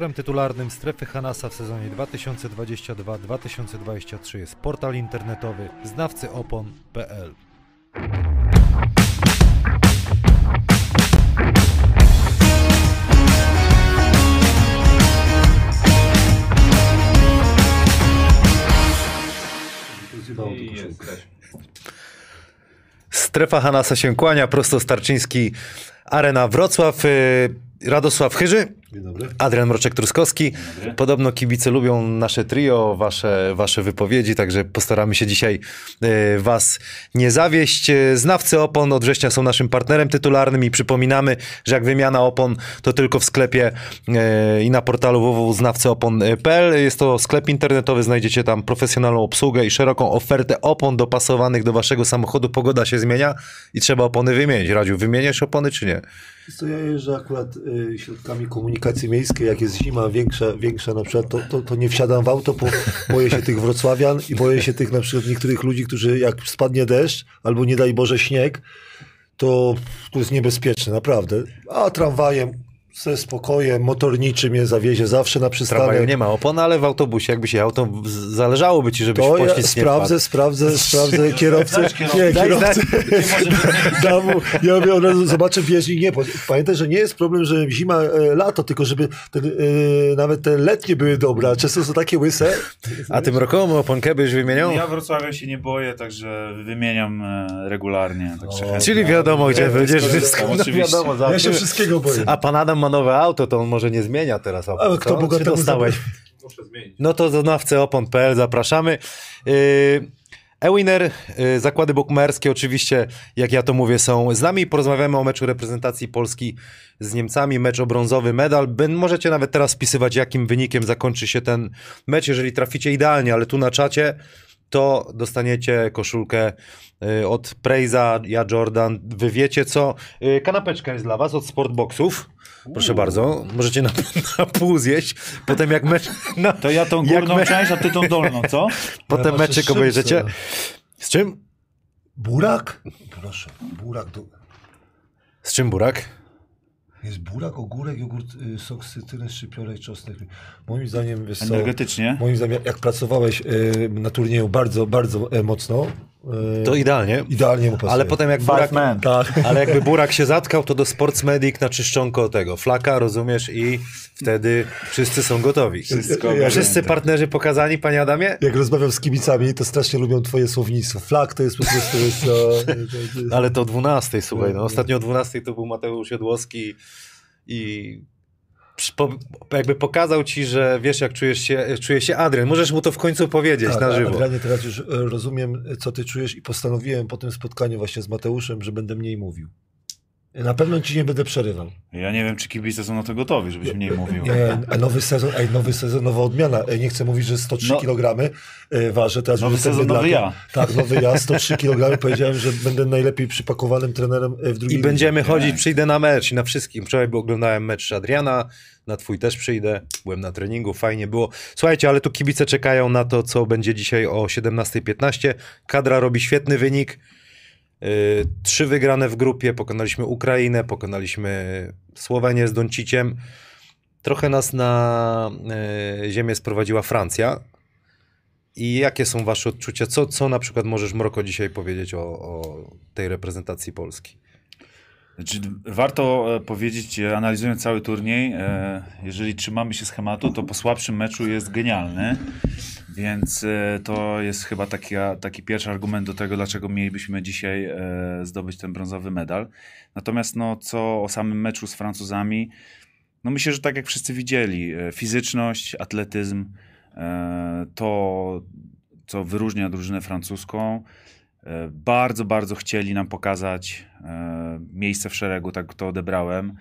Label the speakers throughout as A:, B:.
A: Sponsorem tytularnym Strefy Hanasa w sezonie 2022-2023 jest portal internetowy znawcyopon.pl.
B: I jesteśmy.
A: Strefa Hanasa się kłania, prosto Starczyński, Arena Wrocław, y, Radosław Chyży. Adrian Mroczek-Truskowski. Podobno kibice lubią nasze trio, wasze, wasze wypowiedzi, także postaramy się dzisiaj y, was nie zawieść. Y, Znawcy opon od września są naszym partnerem tytularnym i przypominamy, że jak wymiana opon to tylko w sklepie y, i na portalu www.znawcyopon.pl. Jest to sklep internetowy, znajdziecie tam profesjonalną obsługę i szeroką ofertę opon dopasowanych do waszego samochodu. Pogoda się zmienia i trzeba opony wymienić. Radziu, wymieniasz opony czy nie?
C: Co ja jeżdżę akurat y, środkami komunikacji miejskiej, jak jest zima większa, większa na przykład, to, to, to nie wsiadam w auto, bo boję się tych wrocławian i boję się tych na przykład niektórych ludzi, którzy jak spadnie deszcz albo nie daj Boże śnieg, to to jest niebezpieczne, naprawdę. A tramwajem ze spokojem, motorniczy mnie zawiezie zawsze na
A: Tramwaju
C: przystanek.
A: nie ma opon, ale w autobusie jakbyś jechał, to zależałoby ci, żebyś
C: To ja sprawdzę,
A: wpadł.
C: sprawdzę, sprawdzę kierowcę. Nie, kierowcę. Dam mu, ja mówię, od razu zobaczę bieżnik. Nie, pamiętaj, że nie jest problem, że zima, e, lato, tylko żeby ten, e, nawet te letnie były dobre, a często są takie łyse.
A: A tym rokomu oponkę byś wymieniał?
B: Ja Wrocławia się nie boję, także wymieniam e, regularnie. Także chętnie.
A: Czyli wiadomo, gdzie będziesz wszystko. No
B: oczywiście.
A: wiadomo,
C: Ja się wszystkiego boję.
A: A pan Adam ma nowe auto, to on może nie zmienia teraz opon.
C: Ale kto
A: Czy dostałeś?
B: Muszę zmienić.
A: No to do nawceopon.pl zapraszamy. Yy, E-Winner, yy, zakłady bukmacherskie oczywiście, jak ja to mówię, są z nami. Porozmawiamy o meczu reprezentacji Polski z Niemcami, mecz o brązowy medal. Możecie nawet teraz wpisywać, jakim wynikiem zakończy się ten mecz, jeżeli traficie idealnie, ale tu na czacie to dostaniecie koszulkę y, od Prejza, ja Jordan, wy wiecie co. Y, Kanapeczka jest dla was od Sportboxów. Proszę bardzo, możecie na, na pół zjeść. Potem jak mecz... Na,
B: To ja tą górną
A: me-
B: część, a ty tą dolną, co?
A: Potem
C: Ja czym
A: obejrzycie. Z czym?
C: Burak? Proszę, burak. Do...
A: Z czym burak?
C: Jest burak, ogórek, jogurt, y, sok z cytryny, szczypiorek, czosnek. Moim zdaniem, wiesz co,
B: Energetycznie.
C: moim zdaniem, jak pracowałeś y, na turnieju bardzo, bardzo e, mocno, y,
A: To idealnie.
C: idealnie mu pasuje.
A: Ale potem jak burak.
C: Tak.
A: ale jakby burak się zatkał, to do Sports Medic na czyszczonko tego flaka, rozumiesz? I wtedy wszyscy są gotowi.
B: Wszystko
C: Ja-
A: Wszyscy partnerzy pokazani, panie Adamie?
C: Jak rozmawiam z kibicami, to strasznie lubią twoje słownictwo. Flag to jest po prostu... Jest, no,
A: Ale to o 12, słuchaj, no ostatnio o 12 to był Mateusz Jodłowski i jakby pokazał ci, że wiesz jak czujesz się, czuje się Adrian. Możesz mu to w końcu powiedzieć
C: tak,
A: na żywo.
C: Adrianie, teraz już e, rozumiem, co ty czujesz i postanowiłem po tym spotkaniu właśnie z Mateuszem, że będę mniej mówił. Na pewno ci nie będę przerywał.
B: Ja nie wiem, czy kibice są na to gotowi, żebyś mniej mówił.
C: Nie, a nowy sezon, ej, nowy sezon, nowa odmiana. Ej, nie chcę mówić, że 103
B: No.
C: kg e, ważę. Teraz
B: Nowy sezon, nowy ja.
C: Tak, nowy ja, 103 kg. Powiedziałem, że będę najlepiej przypakowanym trenerem e, w drugiej
A: I będziemy chodzić, przyjdę na mecz i na wszystkim. Wczoraj oglądałem mecz Adriana, na twój też przyjdę. Byłem na treningu, fajnie było. Słuchajcie, ale tu kibice czekają na to, co będzie dzisiaj o 17.15. Kadra robi świetny wynik. Yy, trzy wygrane w grupie, pokonaliśmy Ukrainę, pokonaliśmy Słowenię z Donciciem. Trochę nas na yy, ziemię sprowadziła Francja. I jakie są wasze odczucia? Co, co na przykład możesz, Mroko, dzisiaj powiedzieć o, o tej reprezentacji Polski?
B: Znaczy, warto e, powiedzieć, e, analizując cały turniej, e, jeżeli trzymamy się schematu, to po słabszym meczu jest genialny, więc e, to jest chyba taki, taki pierwszy argument do tego, dlaczego mielibyśmy dzisiaj e, zdobyć ten brązowy medal. Natomiast no, co o samym meczu z Francuzami, no myślę, że tak jak wszyscy widzieli, e, fizyczność, atletyzm, to co wyróżnia drużynę francuską, Bardzo, bardzo chcieli nam pokazać miejsce w szeregu, tak to odebrałem.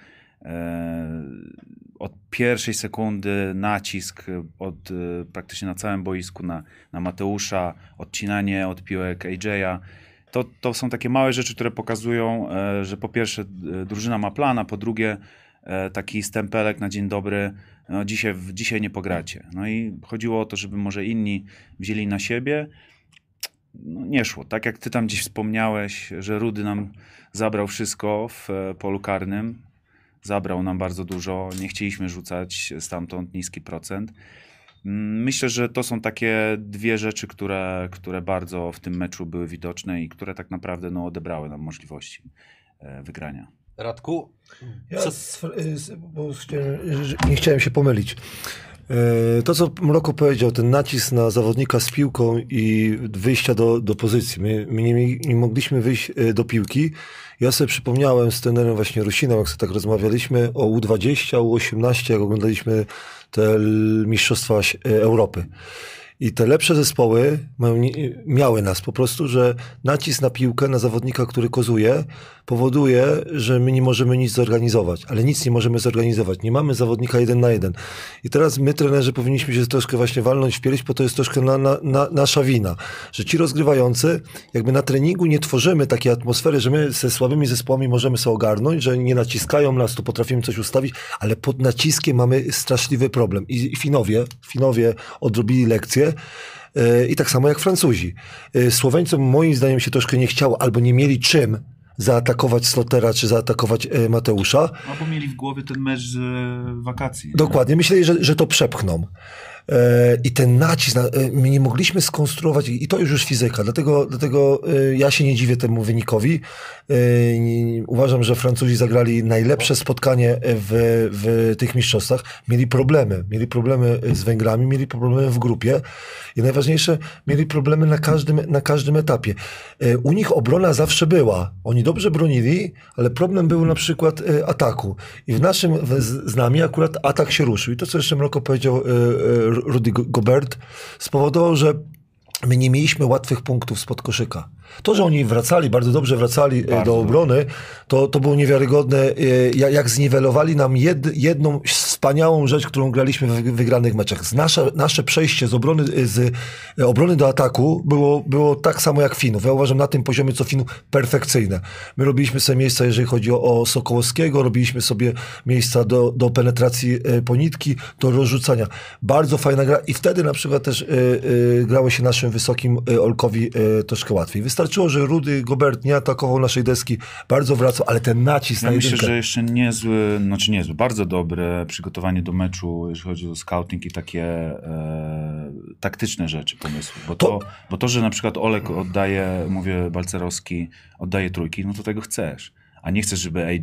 B: Od pierwszej sekundy nacisk e, od, e, praktycznie na całym boisku na, na Mateusza, odcinanie od piłek AJ'a. To, to są takie małe rzeczy, które pokazują, e, że po pierwsze drużyna ma plan, a po drugie taki stempelek na dzień dobry, no dzisiaj, dzisiaj nie pogracie. No i chodziło o to, żeby może inni wzięli na siebie, no, nie szło. Tak jak ty tam gdzieś wspomniałeś, że Rudy nam zabrał wszystko w polu karnym. Zabrał nam bardzo dużo. Nie chcieliśmy rzucać stamtąd niski procent. Mm, Myślę, że to są takie dwie rzeczy, które, które bardzo w tym meczu były widoczne i które tak naprawdę no, odebrały nam możliwości e, wygrania.
A: Radku?
C: Ja
A: Co-
C: z, bo chciałem, że- nie chciałem się pomylić. E, To, co Mroko powiedział, ten nacisk na zawodnika z piłką i wyjścia do, do pozycji. My, my nie, nie mogliśmy wyjść e, do piłki. Ja sobie przypomniałem z trenerem właśnie Rusinem, jak sobie tak rozmawialiśmy o U20, U18, jak oglądaliśmy te Mistrzostwa e, Europy. I te lepsze zespoły mają, miały nas po prostu, że nacisk na piłkę, na zawodnika, który kozuje, powoduje, że my nie możemy nic zorganizować, ale nic nie możemy zorganizować. Nie mamy zawodnika jeden na jeden. I teraz my, trenerzy, powinniśmy się troszkę właśnie walnąć w pierś, bo to jest troszkę na, na, na, nasza wina, że ci rozgrywający, jakby na treningu nie tworzymy takiej atmosfery, że my ze słabymi zespołami możemy sobie ogarnąć, że nie naciskają nas, to potrafimy coś ustawić, ale pod naciskiem mamy straszliwy problem. I, i Finowie, Finowie odrobili lekcję, E, I tak samo jak Francuzi. E, Słoweńcom moim zdaniem się troszkę nie chciało, albo nie mieli czym zaatakować Slotera, czy zaatakować e, Mateusza.
B: Albo mieli w głowie ten mecz z wakacji.
C: Dokładnie, myśleli, że, że to przepchną. E, I ten nacisk, na, e, my nie mogliśmy skonstruować, i to już już fizyka, dlatego, dlatego e, ja się nie dziwię temu wynikowi. Uważam, że Francuzi zagrali najlepsze spotkanie w, w tych mistrzostwach. Mieli problemy, mieli problemy z Węgrami, mieli problemy w grupie i najważniejsze, mieli problemy na każdym, na każdym etapie. U nich obrona zawsze była. Oni dobrze bronili, ale problem był na przykład ataku. I w naszym, z nami akurat atak się ruszył. I to, co jeszcze Mroko powiedział Rudy Go- Gobert, spowodowało, że my nie mieliśmy łatwych punktów spod koszyka. To, że oni wracali, bardzo dobrze wracali e,
B: Bardzo
C: do obrony, to, to było niewiarygodne, e, jak, zniwelowali nam jed, jedną wspaniałą rzecz, którą graliśmy w wy- wygranych meczach. Z nasze, nasze przejście z obrony, e, z obrony do ataku było, było tak samo jak Finów. Ja uważam na tym poziomie co Finów perfekcyjne. My robiliśmy sobie miejsca, jeżeli chodzi o, o Sokołowskiego, robiliśmy sobie miejsca do, do penetracji ponitki, do rozrzucania. Bardzo fajna gra i wtedy na przykład też e, e, grało się naszym wysokim Olkowi e, troszkę łatwiej. Wystarczyło, że Rudy Gobert nie atakował naszej deski, bardzo wracał, ale ten nacisk
B: Ja
C: na
B: myślę,
C: jedynkę.
B: że jeszcze niezły, znaczy niezły, bardzo dobre przygotowanie do meczu, jeżeli chodzi o scouting i takie e, taktyczne rzeczy, pomysły. Bo to,
C: To-
B: bo to, że na przykład Olek oddaje, mówię Balcerowski, oddaje trójki, no to tego chcesz. A nie chcesz, żeby AJ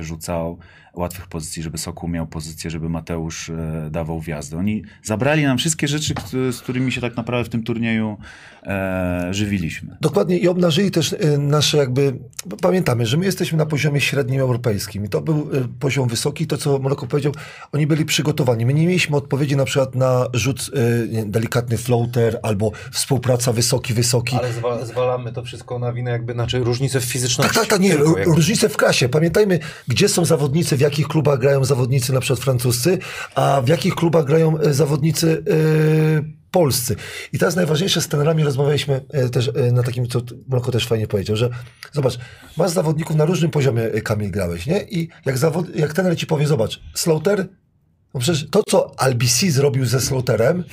B: rzucał łatwych pozycji, żeby Sokół miał pozycję, żeby Mateusz e, dawał wjazdy. Oni zabrali nam wszystkie rzeczy, z którymi się tak naprawdę w tym turnieju e, żywiliśmy.
C: Dokładnie i obnażyli też e, nasze jakby, pamiętamy, że my jesteśmy na poziomie średnim europejskim i to był e, poziom wysoki, to co Moloko powiedział, oni byli przygotowani. My nie mieliśmy odpowiedzi na przykład na rzut e, delikatny floater albo współpraca wysoki, wysoki.
A: Ale zwal- zwalamy to wszystko na winę jakby, znaczy różnicę w fizyczności.
C: Tak, tak, tak, nie,
A: Tylko jakby.
C: różnice w klasie. Pamiętajmy, gdzie są zawodnicy, w jakich klubach grają zawodnicy na przykład francuscy, a w jakich klubach grają e, zawodnicy e, polscy. I teraz najważniejsze z trenerami rozmawialiśmy e, też na takim, co Mroko też fajnie powiedział, że zobacz, masz zawodników na różnym poziomie, Kamil, grałeś, nie? I jak, zawod, jak trener ci powie, zobacz, Slaughter, no przecież to, co Albisi zrobił ze Slaughterem,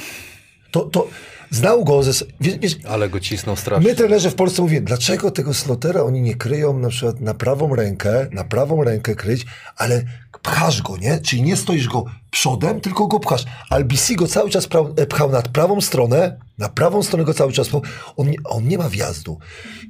C: to, to znał go ze... Wiesz, wiesz,
A: Ale go cisnął strasznie.
C: My trenerzy w Polsce mówimy, dlaczego tego slotera oni nie kryją na przykład na prawą rękę, na prawą rękę kryć, ale pchasz go, nie? Czyli nie stoisz go przodem, tylko go pchasz. Albisi go cały czas e, pchał na prawą stronę, na prawą stronę go cały czas pchał. On nie, on nie ma wjazdu.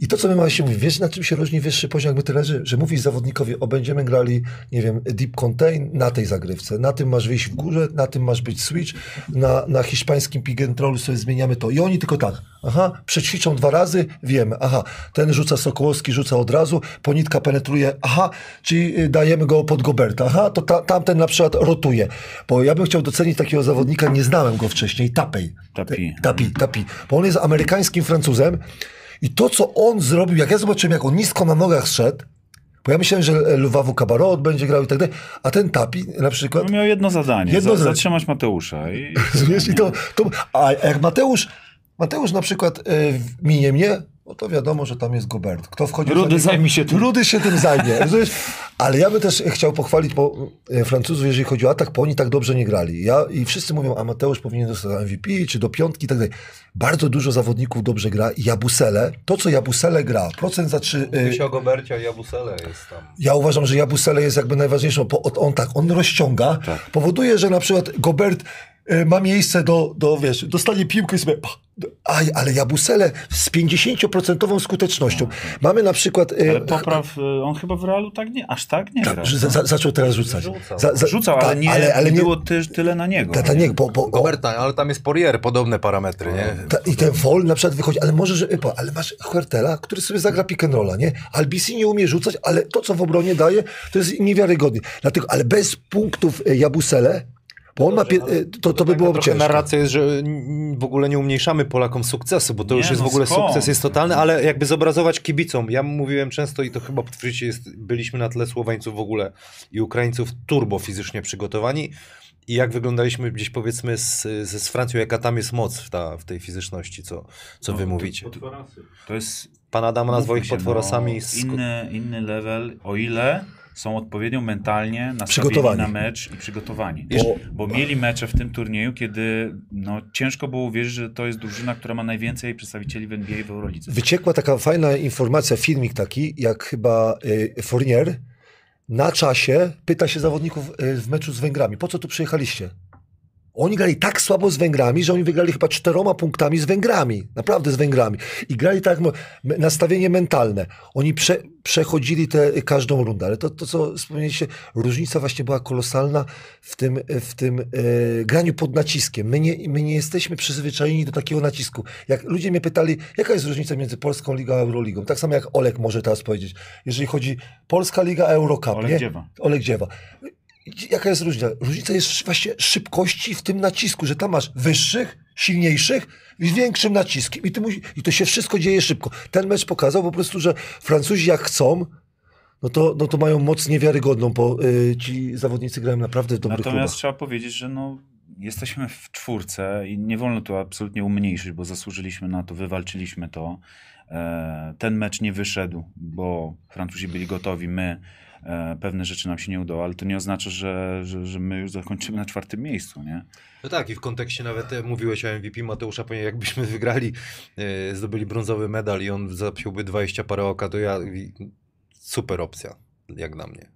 C: I to, co my mamy się mówić, wiesz, na czym się różni wyższy poziom, jakby trenerzy, że mówisz zawodnikowi, o, będziemy grali, nie wiem, deep contain na tej zagrywce, na tym masz wyjść w górze, na tym masz być switch, na, na hiszpańskim pick and rollu sobie zmieniamy to. I oni tylko tak, aha, przećwiczą dwa razy, wiemy, aha, ten rzuca Sokołowski, rzuca od razu, ponitka penetruje, aha, czyli y, dajemy go pod Goberta, aha, to ta, tamten na przykład rotuje. Bo ja bym chciał docenić takiego zawodnika, nie znałem go wcześniej, Tapej.
B: Tapi.
C: Tapi, Tapi. Bo on jest amerykańskim Francuzem i to, co on zrobił, jak ja zobaczyłem, jak on nisko na nogach szedł, bo ja myślałem, że Luwawu Kabarot będzie grał i tak dalej, a ten Tapi na przykład...
B: No miał jedno zadanie,
C: Jedno
B: za, zatrzymać Mateusza. I?
C: I to, to, a jak Mateusz, Mateusz na przykład e, minie mnie, no to wiadomo, że tam jest Gobert. Kto wchodzi
B: Rudy zajmie się tym.
C: Rudy się tym zajmie. Ale ja bym też chciał pochwalić bo, e, Francuzów, jeżeli chodzi o atak, bo oni tak dobrze nie grali. Ja, I wszyscy mówią, a Mateusz powinien dostać MVP, czy do piątki i tak dalej. Bardzo dużo zawodników dobrze gra Jabusele, to co Jabusele gra, procent za trzy... e,
A: Mówi się o Gobercie, a Jabusele jest tam.
C: ja uważam, że Jabusele jest jakby najważniejszą, bo on- tak, on rozciąga, powoduje, że na przykład Gobert ma miejsce do, do wiesz, dostanie piłkę i sobie, pach, aj, ale Jabusele z 50% skutecznością. Mamy na przykład... e,
B: Ale popraw, y, on chyba w Realu tak nie, aż tak nie gra.
C: za, za, zaczął teraz rzucać.
A: Rzucał.
C: Za, za,
B: Rzucał, ale
C: tak,
B: nie,
C: ale, ale
B: nie było też tyle na niego.
C: ta, ta, nie, bo, bo,
A: Goberta, ale tam jest Poirier, podobne parametry, nie?
C: Ta, I ten Vol na przykład wychodzi, ale może, że epa, ale masz Huertela, który sobie zagra pick and rolla, nie? Albisi nie umie rzucać, ale to, co w obronie daje, to jest niewiarygodne. Dlatego, ale bez punktów e, Jabusele, bo on ma, pie, e, to, to by było
A: Trochę
C: ciężko.
A: narracja jest, że w ogóle nie umniejszamy Polakom sukcesu, bo to
B: Nie,
A: już jest
B: no
A: w ogóle
B: skąd?
A: sukces jest totalny, ale jakby zobrazować kibicom. Ja mówiłem często i to chyba potwierdzicie, jest, byliśmy na tle Słoweńców w ogóle i Ukraińców turbo fizycznie przygotowani i jak wyglądaliśmy gdzieś powiedzmy z, z, Francją, jaka tam jest moc w, ta, w tej fizyczności, co, co wy mówicie.
B: To jest
A: Pan Adam nazwał ich
B: się,
A: potworasami.
B: No,
A: z-
B: inny, inny level, o ile są odpowiednio mentalnie nastawieni na mecz i przygotowani.
C: Bo-
B: Bo, mieli mecze w tym turnieju, kiedy no, ciężko było uwierzyć, że to jest drużyna, która ma najwięcej przedstawicieli w NBA w Eurolidze.
C: Wyciekła taka fajna informacja, filmik taki, jak chyba y, Fournier na czasie pyta się zawodników y, w meczu z Węgrami, po co tu przyjechaliście? Oni grali tak słabo z Węgrami, że oni wygrali chyba czteroma punktami z Węgrami. Naprawdę z Węgrami. I grali tak, nastawienie mentalne. Oni prze, przechodzili tę każdą rundę. Ale to, to, co wspomnieliście, różnica właśnie była kolosalna w tym, w tym e, graniu pod naciskiem. My nie, my nie jesteśmy przyzwyczajeni do takiego nacisku. Jak ludzie mnie pytali, jaka jest różnica między Polską Ligą a Euroligą? Tak samo jak Olek może teraz powiedzieć. Jeżeli chodzi Polska Liga, Eurocup,
B: Olek
C: nie?
B: Dziewa.
C: Olek Dziewa. Jaka jest różnica? Różnica jest właśnie szybkości w tym nacisku, że tam masz wyższych, silniejszych i z większym naciskiem. I, ty musi, I to się wszystko dzieje szybko. Ten mecz pokazał po prostu, że Francuzi jak chcą, no to, no to mają moc niewiarygodną, bo y, ci zawodnicy grają naprawdę w dobrych
B: Natomiast
C: klubach.
B: trzeba powiedzieć, że no, jesteśmy w czwórce i nie wolno tu absolutnie umniejszyć, bo zasłużyliśmy na to, wywalczyliśmy to. E, Ten mecz nie wyszedł, bo Francuzi byli gotowi, my pewne rzeczy nam się nie udało, ale to nie oznacza, że, że, że my już zakończymy na czwartym miejscu, nie?
A: No tak, i w kontekście nawet e, mówiłeś o MVP Mateusza, ponieważ jakbyśmy wygrali, e, zdobyli brązowy medal i on zapiąłby 20 parę oka, to ja super opcja, jak dla mnie.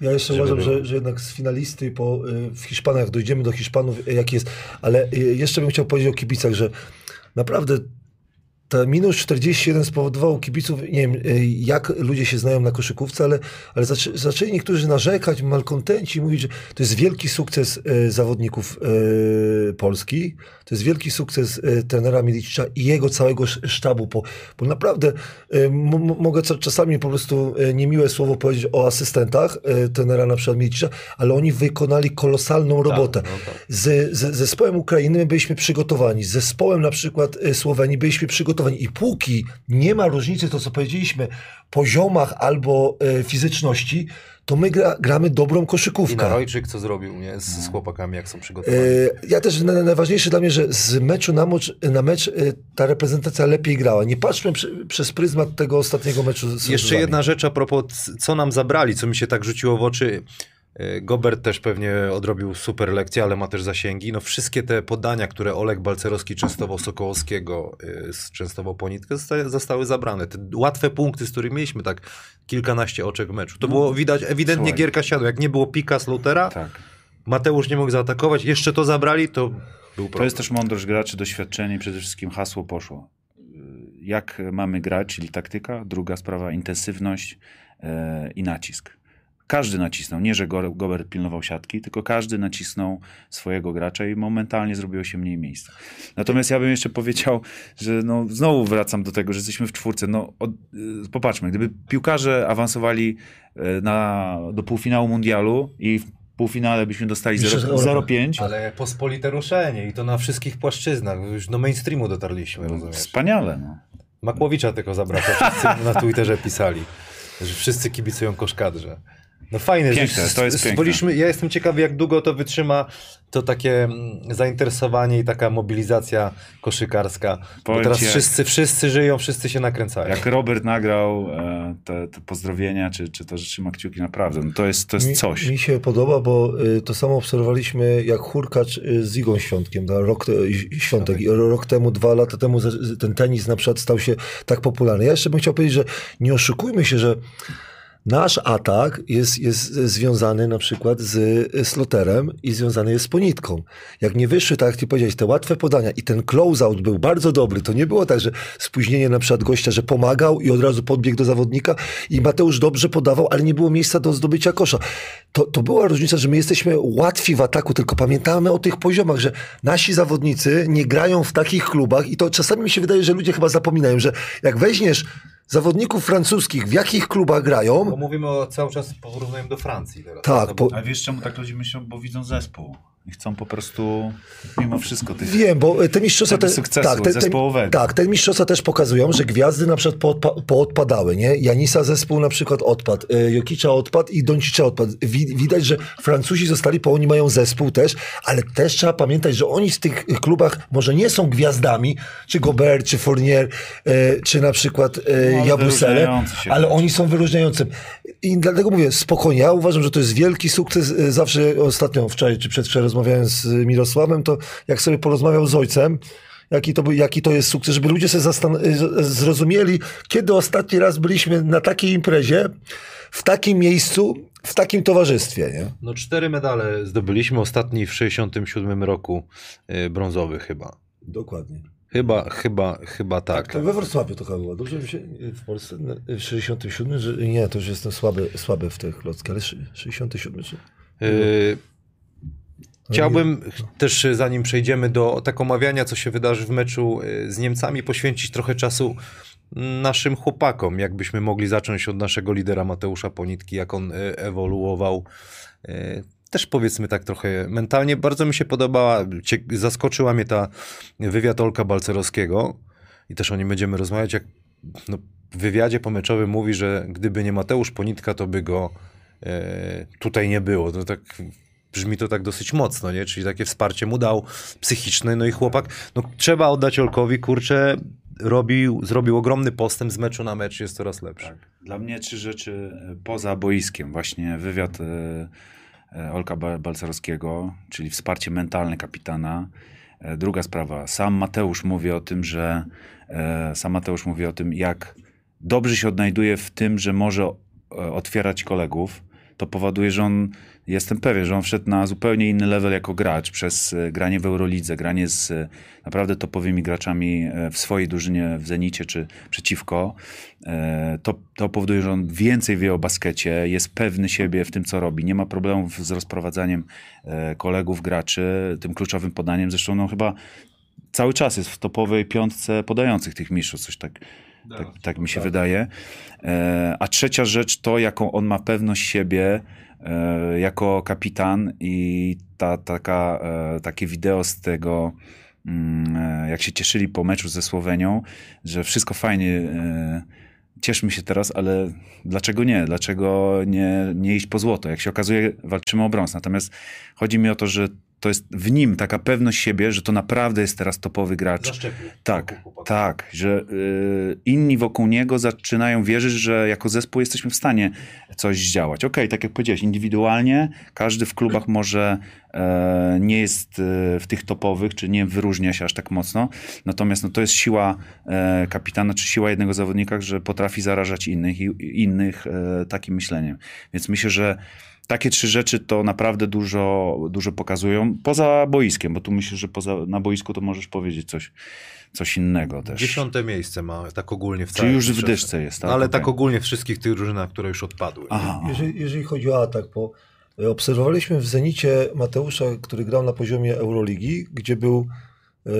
C: Ja jeszcze
A: żeby
C: uważam, że, że jednak z finalisty po, w Hiszpanach, dojdziemy do Hiszpanów, y, jak jest. Ale jeszcze bym chciał powiedzieć o kibicach, że naprawdę ta minus 41 spowodowało kibiców, nie wiem, y, jak ludzie się znają na koszykówce, ale, ale zaczę, zaczęli niektórzy narzekać, malkontenci, mówić, że to jest wielki sukces y, zawodników y, Polski, to jest wielki sukces y, trenera Milicicza i jego całego sz- sztabu, bo, bo naprawdę m- mogę czasami po prostu y, niemiłe słowo powiedzieć o asystentach trenera na przykład Milicicza, ale oni wykonali kolosalną robotę.
A: no tak.
C: Z, z zespołem Ukrainy my byliśmy przygotowani, z zespołem na przykład Słowenii byliśmy przygotowani i póki nie ma różnicy, to co powiedzieliśmy, poziomach albo y, fizyczności, to my gra, gramy dobrą
A: I
C: koszykówkę.
A: Narojczyk co zrobił nie? Z, z chłopakami, jak są przygotowani.
C: Y, Ja też na- najważniejsze dla mnie, że z meczu na mecz, na mecz y, ta reprezentacja lepiej grała. Nie patrzmy przy, przez pryzmat tego ostatniego meczu. Z
A: Jeszcze
C: Francuzami.
A: jedna rzecz a propos, co nam zabrali, co mi się tak rzuciło w oczy. E, Gobert też pewnie odrobił super lekcję, ale ma też zasięgi. No wszystkie te podania, które Olek Balcerowski częstował Sokołowskiego, z- częstował po nitkę, zosta- zostały zabrane. Te łatwe punkty, z których mieliśmy tak kilkanaście oczek w meczu. To było widać, ewidentnie
B: Słuchaj.
A: gierka siadła. Jak nie było pika Slautera,
B: Tak.
A: Mateusz nie mógł zaatakować, jeszcze to zabrali, to był problem.
B: To jest też mądrość graczy, doświadczenie i przede wszystkim hasło poszło. Y, Jak mamy grać, czyli taktyka. Druga sprawa, intensywność i nacisk. Każdy nacisnął, nie że Go- Gobert pilnował siatki, tylko każdy nacisnął swojego gracza i momentalnie zrobiło się mniej miejsca. Natomiast ja bym jeszcze powiedział, że no, znowu wracam do tego, że jesteśmy w czwórce. No, od, y, popatrzmy, gdyby piłkarze awansowali e, na, do półfinału mundialu i w półfinale byśmy dostali
C: Mistrzostw
B: 0-
C: Europy.
B: 0,5,
A: Ale pospolite ruszenie i to na wszystkich płaszczyznach. Już do mainstreamu dotarliśmy, rozumiesz?
B: wspaniale. No.
A: Makłowicza tylko zabrakło. Wszyscy na Twitterze pisali, że wszyscy kibicują koszkadrze. No fajne,
B: Piękne, to jest piękne.
A: ja jestem ciekawy, jak długo to wytrzyma to takie mm, zainteresowanie i taka mobilizacja koszykarska. Bo
B: Powiem
A: teraz
B: ci, jak-
A: wszyscy, wszyscy żyją, wszyscy się nakręcają.
B: Jak Robert nagrał e, te, te pozdrowienia, czy, czy to, że trzyma kciuki, naprawdę, no to jest, to jest
C: Mi,
B: coś.
C: mi się podoba, bo y, to samo obserwowaliśmy jak Hurkacz y, z Igą Świątkiem, da, rok, te, y, Świątek. I rok temu, dwa lata temu ten tenis na przykład stał się tak popularny. Ja jeszcze bym chciał powiedzieć, że nie oszukujmy się, że nasz atak jest, jest związany na przykład z sloterem i związany jest z ponitką. Jak nie wyszły, tak jak ty powiedziałeś, te łatwe podania i ten close-out był bardzo dobry, to nie było tak, że spóźnienie na przykład gościa, że pomagał i od razu podbiegł do zawodnika i Mateusz dobrze podawał, ale nie było miejsca do zdobycia kosza. To, to była różnica, że my jesteśmy łatwi w ataku, tylko pamiętamy o tych poziomach, że nasi zawodnicy nie grają w takich klubach i to czasami mi się wydaje, że ludzie chyba zapominają, że jak weźmiesz zawodników francuskich, w jakich klubach grają,
A: Bo mówimy o, cały czas porównujemy do Francji teraz.
C: Tak, po-
A: bo-
B: A wiesz czemu tak ludzie myślą? Bo widzą zespół. I chcą po prostu, mimo wszystko, tych...
C: Wiem, bo te mistrzostwa... Te,
B: sukcesu zespołowego.
C: tak, te mistrzostwa też pokazują, że gwiazdy na przykład poodpa, poodpadały, nie? Janisa zespół na przykład odpadł, e, Jokicza odpadł i Doncicza odpadł. Wi, widać, że Francuzi zostali, bo oni mają zespół też, ale też trzeba pamiętać, że oni w tych klubach może nie są gwiazdami, czy Gobert, czy Fournier, e, czy na przykład e,
B: No, ale
C: Jabusele, ale oni są wyróżniającym. I dlatego mówię, spokojnie, ja uważam, że to jest wielki sukces. Zawsze ostatnio, wczoraj czy przedwczoraj rozmawiałem z Mirosławem, to jak sobie porozmawiał z ojcem, jaki to, jaki to jest sukces, żeby ludzie sobie zrozumieli, kiedy ostatni raz byliśmy na takiej imprezie, w takim miejscu, w takim towarzystwie, nie?
A: No cztery medale zdobyliśmy, ostatni w 67 roku, y, brązowy chyba.
C: Dokładnie.
A: Chyba, chyba, chyba tak.
C: To we Wrocławiu to chyba było. Dobrze mi się w Polsce no, w 67, że nie, to już jestem słaby, słaby w tych klockach, ale szy- 67 czy...
A: Y,
C: No
A: Chciałbym też, y, zanim przejdziemy do tak omawiania, co się wydarzy w meczu y, z Niemcami, poświęcić trochę czasu naszym chłopakom. Jakbyśmy mogli zacząć od naszego lidera Mateusza Ponitki, jak on y, ewoluował. Też powiedzmy tak trochę mentalnie. Bardzo mi się podobała, zaskoczyła mnie ta wywiad Olka Balcerowskiego i też o nim będziemy rozmawiać, jak no, w wywiadzie pomeczowym mówi, że gdyby nie Mateusz Ponitka, to by go e, tutaj nie było. To tak brzmi to tak dosyć mocno, nie? Czyli takie wsparcie mu dał psychiczne, no i chłopak, no trzeba oddać Olkowi, kurczę, robił, zrobił ogromny postęp z meczu na mecz, jest coraz lepszy.
B: Tak. Dla mnie trzy rzeczy e, poza boiskiem. Właśnie wywiad e, e, Olka Ba- Balcerowskiego, czyli wsparcie mentalne kapitana. Druga sprawa, sam Mateusz mówi o tym, że sam Mateusz mówi o tym, jak dobrze się odnajduje w tym, że może otwierać kolegów. To powoduje, że on, jestem pewien, że on wszedł na zupełnie inny level jako gracz przez e, granie w Eurolidze, granie z e, naprawdę topowymi graczami e, w swojej drużynie w Zenicie czy przeciwko. To, to powoduje, że on więcej wie o baskecie, jest pewny siebie w tym, co robi. Nie ma problemów z rozprowadzaniem kolegów, graczy, tym kluczowym podaniem. Zresztą no, chyba cały czas jest w topowej piątce podających tych mistrzostw, coś tak, tak, tak mi się wydaje. E, A trzecia rzecz to, jaką on ma pewność siebie e, jako kapitan i ta, taka, e, takie wideo z tego, mm, jak się cieszyli po meczu ze Słowenią, że wszystko fajnie, cieszmy się teraz, ale dlaczego nie? Dlaczego nie, nie iść po złoto? Jak się okazuje, walczymy o brąz. Natomiast chodzi mi o to, że to jest w nim taka pewność siebie, że to naprawdę jest teraz topowy gracz.
A: Zaszczepił.
B: Tak, tak, że y, inni wokół niego zaczynają wierzyć, że jako zespół jesteśmy w stanie coś zdziałać. Okej, tak jak powiedziałeś, indywidualnie każdy w klubach może e, nie jest e, w tych topowych, czy nie wyróżnia się aż tak mocno, natomiast no, to jest siła e, kapitana, czy siła jednego zawodnika, że potrafi zarażać innych i i innych e, takim myśleniem. Więc myślę, że takie trzy rzeczy to naprawdę dużo, dużo pokazują. Poza boiskiem, bo tu myślę, że poza, na boisku to możesz powiedzieć coś, coś innego też.
A: Dziesiąte miejsce ma tak ogólnie w
B: Czyli
A: całym
B: już w dyszce jest, tak?
A: No, ale
B: Okej.
A: tak ogólnie w wszystkich tych drużynach, które już odpadły.
C: Jeżeli, jeżeli chodzi o atak, bo e, obserwowaliśmy w Zenicie Mateusza, który grał na poziomie Euroligi, gdzie był e,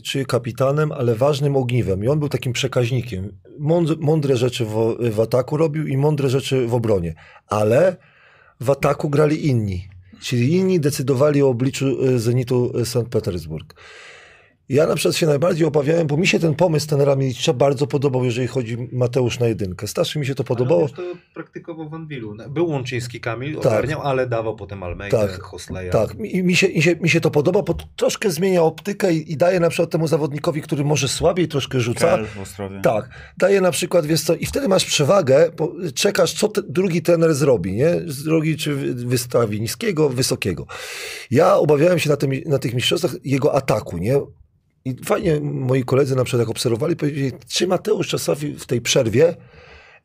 C: czy kapitanem, ale ważnym ogniwem i on był takim przekaźnikiem. Mądre, mądre rzeczy w, w ataku robił i mądre rzeczy w obronie, ale w ataku grali inni, czyli inni decydowali o obliczu e, Zenitu e, Sankt Petersburg. Ja na przykład się najbardziej obawiałem, bo mi się ten pomysł tenera Milicza bardzo podobał, jeżeli chodzi Mateusz na jedynkę. Starszy mi się to podobało.
A: to praktykował w Anwilu. Był Łączyński Kamil,
C: Tak.
A: ogarniał, ale dawał potem Almeida,
C: Tak.
A: Hosleya.
C: Tak, mi, mi, się, mi, się, mi się to podoba, bo troszkę zmienia optykę i, i daje na przykład temu zawodnikowi, który może słabiej troszkę rzuca. Tak, daje na przykład, wiesz co, i wtedy masz przewagę, bo czekasz, co te, drugi trener zrobi, nie? Zrobi, czy wy- wystawi niskiego, wysokiego. Ja obawiałem się na, tym, na tych mistrzostwach jego ataku, nie? I fajnie moi koledzy na przykład jak obserwowali, powiedzieli, czy Mateusz czasami w tej przerwie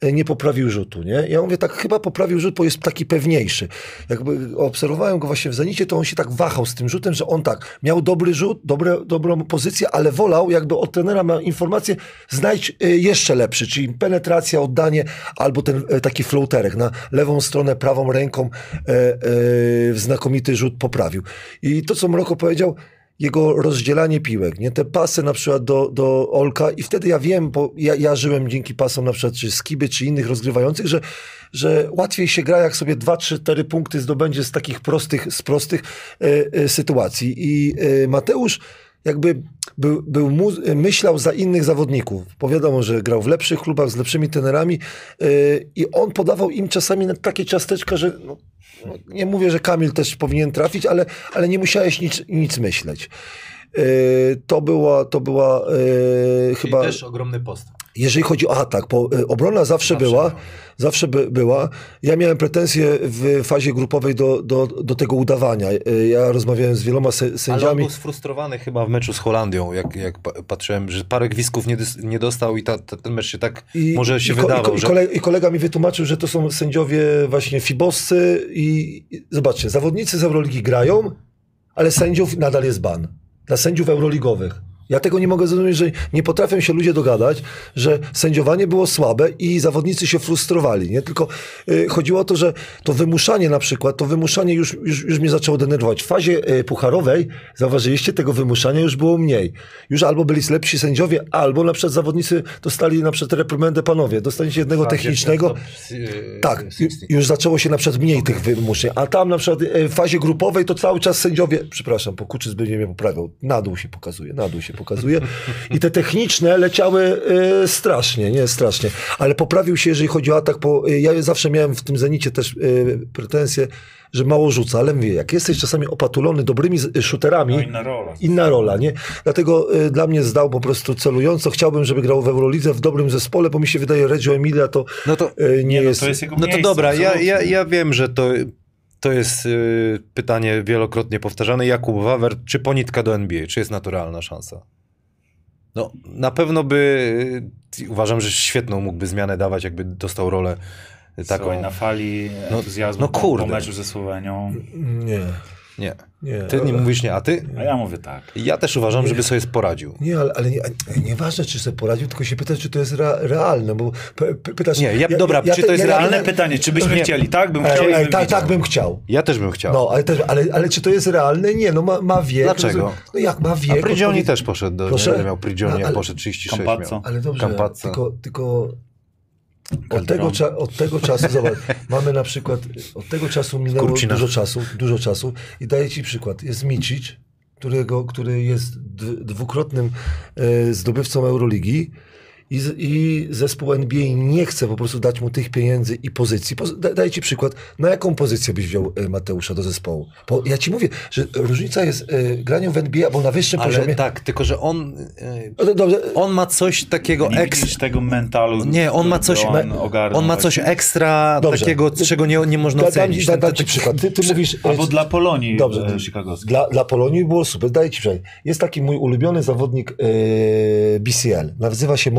C: e, nie poprawił rzutu, nie? Ja mówię, tak chyba poprawił rzut, bo jest taki pewniejszy. Jakby obserwowałem go właśnie w Zenicie, to on się tak wahał z tym rzutem, że on tak, miał dobry rzut, dobre, dobrą pozycję, ale wolał, jakby od trenera ma informację, znajdź e, jeszcze lepszy, czyli penetracja, oddanie, albo ten e, taki floaterek na lewą stronę, prawą ręką e, e, znakomity rzut poprawił. I to, co Mroko powiedział, jego rozdzielanie piłek, nie? Te pasy na przykład do, do Olka i wtedy ja wiem, bo ja, ja żyłem dzięki pasom na przykład czy Skiby, czy innych rozgrywających, że, że łatwiej się gra, jak sobie dwa, trzy, cztery punkty zdobędzie z takich prostych, z prostych e, e, sytuacji. I e, Mateusz jakby był, był myślał za innych zawodników. Bo wiadomo, że grał w lepszych klubach z lepszymi trenerami yy, i on podawał im czasami takie ciasteczka, że no, no, nie mówię, że Kamil też powinien trafić, ale, ale nie musiałeś nic, nic myśleć. Yy, to była, to była yy, chyba...
A: też ogromny postęp.
C: Jeżeli chodzi o atak, bo y, obrona zawsze,
A: Zawsze
C: była, zawsze by, była. Ja miałem pretensje w fazie grupowej do, do, do tego udawania. Y, Ja rozmawiałem z wieloma se,
A: Ale on
C: sędziami.
A: był sfrustrowany chyba w meczu z Holandią, jak, jak pa- patrzyłem, że parę gwizdków nie, nie dostał i ta, ta, ten mecz się tak może się
C: i,
A: wydawał,
C: i,
A: że...
C: i, kolega, I kolega mi wytłumaczył, że to są sędziowie właśnie fiboscy i, i zobaczcie, zawodnicy z Euroligi grają, ale sędziów nadal jest ban. Dla sędziów euroligowych. Ja tego nie mogę zrozumieć, że nie potrafią się ludzie dogadać, że sędziowanie było słabe i zawodnicy się frustrowali. Nie? Tylko y, chodziło o to, że to wymuszanie na przykład, to wymuszanie już, już, już mnie zaczęło denerwować. W fazie y, pucharowej, zauważyliście, tego wymuszania już było mniej. Już albo byli lepsi sędziowie, albo na przykład zawodnicy dostali na przykład reprymendę panowie. Dostaniecie jednego technicznego. Tak, ju- już zaczęło się na przykład mniej tych wymuszeń, a tam na przykład e, w fazie grupowej to cały czas sędziowie, przepraszam, bo Kuczyc będzie mnie poprawiał, na dół się pokazuje, na dół się pokazuje i te techniczne leciały e, strasznie, nie, strasznie, ale poprawił się, jeżeli chodzi o atak, bo e, ja zawsze miałem w tym Zenicie też e, pretensje, że mało rzuca, ale mówię, jak jesteś czasami opatulony dobrymi z- shooterami,
B: No inna rola.
C: inna rola, nie? Dlatego y, dla mnie zdał po prostu celująco. Chciałbym, żeby grał w Eurolidze w dobrym zespole, bo mi się wydaje, Reggio Emilia to,
A: No to-
C: y, nie,
B: Nie, no
C: jest...
B: to jest jego
A: No to dobra, ja, ja, ja wiem, że to, to jest y, pytanie wielokrotnie powtarzane. Jakub Wawer, czy ponitka do NBA? Czy jest naturalna szansa? No, na pewno by, y, uważam, że świetną mógłby zmianę dawać, jakby dostał rolę taką.
B: Słuchaj, na fali
A: No-
B: entuzjazmu
A: no kurde.
B: po meczu ze Słowenią.
C: Nie,
A: Nie.
C: nie.
A: Ty nie mówisz nie, a ty?
B: A ja mówię tak.
A: Ja też uważam, żeby sobie poradził.
C: Nie, ale, ale nie, nieważne, czy sobie poradził, tylko się pytać, czy to jest rea, realne, bo p, p, pytasz...
A: Nie, ja- dobra, czy to jest
C: ja-
A: realne
B: pytanie, czy byśmy
A: Nie.
B: chcieli? Tak, bym chciał
C: ej,
B: bym
C: tak, tak bym chciał.
A: Ja też bym chciał.
C: No, ale, też, ale, ale czy to jest realne? Nie, no ma, ma wiek.
A: Dlaczego?
C: No jak ma
A: a
C: wiek?
A: Prigioni
C: odpowiedzi-
A: też poszedł do,
C: Proszę?
A: nie miał Prigioni,
C: No,
A: jak poszedł 36
B: Campazzo.
A: miał.
C: Ale dobrze,
A: Campazzo.
C: tylko, tylko od tego, od tego czasu, zobacz, mamy na przykład, od tego czasu minęło
A: Kurcina.
C: dużo czasu, dużo czasu i daję ci przykład. Jest Micic, którego, który jest dwukrotnym e, zdobywcą Euroligi i, i zespół NBA nie chce po prostu dać mu tych pieniędzy i pozycji. Poz- Da, daję ci przykład, na jaką pozycję byś wziął e, Mateusza do zespołu? Bo ja ci mówię, że różnica jest e, graniu w NBA albo na wyższym
A: Ale
C: poziomie.
A: tak, tylko że on, y,
C: No dobrze,
A: on ma coś takiego
B: Nie tego mentalu.
A: Nie, on ma coś,
B: on, ogarnął,
A: on ma
B: tak.
A: coś ekstra
C: Dobrze.
A: takiego, czego nie, nie można
C: da,
A: ocenić.
C: da, dam
A: ten-
C: ci przykład. Ty, ty mówisz... e,
B: Albo dla Polonii
C: Dobrze.
B: Chicagowskiej.
C: Dla, dla Polonii było super. Daję ci przykład. Jest taki mój ulubiony zawodnik yy, BCL. Nazywa się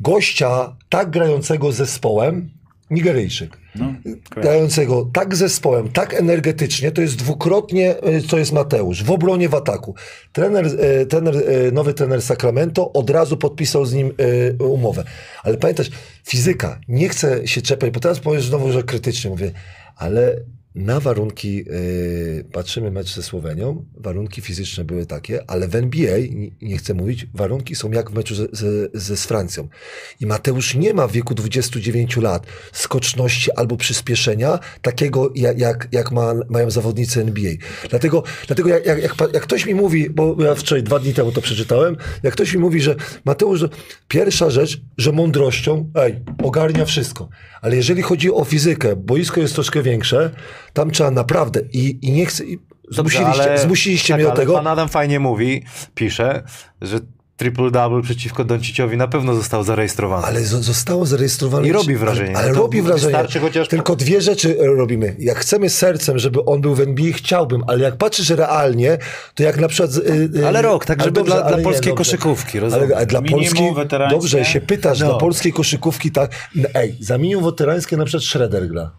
C: Gościa tak grającego zespołem, Nigeryjczyk.
B: No.
C: Grającego tak zespołem, tak energetycznie, to jest dwukrotnie, co jest Mateusz, w obronie, w ataku. Trener, yy, trener, yy, nowy trener Sacramento od razu podpisał z nim umowę. Ale pamiętasz, fizyka, nie chcę się czepiać, bo teraz powiesz znowu, że krytycznie mówię, ale na warunki, yy, patrzymy mecz ze Słowenią, warunki fizyczne były takie, ale w NBA, nie- chcę mówić, warunki są jak w meczu ze, ze, z Francją. I Mateusz nie ma w wieku 29 lat skoczności albo przyspieszenia takiego, jak, jak, ma, mają zawodnicy NBA. Dlatego, dlatego jak, jak, jak, ktoś mi mówi, bo ja wczoraj, dwa dni temu to przeczytałem, jak ktoś mi mówi, że Mateusz, pierwsza rzecz, że mądrością, ej, ogarnia wszystko. Ale jeżeli chodzi o fizykę, boisko jest troszkę większe, tam trzeba naprawdę i, i nie chcę... I zmusiliście, zmusiliście
A: tak,
C: mnie do
A: ale
C: tego.
A: Pan Adam fajnie mówi, pisze, że triple-double przeciwko Donciciowi na pewno został zarejestrowany.
C: Ale zo- zostało zarejestrowane.
A: I robi wrażenie.
C: Ale, ale
A: No
C: robi wrażenie.
A: wystarczy chociaż-
C: Tylko dwie rzeczy robimy. Jak chcemy sercem, żeby on był w NBA, chciałbym, ale jak patrzysz realnie, to jak na przykład. y, y,
A: Ale rok, tak
C: ale
A: żeby dla- dla
C: ale nie,
A: polskiej
C: dobrze.
A: koszykówki, rozumiem.
C: Ale, ale dla polskiej. Dobrze, się pytasz,
A: No.
C: dla polskiej koszykówki tak. no, Ej, za minimum weterańskie na przykład Schroeder gra.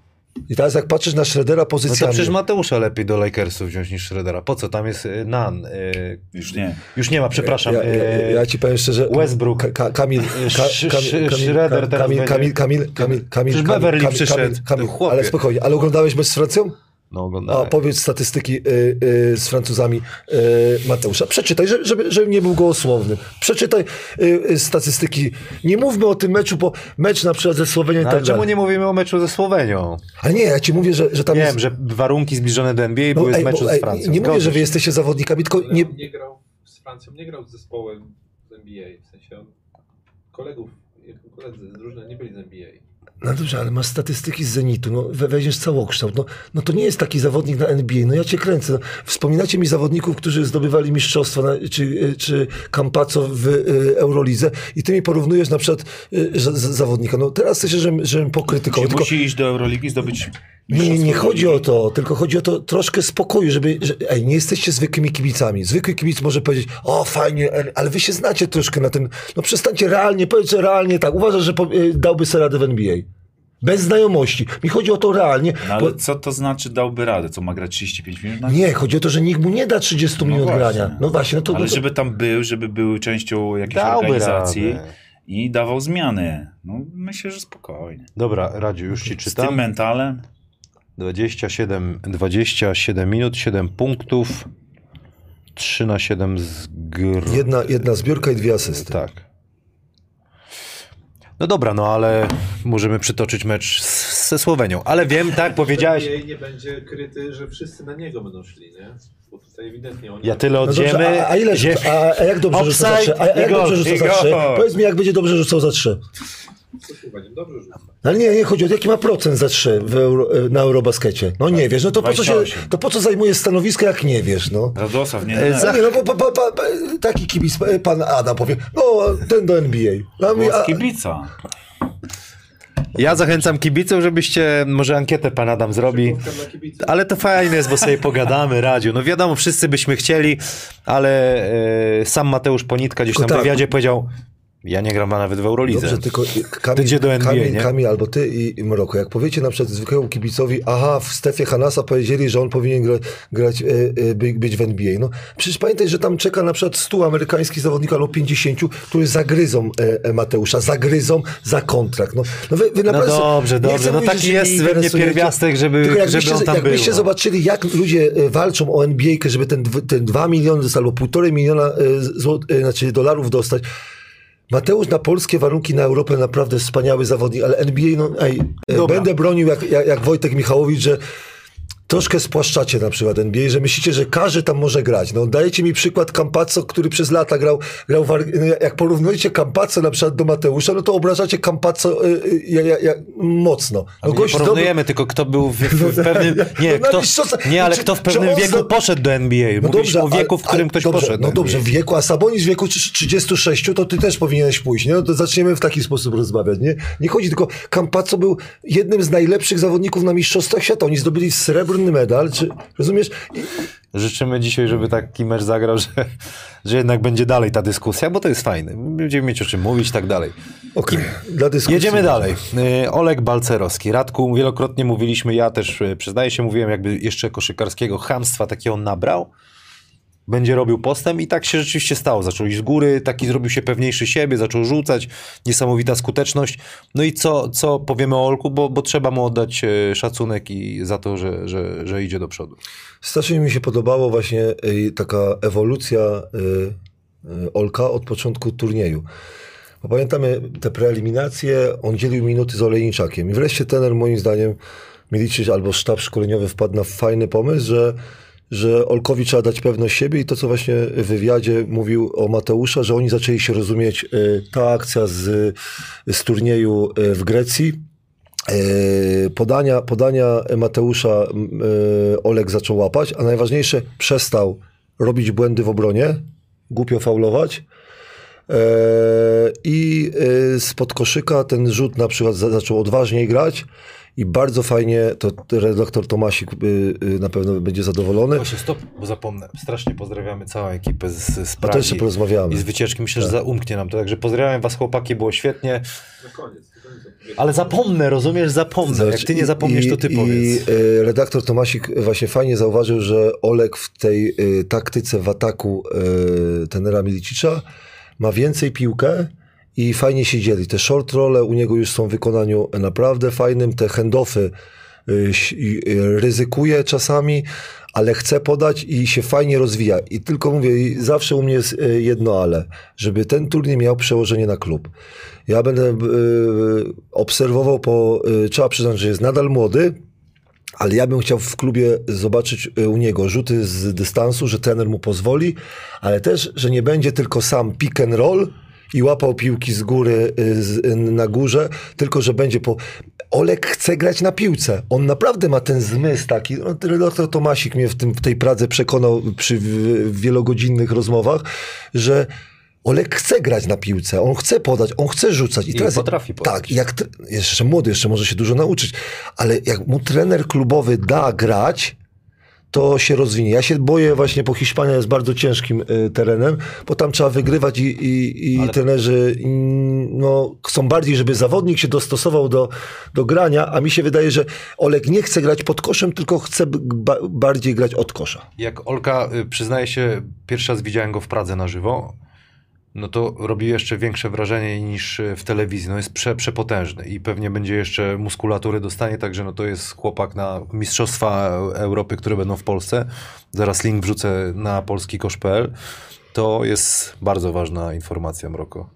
C: I teraz jak patrzysz na Schroedera
A: No to przecież Mateusza lepiej do Lakersów wziąć niż Schroedera. Po co? Tam jest y, Nan. y,
B: Już nie.
A: Już nie ma, przepraszam.
C: Ja, ja,
A: y,
C: ja ci powiem szczerze.
A: Westbrook.
C: Ka, ka, Kamil. Ka,
A: Sz-
C: Kamil,
A: Sz-
C: Kamil,
A: Schroeder teraz
C: Kamil,
A: będzie-
C: Kamil, Kamil, Kamil, Kamil,
A: Przecież
C: Kamil,
A: Beverly
C: Kamil,
A: przyszedł.
C: Kamil, Kamil,
A: Ty chłopie.
C: ale spokojnie, ale oglądałeś mecz z Francją?
A: No
C: A
A: oglądałem.
C: powiedz statystyki y, y, z Francuzami y, Mateusza. Przeczytaj, żeby, żeby, nie był gołosłowny. Przeczytaj y, y, statystyki. Nie mówmy o tym meczu, bo mecz na przykład ze Słowenią
A: No, ale
C: tak
A: czemu nie mówimy o meczu ze Słowenią?
C: Ale nie, ja ci mówię, że, że tam
A: Wiem,
C: jest...
A: że warunki zbliżone do NBA
C: No,
A: były z
C: ej,
A: meczu
C: bo,
A: z Francją.
C: nie mówię, że wy jesteście zawodnikami, tylko nie...
D: nie grał z Francją, nie grał z zespołem z NBA. W sensie on kolegów, koledzy z drużyny nie byli z NBA.
C: No dobrze, ale masz statystyki z Zenitu, no we- weźmiesz całokształt, no, no to nie jest taki zawodnik na NBA, no ja cię kręcę. No. Wspominacie mi zawodników, którzy zdobywali mistrzostwa, na, czy, y, czy Campazzo w y, Eurolidze i ty mi porównujesz na przykład y, z, z, zawodnika. No teraz chcesz, żebym, żebym pokrytykował,
B: Czy
C: tylko
B: musi iść do Euroligi, zdobyć
C: nie, nie, nie chodzi o to, tylko chodzi o to troszkę spokoju, żeby, że, ej, nie jesteście zwykłymi kibicami. Zwykły kibic może powiedzieć, o fajnie, e, ale wy się znacie troszkę na tym, no przestańcie realnie, powiedz, że realnie tak, uważasz, że po, dałby sobie radę w NBA. Bez znajomości. Mi chodzi o to realnie.
B: No,
C: bo,
B: ale co to znaczy dałby radę? Co ma grać 35 minut? na
C: nie, chodzi o to, że nikt mu nie da 30 minut
B: właśnie.
C: grania. No właśnie, no to...
B: Ale
C: no to
B: żeby tam był, żeby był częścią jakiejś
A: Dałby
B: organizacji
A: radę.
B: i dawał zmiany. No myślę, że spokojnie.
A: Dobra, Radziu, już ci
B: Z tym
A: czytam.
B: mentalem
A: 27, 27 minut, 7 punktów, 3 na 7 z gr...
C: jedna, jedna zbiórka i dwie asysty.
A: Tak. No dobra, no ale możemy przytoczyć mecz z, ze Słowenią. Ale wiem, tak, powiedziałeś,
D: NBA nie będzie kryty, że wszyscy na niego będą szli, nie? Bo tutaj ewidentnie oni...
A: ja tyle
C: No dobrze, a, a ile a, a jak dobrze rzuca za trzy? A, a jak dobrze rzuca
A: i
C: za trzy? Powiedz mi, jak będzie dobrze rzucał za trzy.
D: Dobrze rzuca.
C: Ale nie, nie chodzi o to, jaki ma procent za trzy w euro, na Eurobaskecie. No nie wiesz, no to po, co się,
B: 28.
C: to po co zajmujesz stanowisko, jak nie wiesz, no.
B: Radosław nie
A: E,
B: za...
C: Nie, no bo, bo, bo, bo, taki kibic, e, pan Adam powie, no ten do NBA. No,
B: głos
C: a,
B: kibica.
A: Ja zachęcam kibiców, żebyście może ankietę pan Adam zrobi. Ale to fajne jest, bo sobie pogadamy, Radziu. No wiadomo, wszyscy byśmy chcieli, ale e, sam Mateusz Ponitka gdzieś tam w
C: tak.
A: wywiadzie powiedział, ja nie gram nawet w Eurolidze.
C: Dobrze, tylko Kamil,
A: idzie do NBA,
C: Kamil? Kamil albo ty i, i Mroko, jak powiecie na przykład zwykłemu kibicowi, aha, w Stefie Hanasa powiedzieli, że on powinien gra, grać, e, e, by, być w NBA. No, przecież pamiętaj, że tam czeka na przykład 100 amerykańskich zawodników albo 50, którzy zagryzą e, Mateusza, zagryzą za kontrakt. No, no, wy, wy
A: No
C: naprawdę,
A: dobrze,
C: nie
A: dobrze.
C: chcę
A: No taki jest we mnie pierwiastek, żeby,
C: tylko
A: żeby
C: jakbyście,
A: on tam był.
C: jakbyście
A: no.
C: zobaczyli, jak ludzie walczą o NBA, żeby ten, ten 2 miliony albo 1,5 miliona e, zł, e, znaczy dolarów dostać. Mateusz na polskie warunki na Europę naprawdę wspaniały zawodnik, ale NBA, no ej, e,
A: Dobra.
C: będę bronił jak, jak, jak Wojtek Michałowicz, że troszkę spłaszczacie na przykład NBA, że myślicie, że każdy tam może grać. No dajecie mi przykład Campazzo, który przez lata grał, grał w, no, jak porównujecie Campazzo na przykład do Mateusza, no to obrażacie Campazzo y, y, ja, mocno. No,
A: Nie porównujemy, tylko kto był w, w pewnym... Nie,
C: No,
A: kto, nie ale
C: czy-
A: kto w pewnym wieku
C: za-
A: poszedł do NBA.
C: No
A: Mówiliśmy
C: dobrze,
A: o wieku, w którym
C: ale
A: ktoś
C: dobrze,
A: poszedł.
C: No
A: do
C: dobrze, w wieku, a Sabonis w wieku 36, to ty też powinieneś pójść, nie? No to zaczniemy w taki sposób rozmawiać, nie? Nie chodzi tylko, Campazzo był jednym z najlepszych zawodników na Mistrzostwach Świata. Oni zdobyli srebrny medal, czy, rozumiesz? I,
A: Życzymy dzisiaj, żeby taki mecz zagrał, że, że jednak będzie dalej ta dyskusja, bo to jest fajne. Będziemy mieć o czym mówić i tak dalej.
C: dyskusji.
A: Jedziemy dalej. Y, Oleg Balcerowski. Radku, wielokrotnie mówiliśmy, ja też y, przyznaję się, mówiłem, jakby jeszcze koszykarskiego chamstwa takiego nabrał. Będzie robił postęp i tak się rzeczywiście stało. Zaczął iść z góry, taki zrobił się pewniejszy siebie, zaczął rzucać, niesamowita skuteczność. No i co, co powiemy o Olku, bo, bo trzeba mu oddać e, szacunek i za to, że, że, że idzie do przodu.
C: Strasznie mi się podobało właśnie y, taka ewolucja y, Olka od początku turnieju. Bo pamiętamy te preeliminacje, on dzielił minuty z Olejniczakiem i wreszcie tener moim zdaniem Milicic albo sztab szkoleniowy wpadł na fajny pomysł, że, że Olkowi trzeba dać pewność siebie i to, co właśnie w wywiadzie mówił o Mateusza, że oni zaczęli się rozumieć. y, Ta akcja z, z turnieju y, w Grecji, E, Podania, podania Mateusza e, Olek zaczął łapać, a najważniejsze przestał robić błędy w obronie, głupio faulować. E, I e, spod koszyka ten rzut na przykład za- zaczął odważniej grać i bardzo fajnie, to redaktor Tomasik y, y, na pewno będzie zadowolony.
A: Właśnie stop, bo zapomnę. Strasznie pozdrawiamy całą ekipę z, z
C: A to jeszcze
A: Pragi
C: porozmawiamy.
A: i z wycieczki. Myślę, że za, umknie nam to. Także pozdrawiam was chłopaki, było świetnie.
D: Na koniec. na koniec opowiedzmy.
A: Ale zapomnę, rozumiesz? Zapomnę. Jak ty nie zapomniesz, to ty
C: I,
A: powiedz.
C: I e, redaktor Tomasik właśnie fajnie zauważył, że Olek w tej e, taktyce w ataku e, tenera Milicicza ma więcej piłkę i fajnie się dzieli. Te short role u niego już są w wykonaniu naprawdę fajnym. Te handoffy i, e, ryzykuje czasami, ale chce podać i się fajnie rozwija. I tylko mówię, zawsze u mnie jest e, jedno ale, żeby ten turniej miał przełożenie na klub. Ja będę obserwował, po, trzeba przyznać, że jest nadal młody, ale ja bym chciał w klubie zobaczyć u niego rzuty z dystansu, że trener mu pozwoli, ale też, że nie będzie tylko sam pick and roll i łapał piłki z góry y, z, y, na górze, tylko że będzie po... Olek chce grać na piłce. On naprawdę ma ten zmysł taki. No, redaktor Tomasik mnie w, tym, w tej Pradze przekonał przy wielogodzinnych rozmowach, że Olek chce grać na piłce, on chce podać, on chce rzucać. I,
A: I
C: teraz,
A: potrafi podać.
C: Tak, jak jeszcze młody, jeszcze może się dużo nauczyć, ale jak mu trener klubowy da grać, to się rozwinie. Ja się boję właśnie, bo Hiszpania jest bardzo ciężkim y, terenem, bo tam trzeba wygrywać i, i, i
A: Ale-
C: trenerzy no, chcą bardziej, żeby zawodnik się dostosował do, do grania, a mi się wydaje, że Olek nie chce grać pod koszem, tylko chce ba, bardziej grać od kosza.
A: Jak Olka, y, przyznaję się, pierwszy raz widziałem go w Pradze na żywo, no to robi jeszcze większe wrażenie niż y, w telewizji. No jest prze, przepotężny i pewnie będzie jeszcze muskulatury dostanie, także no to jest chłopak na Mistrzostwa Europy, które będą w Polsce. Zaraz link wrzucę na polskikosz.pl. To jest bardzo ważna informacja, Mroko.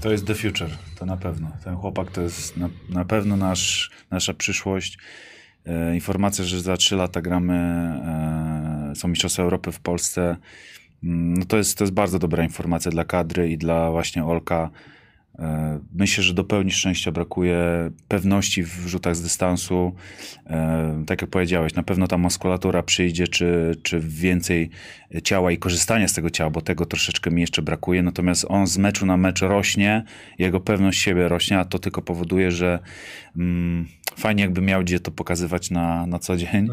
B: To jest the future, to na pewno. Ten chłopak to jest na, na pewno nasz, nasza przyszłość. E, informacja, że za trzy lata gramy, e, są Mistrzostwa Europy w Polsce, no to, jest, to jest bardzo dobra informacja dla kadry i dla właśnie Olka. E, Myślę, że do pełni szczęścia brakuje pewności w rzutach z dystansu. E, Tak jak powiedziałeś, na pewno ta muskulatura przyjdzie, czy, czy więcej ciała i korzystania z tego ciała, bo tego troszeczkę mi jeszcze brakuje. Natomiast on z meczu na mecz rośnie, jego pewność siebie rośnie, a to tylko powoduje, że mm, fajnie jakby miał gdzie to pokazywać na, na co dzień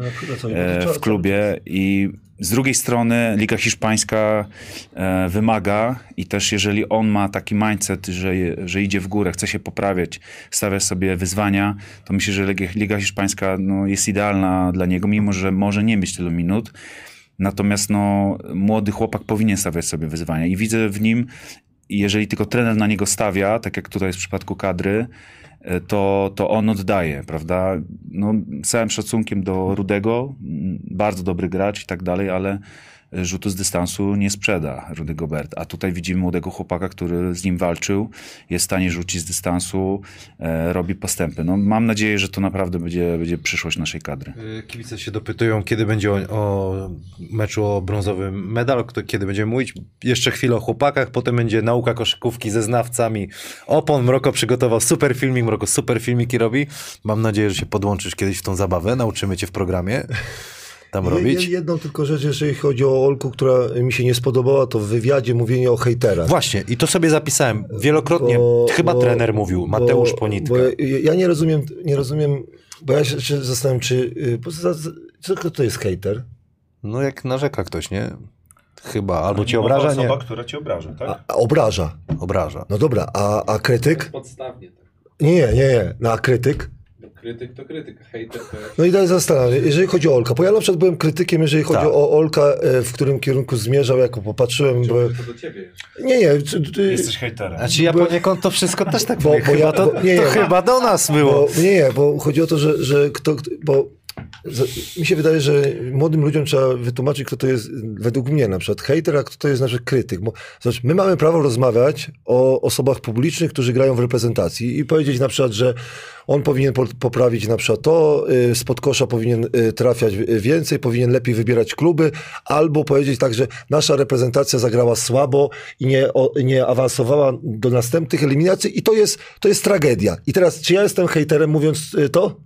B: e, w klubie i z drugiej strony Liga Hiszpańska e, wymaga i też jeżeli on ma taki mindset, że, że idzie w górę, chce się poprawiać, stawia sobie wyzwania, to myślę, że Liga, Hiszpańska no, jest idealna dla niego, mimo że może nie mieć tylu minut. Natomiast no, młody chłopak powinien stawiać sobie wyzwania i widzę w nim, jeżeli tylko trener na niego stawia, tak jak tutaj jest w przypadku kadry, to, to on oddaje, prawda? No, całym szacunkiem do Rudego, bardzo dobry gracz i tak dalej, ale rzutu z dystansu nie sprzeda Rudy Gobert. A tutaj widzimy młodego chłopaka, który z nim walczył, jest w stanie rzucić z dystansu, e, robi postępy. No, mam nadzieję, że to naprawdę będzie, będzie przyszłość naszej kadry.
A: Y, Kibice się dopytują, kiedy będzie o, o meczu o brązowy medal, kto, kiedy będziemy mówić. Jeszcze chwilę o chłopakach, potem będzie nauka koszykówki ze znawcami. Opon Mroko przygotował super filmik, Mroko super filmiki robi. Mam nadzieję, że się podłączysz kiedyś w tą zabawę, nauczymy cię w programie tam robić.
C: je- Jedną tylko rzecz, jeżeli chodzi o Olku, która mi się nie spodobała, to w wywiadzie mówienie o hejterach.
A: Właśnie, i to sobie zapisałem. Wielokrotnie,
C: Bo-
A: chyba
C: bo-
A: trener mówił, Mateusz
C: bo-
A: Ponitka.
C: Bo ja- ja nie rozumiem, nie rozumiem, bo ja się, się zastanawiam, czy, y, co to jest hejter?
A: No jak narzeka ktoś, nie? Chyba, albo
B: No,
A: ci obraża, nie?
B: osoba, która cię obraża, tak?
C: A, a obraża.
A: Obraża.
C: No dobra, a, a krytyk?
D: Podstawnie tak.
C: Nie, nie, nie, nie. No, a krytyk?
D: No, Krytyk to krytyk, hejter to jest...
C: No i dalej zastanawiam, jeżeli chodzi o Olka, bo ja na przykład byłem krytykiem, jeżeli chodzi
A: Tak.
C: o Olka, e, w którym kierunku zmierzał, jak popatrzyłem, bo...
D: To do ciebie?
C: Nie, nie, czy- czy-
B: Jesteś hejterem.
A: Znaczy ja poniekąd to wszystko też tak
C: Bo- bo
A: chyba
C: ja-
A: to,
C: bo- nie,
A: to
C: nie.
A: chyba do nas było.
C: Bo, nie, nie, bo chodzi o to, że, że kto, kto- bo mi się wydaje, że młodym ludziom trzeba wytłumaczyć, kto to jest, według mnie na przykład hejter, a kto to jest nasz krytyk. Bo zobacz, my mamy prawo rozmawiać o osobach publicznych, którzy grają w reprezentacji i powiedzieć na przykład, że on powinien po- poprawić na przykład to, y, spod kosza powinien y, trafiać więcej, powinien lepiej wybierać kluby, albo powiedzieć tak, że nasza reprezentacja zagrała słabo i nie, nie awansowała do następnych eliminacji i to jest, to jest tragedia. I teraz, czy ja jestem hejterem mówiąc y, to?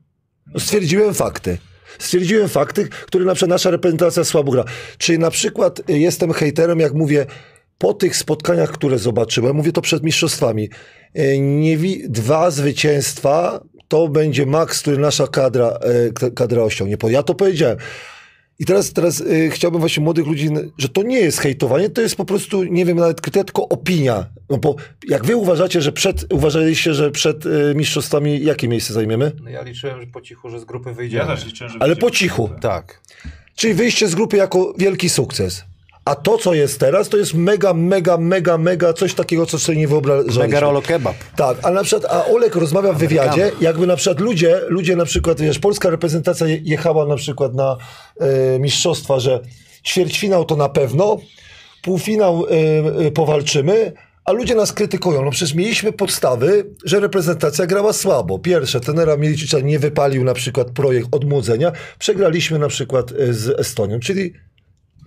C: No, Stwierdziłem fakty. Stwierdziłem fakty, które na przykład nasza reprezentacja słabo gra. Czy na przykład y, jestem hejterem, jak mówię, po tych spotkaniach, które zobaczyłem, mówię to przed mistrzostwami, y, nie dwa zwycięstwa to będzie maks, który nasza kadra, y, kadra osiągnie. Ja to powiedziałem. I teraz, teraz y, chciałbym właśnie młodych ludzi, że to nie jest hejtowanie, to jest po prostu, nie wiem, nawet krytyka, tylko opinia. No bo jak wy uważacie, że przed, uważaliście, że przed y, mistrzostwami jakie miejsce zajmiemy?
A: No ja liczyłem, że po cichu, że z grupy
B: Ja
A: wyjdziemy.
B: też liczę, że
C: Ale po cichu.
A: Tak.
C: Czyli wyjście z grupy jako wielki sukces. A to, co jest teraz, to jest mega, mega, mega, mega coś takiego, co sobie nie wyobrażaliśmy.
A: Mega rolo kebab.
C: Tak, a na przykład, a Olek rozmawia w wywiadzie, jakby na przykład ludzie, ludzie na przykład, wiesz, polska reprezentacja je- jechała na przykład na e, mistrzostwa, że ćwierćfinał to na pewno, półfinał e, e, powalczymy, a ludzie nas krytykują. No przecież mieliśmy podstawy, że reprezentacja grała słabo. Pierwsze, tenera Milicicza nie wypalił na przykład projekt odmłodzenia, przegraliśmy na przykład z Estonią, czyli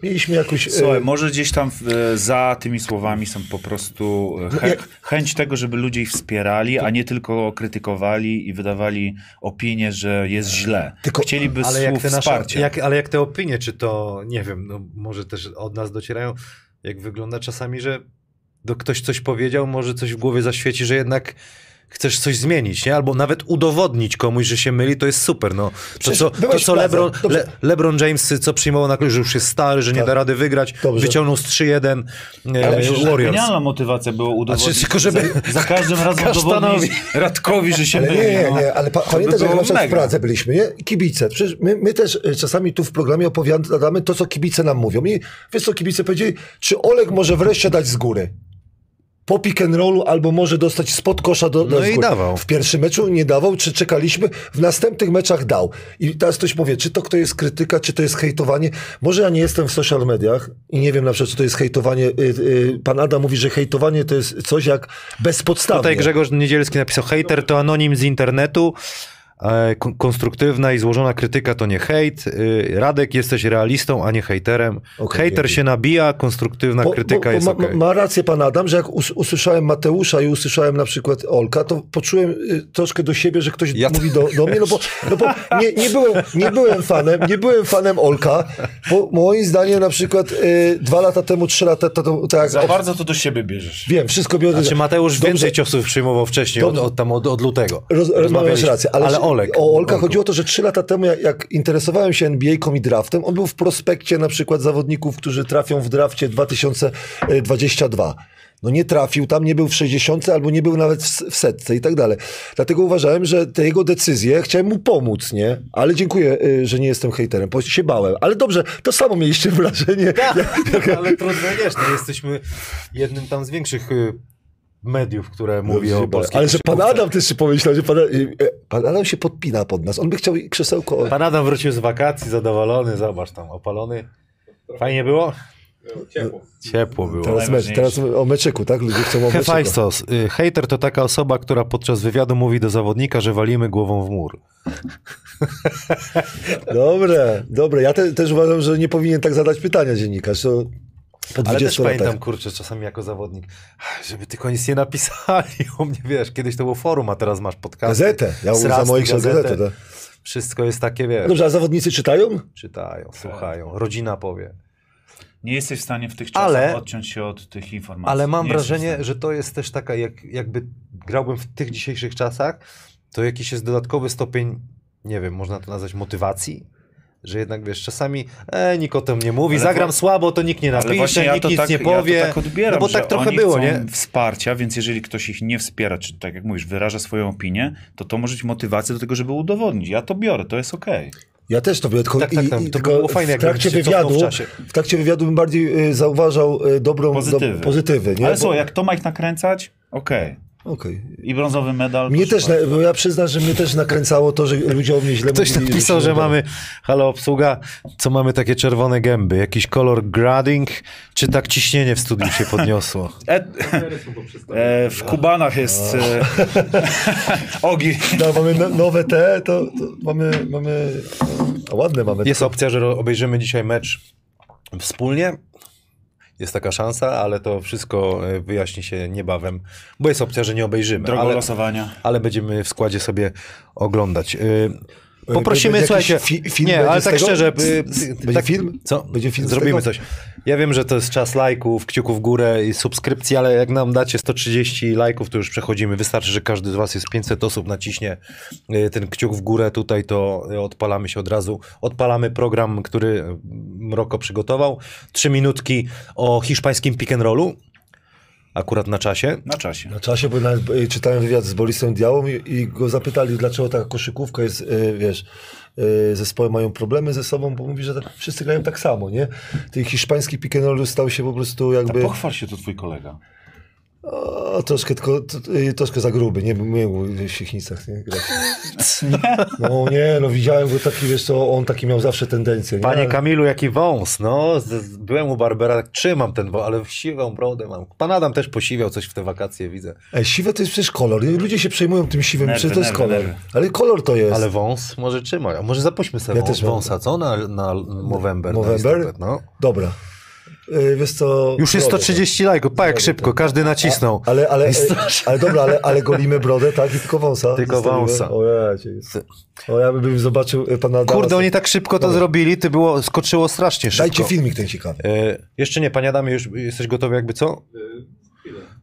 C: mieliśmy jakoś... e,
B: Słuchaj, może gdzieś tam e, za tymi słowami są po prostu e, chę,
C: jak-
B: chęć tego, żeby ludzie ich wspierali, a nie tylko krytykowali i wydawali opinię, że jest źle.
C: Tylko-
B: Chcieliby
A: Ale jak,
B: słów
A: te nasze,
B: wsparcia.
A: jak, ale jak te opinie, czy to, nie wiem, no może też od nas docierają, jak wygląda czasami, że do ktoś coś powiedział, może coś w głowie zaświeci, że jednak chcesz coś zmienić, nie? Albo nawet udowodnić komuś, że się myli, to jest super, no. To co, to, co. Lebron. Le, LeBron James, co przyjmował na klucz, że już jest stary, że nie
C: Tak.
A: da rady wygrać,
C: Dobrze.
A: wyciągnął z 3-1 e, Warriors.
B: genialna motywacja było udowodnić
A: Znaczy, tylko żeby-
B: za, za każdym razem udowodnić Radkowi, że się
C: Ale
B: myli.
C: nie, nie,
B: no.
C: nie, ale pa,
B: To by
C: jak na przykład w. Pradze byliśmy, nie? Kibice. Przecież my, my też e, czasami tu w programie opowiadamy to, co kibice nam mówią. I wiesz, co kibice powiedzieli? Czy Olek może wreszcie dać z góry? Po pick and rollu albo może dostać spod kosza do, do
A: No i dawał.
C: W pierwszym meczu nie dawał, czy czekaliśmy? W następnych meczach dał. I teraz ktoś powie, czy to kto jest krytyka, czy to jest hejtowanie? Może ja nie jestem w social mediach i nie wiem na przykład, czy to jest hejtowanie. Y, y, Pan Adam mówi, że hejtowanie to jest coś jak bezpodstawne.
A: Tutaj Grzegorz Niedzielski napisał, hejter to anonim z internetu, konstruktywna i złożona krytyka to nie hejt. Y, Radek, jesteś realistą, a nie hejterem.
C: Okej,
A: Hejter się nabija, konstruktywna krytyka jest
C: ma,
A: okej.
C: ma rację pan Adam, że jak us, usłyszałem Mateusza i usłyszałem na przykład Olka, to poczułem y, troszkę do siebie, że ktoś
A: Ja
C: mówi do, do mnie, no bo, no bo nie, nie, byłem, nie byłem fanem, nie byłem fanem Olka, bo moim zdaniem na przykład y, dwa lata temu, trzy lata temu, tak
B: Za bardzo to do siebie bierzesz.
C: wiem, wszystko biorę.
A: Znaczy Mateusz
C: Dobrze.
A: więcej ciosów przyjmował wcześniej, od,
C: Dobrze.
A: od, tam od, od lutego.
C: Roz, masz rację, ale,
A: ale Olek.
C: o Olka
A: Olku.
C: chodziło o to, że trzy lata temu, jak, jak interesowałem się NBA-ką i draftem, on był w prospekcie na przykład zawodników, którzy trafią w drafcie 2022. No nie trafił, tam nie był w 60 albo nie był nawet w, w setce i tak dalej. Dlatego uważałem, że te jego decyzje, chciałem mu pomóc, nie? Ale dziękuję, y, że nie jestem hejterem, bo się bałem. Ale dobrze, to samo mieliście wrażenie.
A: Tak, ale trudno, wiesz, no jesteśmy jednym tam z większych y, mediów, które mówi o polskiej
C: Ale że pan. Adam też się pomyślał, że pan, y, pan Adam się podpina pod nas. On by chciał krzesełko...
A: Pan Adam wrócił z wakacji, zadowolony, zobacz tam, opalony. Fajnie było?
D: No, ciepło.
A: Ciepło było.
C: Teraz, mecz, teraz o meczyku, tak? Ludzie chcą o meczyku.
A: Hefajstos. y, Hejter to taka osoba, która podczas wywiadu mówi do zawodnika, że walimy głową w mur.
C: Dobre, dobre. Ja te, też uważam, że nie powinien tak zadać pytania dziennikarz. To po 20
A: Ale też
C: latach.
A: pamiętam, kurczę, czasami jako zawodnik, "Ach, żeby tylko nic nie napisali o mnie, wiesz, kiedyś to było forum, a teraz masz podcast.
C: Gazetę. Ja mówię za moich gazetę. gazetę tak.
A: Wszystko jest takie, wiesz,
C: Dobrze, a zawodnicy czytają?
A: czytają, słuchają, rodzina powie.
B: Nie jesteś w stanie w tych czasach
A: Ale-
B: odciąć się od tych informacji.
A: Ale mam
B: Nie
A: wrażenie, że to jest też taka, jak, jakby grałbym w tych dzisiejszych czasach, to jakiś jest dodatkowy stopień, nie wiem, można to nazwać motywacji, że jednak wiesz, czasami e, nikt o tym nie mówi,
B: Ale
A: zagram
B: wo-
A: słabo, to nikt nie napisze,
B: ja
A: nikt
B: to,
A: nic
B: tak,
A: nie powie.
B: ja to tak odbieram,
A: no bo tak trochę
B: oni
A: było,
B: chcą
A: nie?
B: wsparcia, więc jeżeli ktoś ich nie wspiera, czy tak jak mówisz, wyraża swoją opinię, to to może być motywacja do tego, żeby udowodnić. Ja to biorę, to jest okej.
C: Ja też to wiem, tylko,
A: Tak, tak,
C: i,
A: tak,
C: i,
A: to
C: tylko
A: było fajne,
C: w trakcie wywiadu,
A: w czasie.
C: w trakcie wywiadu bym bardziej y, zauważał y, dobrą
B: Pozytywy.
C: Do, pozytywy nie?
B: Ale
C: Bo-
B: co, jak to Mike nakręcać, okej.
C: Okej.
B: I brązowy medal.
C: Mnie też,
B: bardzo.
C: bo ja przyznam, że mnie też nakręcało to, że ludzie o mnie źle
A: Ktoś
C: mówili.
A: napisał,
C: się
A: że
C: da.
A: mamy, halo obsługa, co mamy takie czerwone gęby, jakiś kolor grading, czy tak ciśnienie w studiu się podniosło?
B: E, e, w Kubanach jest e, ogień.
C: No, mamy no, nowe te, to, to mamy, mamy a ładne mamy.
A: Jest opcja, że obejrzymy dzisiaj mecz wspólnie. Jest taka szansa, ale to wszystko e, wyjaśni się niebawem, bo jest opcja, że nie obejrzymy,
B: Drogą
A: ale,
B: losowania.
A: ale będziemy w składzie sobie oglądać. Y, Poprosimy, słuchajcie,
C: fi- film
A: nie, ale tak szczerze,
C: będzie
A: tak,
C: film?
A: Co?
C: Będzie film
A: Zrobimy coś. Ja wiem, że to jest czas lajków, kciuków w górę i subskrypcji, ale jak nam dacie 130 lajków, to już przechodzimy. Wystarczy, że każdy z was jest 500 osób, naciśnie y, ten kciuk w górę tutaj, to odpalamy się od razu. Odpalamy program, który Mroko przygotował. Trzy minutki o hiszpańskim pick and rollu. Akurat na czasie.
B: Na czasie.
C: Na czasie, bo nawet y, czytałem wywiad z Borisem Diałą i, i go zapytali, dlaczego taka koszykówka jest, y, wiesz, y, zespoły mają problemy ze sobą, bo mówi, że tak, wszyscy grają tak samo, nie? Ten hiszpański pick and roll stał się po prostu jakby...
B: Pochwal się to twój kolega.
C: O, troszkę, tylko, y, troszkę za gruby, nie mógł w Siechnicach nie, grać. No nie, no widziałem go taki, wiesz co, on taki miał zawsze tendencję. Nie?
A: Panie Kamilu, jaki wąs, no. Byłem u Barbera, tak trzymam ten wąs, ale siwą brodę mam. Pan Adam też posiwiał coś w te wakacje, widzę.
C: Ej, siwe to jest przecież kolor. Ludzie się przejmują tym siwym,
B: Nerwy,
C: przecież to jest
B: nerwy,
C: kolor.
B: nerwy.
C: Ale kolor to jest.
A: Ale wąs może trzymaj. A może zapuśćmy sobie
C: Ja
A: wąs,
C: też
A: wąsa, co? Na, na Movember.
C: Movember?
A: Na listopad, no.
C: Dobra. Y, wiesz co...
A: Już jest
C: brodę,
A: 130 lajków, pa jak szybko, każdy nacisnął.
C: Ale, ale, ale, ale dobra, ale, ale golimy brodę, tak? I tylko wąsa.
A: Tylko
C: zostawimy?
A: wąsa.
C: O ja. O ja bym zobaczył y, pana Adama.
A: Kurde, oni tak szybko to
C: Dobra.
A: zrobili, ty było, skoczyło strasznie szybko.
C: Dajcie filmik ten ciekawy.
A: E, jeszcze nie, panie Adamie, już jesteś gotowy jakby co?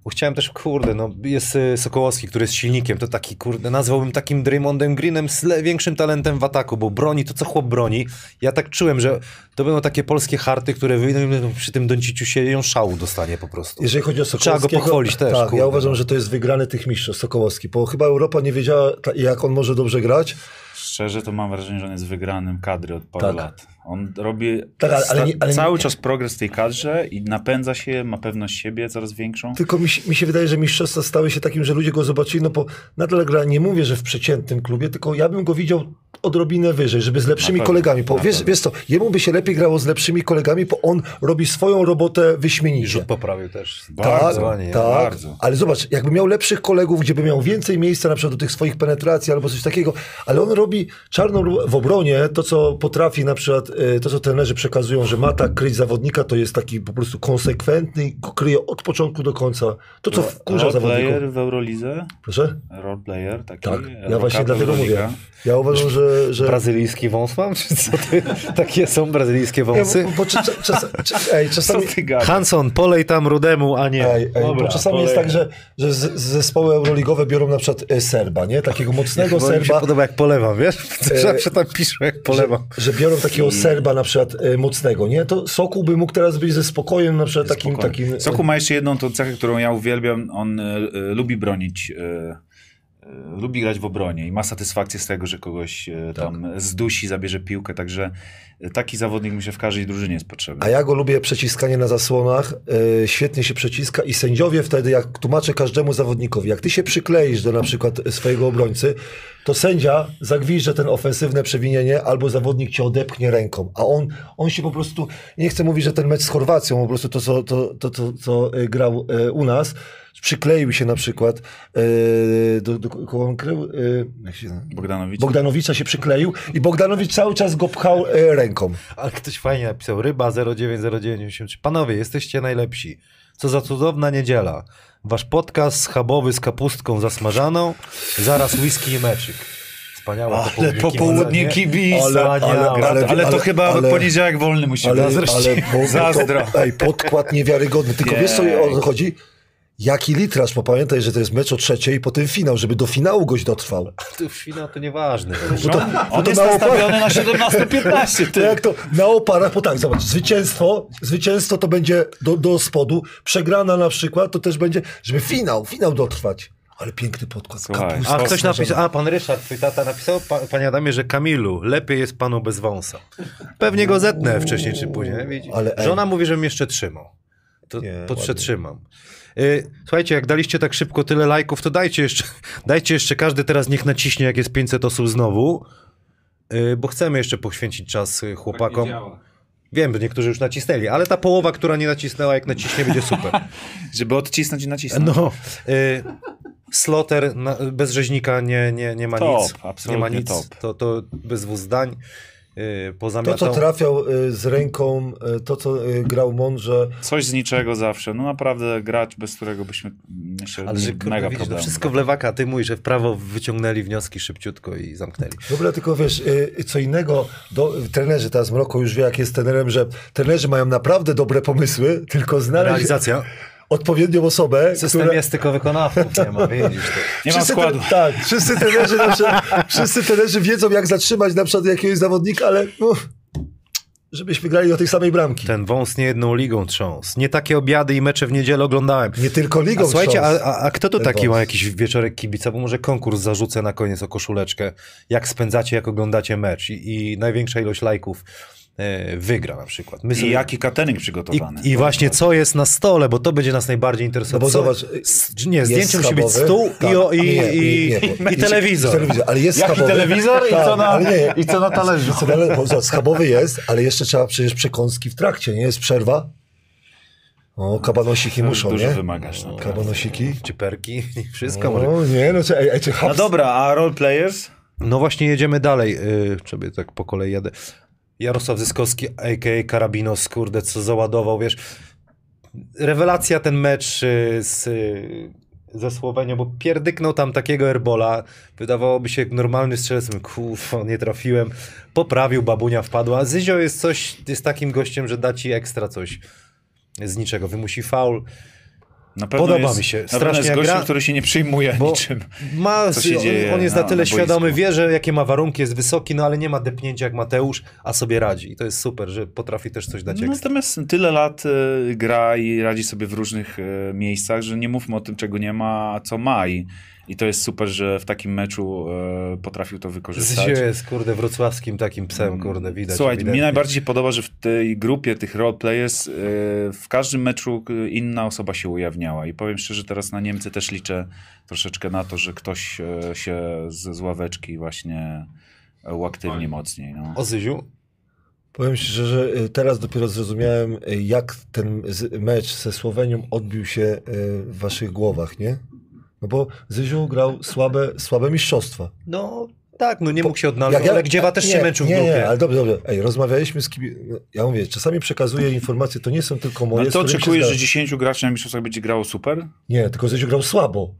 A: Bo chciałem też, kurde, no jest y, Sokołowski, który jest silnikiem, to taki, kurde, nazwałbym takim Draymondem Greenem z większym talentem w ataku, bo broni to, co chłop broni. Ja tak czułem, że to będą takie polskie harty, które wyjdą przy tym Donciciu się ją szału dostanie po prostu.
C: Jeżeli chodzi o
A: Trzeba
C: Sokołowskiego...
A: go pochwalić też,
C: Tak,
A: kurde,
C: ja uważam,
A: no.
C: że to jest wygrany tych mistrzostw Sokołowski, bo chyba Europa nie wiedziała, jak on może dobrze grać.
B: Szczerze to mam wrażenie, że on jest wygranym kadry od paru
C: Tak.
B: lat. On robi
C: Tak, ale- ale nie- ale nie-
B: cały czas progres w tej kadrze i napędza się, ma pewność siebie coraz większą.
C: Tylko mi, się- mi się wydaje, że mistrzostwa stały się takim, że ludzie go zobaczyli, no bo nadal gra, nie mówię, że w przeciętnym klubie, tylko ja bym go widział odrobinę wyżej, żeby z lepszymi kolegami. Bo wiesz, wiesz co, jemu by się lepiej grało z lepszymi kolegami, bo on robi swoją robotę
A: I
C: wyśmienicie.
A: rzut poprawił też.
B: Bardzo,
C: tak,
A: nie?
C: tak,
B: bardzo.
C: ale zobacz, jakby miał lepszych kolegów, gdzie by miał więcej miejsca na przykład do tych swoich penetracji albo coś takiego, ale on robi czarną w obronie, to co potrafi na przykład, y, to co trenerzy przekazują, że ma tak kryć zawodnika, to jest taki po prostu konsekwentny i go kryje od początku do końca. To co wkurza
B: Role
C: zawodników.
B: player w Eurolidze,
C: Proszę?
B: role player taki.
C: Tak, ja właśnie dlatego mówię. Ja uważam, że... że...
A: Brazylijski wąs mam? Czy co ty? Takie są brazylijskie
C: Nie,
A: wąsy?
C: bo, bo czas, czas, czas, ej,
B: Co
C: czasami...
A: Hanson, polej tam rudemu, a nie.
C: Ej, ej, bo czasami jest tak, że, że z, zespoły euroligowe biorą na przykład e, Serba, nie? Takiego mocnego
A: Bo mi się
C: Serba.
A: podoba jak polewam, wiesz? Zawsze tam piszą jak polewam.
C: Że, że biorą takiego Serba na przykład e, mocnego, nie? To Sokół by mógł teraz być ze spokojem na przykład takim...
B: Spokojnie.
C: takim
B: Soku ma jeszcze jedną tą cechę, którą ja uwielbiam. On e, e, lubi bronić. E, e, lubi grać w obronie i ma satysfakcję z tego, że kogoś e, tam zdusi, zabierze piłkę. Także taki zawodnik mi się w każdej drużynie jest potrzebny.
C: A ja go lubię przeciskanie na zasłonach, e, świetnie się przeciska i sędziowie wtedy, jak tłumaczę każdemu zawodnikowi, jak ty się przykleisz do na przykład swojego obrońcy, to sędzia zagwizdże ten ofensywne przewinienie albo zawodnik cię odepchnie ręką, a on, on się po prostu, nie chcę mówić, że ten mecz z Chorwacją, po prostu to, co, to, to, to, co e, grał e, u nas, przykleił się na przykład e, do, do kogo on krył? E, jak się,
B: Bogdanowicz.
C: Bogdanowicza się przykleił i Bogdanowicz cały czas go pchał e, ręką.
A: Ale ktoś fajnie napisał, ryba 090983. Panowie, jesteście najlepsi. Co za cudowna niedziela. Wasz podcast schabowy z kapustką zasmażaną, zaraz whisky i meczyk. Wspaniałe
B: Ale popołudnie kibica.
C: Ale- ale-
B: ale,
C: ale-
B: ale, to
C: ale-
B: chyba
C: ale-
B: poniedziałek wolny musi
C: Ale,
B: być.
C: ale bo,
B: Zazdro.
C: To, ej, podkład niewiarygodny. Tylko wiesz co o co chodzi? Jaki litraż, bo pamiętaj, że to jest mecz o trzeciej i potem finał, żeby do finału gość dotrwał.
A: To finał to nieważne.
C: Bo to,
B: On
C: bo to
B: jest
C: na
B: nastawiony na 17-15.
C: to jak to na oparach, bo tak, zobacz, zwycięstwo, zwycięstwo to będzie do, do spodu, przegrana na przykład to też będzie, żeby finał, finał dotrwać. Ale piękny podkład.
B: Słuchaj,
A: A ktoś napisał, a pan Ryszard, twój tata napisał, pa, panie Adamie, że Kamilu, lepiej jest panu bez wąsa. Pewnie go zetnę wcześniej czy później, widzisz?
C: Ale ej.
A: Żona mówi, żebym jeszcze trzymał. To
C: Nie,
A: podprzetrzymam. Y, Słuchajcie, jak daliście tak szybko tyle lajków, to dajcie jeszcze, dajcie jeszcze każdy teraz niech naciśnie, jak jest 500 osób znowu, y, bo chcemy jeszcze poświęcić czas y,
D: Tak
A: chłopakom. Wiem, że niektórzy już nacisnęli, ale ta połowa, która nie nacisnęła, jak naciśnie, będzie super.
B: Żeby odcisnąć i nacisnąć.
A: No, y, Sloter na, bez rzeźnika nie, nie, nie ma
B: Top,
A: nic. Nie ma
B: absolutnie
A: nic.
B: top.
A: To, to bez dwóch zdań. Y,
C: To,
A: pozamiatał.
C: co trafiał y, z ręką, y, to, co grał mądrze,
B: Coś z niczego zawsze. No naprawdę gracz, bez którego byśmy, myślę,
A: Ale że
B: mega
A: widzisz, to
B: problem.
A: wszystko w lewaka, ty mówisz, że w prawo wyciągnęli wnioski szybciutko i zamknęli.
C: Dobra, tylko wiesz, co innego, do, trenerzy, teraz Mroko już wie, jak jest trenerem, że trenerzy mają naprawdę dobre pomysły, tylko znaleźć
A: Realizacja.
C: Odpowiednią osobę,
A: System
C: która...
A: jest tylko wykonawców, nie ma, widzisz to.
B: Nie ma
C: Wszyscy
B: składu.
C: Tre- tak, wszyscy trenerzy, na przykład, wszyscy trenerzy wiedzą, jak zatrzymać na przykład jakiegoś zawodnika, ale no, żebyśmy grali do tej samej bramki.
A: Ten wąs nie jedną ligą trząsł. Nie takie obiady i mecze w niedzielę oglądałem.
C: Nie tylko ligą
A: A słuchajcie, a, a, a kto to
C: ten
A: taki
C: wąs.
A: ma jakiś wieczorek kibica? Bo może konkurs zarzucę na koniec o koszuleczkę. Jak spędzacie, jak oglądacie mecz i, i największa ilość lajków wygra na przykład. My
B: I jaki catering
A: I,
B: przygotowany.
A: I właśnie co jest na stole, bo to będzie nas najbardziej
C: No
A: interesować.
C: bo
A: Co-
C: zobacz,
A: s- nie, zdjęcie musi być stół
C: Tak.
A: i, o, i,
C: Nie,
A: i,
C: nie,
A: i telewizor.
C: I telewizor, ale jest
B: Jaki
C: schabowy.
B: telewizor i
C: Tak,
B: co na-
C: ale nie,
B: i co na talerzu?
C: Co bo Schabowy jest, ale jeszcze trzeba przecież przekąski w trakcie, nie? Jest przerwa. O, kabanosiki muszą,
B: Dużo
C: nie?
B: wymagasz. No.
C: Kabanosiki.
A: Czyperki i wszystko może.
C: O, nie, no czy, ej, czy
B: no dobra, a role players?
A: No właśnie jedziemy dalej. Yy, sobie tak po kolei jadę. Jarosław Zyskowski, a.k.a. Karabinos, kurde, co załadował, wiesz. Rewelacja ten mecz y, z, y, ze Słowenią, bo pierdyknął tam takiego erbola. Wydawałoby się normalny strzelec. Kurwa, nie trafiłem. Poprawił, babunia wpadła. Zyzio jest coś, jest takim gościem, że da ci ekstra coś z niczego. Wymusi faul.
B: Na pewno
A: Podoba
B: jest,
A: mi się. Strasznie
B: jest gościem,
A: gra-
B: który się nie przyjmuje
A: Bo
B: niczym.
A: ma,
B: co się
A: on,
B: dzieje
A: on jest
B: na-
A: na tyle
B: na
A: świadomy, wie, że jakie ma warunki, jest wysoki, no ale nie ma depnięcia jak Mateusz, a sobie radzi. I to jest super, że potrafi też coś dać ekstra.
B: Natomiast tyle lat e, gra i radzi sobie w różnych e, miejscach, że nie mówmy o tym, czego nie ma, a co ma. I, i to jest super, że w takim meczu e, potrafił to wykorzystać.
A: Zysio jest, kurde, wrocławskim takim psem, kurde, widać.
B: Słuchaj,
A: ewidentnie.
B: mi najbardziej się podoba, że w tej grupie tych roleplayers e, w każdym meczu e, inna osoba się ujawniała. I powiem szczerze, teraz na Niemcy też liczę troszeczkę na to, że ktoś e, się z, z ławeczki właśnie e, uaktywni mocniej. No.
A: O Zyziu?
C: Powiem ci, że, y, teraz dopiero zrozumiałem, y, jak ten mecz ze Słowenią odbił się w waszych głowach, nie? No bo Zyziu grał słabe, słabe mistrzostwa.
A: No tak, no nie mógł się odnaleźć,
C: Jak ja-
A: ale Gdziewa też się
C: nie,
A: męczył w
C: nie,
A: grupie.
C: Nie, ale dobrze, dobrze. Ej, rozmawialiśmy z kim... no, Ja mówię, czasami przekazuję informacje, to nie są tylko moje.
B: No
C: z
B: to
C: się
B: oczekujesz, że
C: zgadzam.
B: 10 graczy na mistrzostwach będzie grało super?
C: Nie, tylko Zyziu grał słabo.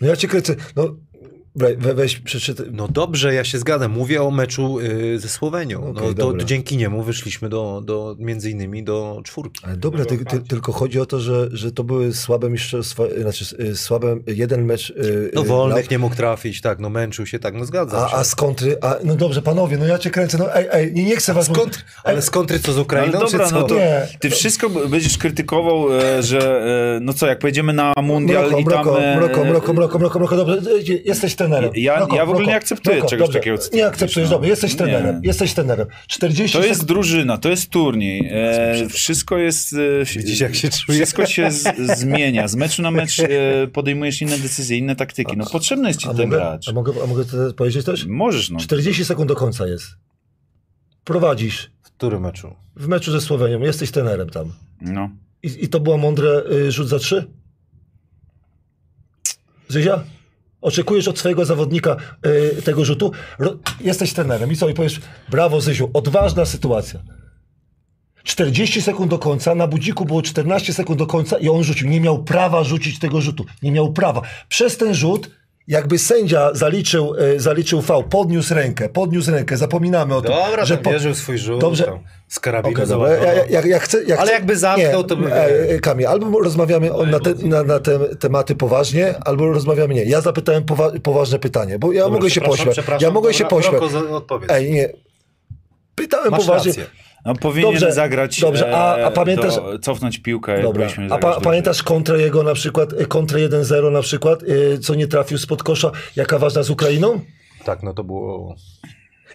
C: No ja cię kręcę. No, we, we, weź, przeczytaj.
A: No dobrze, ja się zgadzam. Mówię o meczu y, ze Słowenią.
C: Okej,
A: no, to, dzięki niemu wyszliśmy do, do między innymi do czwórki.
C: Ale dobra, ty, ty, tylko chodzi o to, że, że to były słabe mistrzostwa, znaczy y, słabe, jeden mecz... y,
A: No wolnych nie mógł trafić, tak, no męczył się, tak, no zgadzam
C: A,
A: się.
C: a z kontry, a, no dobrze, panowie, no ja cię kręcę, no ej, ej, nie, nie chcę was...
A: Skąd, ale z kontry co z Ukrainą,
B: Ale dobra,
A: czy co?
B: no to
C: Nie.
B: ty wszystko będziesz krytykował, e, że e, no co, jak pojedziemy na mundial
C: Mroko,
B: i tam...
C: mroko,
B: e,
C: mroko, mroko, mroko, mroko, mroko, dobrze, jesteś trenerem.
B: Ja- ja w ogóle nie akceptuję
C: mroko,
B: czegoś
C: dobrze.
B: takiego,
C: Nie akceptujesz,
B: no.
C: dobrze, jesteś
B: Nie.
C: trenerem, jesteś trenerem. 40
B: To jest drużyna, to jest turniej. E, wszystko jest... E,
A: Widzisz, jak się czuje?
B: Wszystko się z, zmienia. Z meczu na mecz e, podejmujesz inne decyzje, inne taktyki. No potrzebny jest ci
C: A
B: ten
C: mogę,
B: gracz.
C: a mogę, a mogę to powiedzieć też?
B: Możesz, no.
C: 40 sekund do końca jest. Prowadzisz
A: W którym meczu?
C: w meczu ze Słowenią, jesteś trenerem tam.
B: no.
C: I, i to było mądre y, rzut za trzy? Zyzia? Oczekujesz od swojego zawodnika y, tego rzutu? Ro, jesteś trenerem i co? I powiesz, brawo Zyziu, odważna sytuacja. 40 sekund do końca, na budziku było 14 sekund do końca i on rzucił. Nie miał prawa rzucić tego rzutu. Nie miał prawa. Przez ten rzut jakby sędzia zaliczył, e, zaliczył V, podniósł rękę, podniósł rękę, zapominamy o tym,
A: Dobra,
C: że po-
A: wierzył swój rzut.
C: Dobrze.
A: Tam, z karabinu
C: Okej, dobra. Ja, ja, ja chcę,
A: Ale
C: chcę,
A: jakby zamknął,
C: nie,
A: to by-
C: e, e, Kamil, albo rozmawiamy o, na, te, na, na te tematy poważnie, albo rozmawiamy nie. Ja zapytałem powa poważne pytanie, bo ja
A: Dobra,
C: mogę się pośmiać. Ja mogę się
A: Dobra,
C: pośmiać.
A: Za- odpowiedz.
C: Ej, nie. Pytałem
A: Masz
C: poważnie.
A: rację.
B: No, powinien
C: Dobrze,
B: zagrać,
C: dobrze, a- a
B: e,
C: pamiętasz-
B: do, cofnąć piłkę,
C: Dobra. A pa, pamiętasz kontrę jego na przykład, e, kontrę 1-0 na przykład, e, co nie trafił spod kosza, jaka ważna z Ukrainą?
A: Tak, no to było...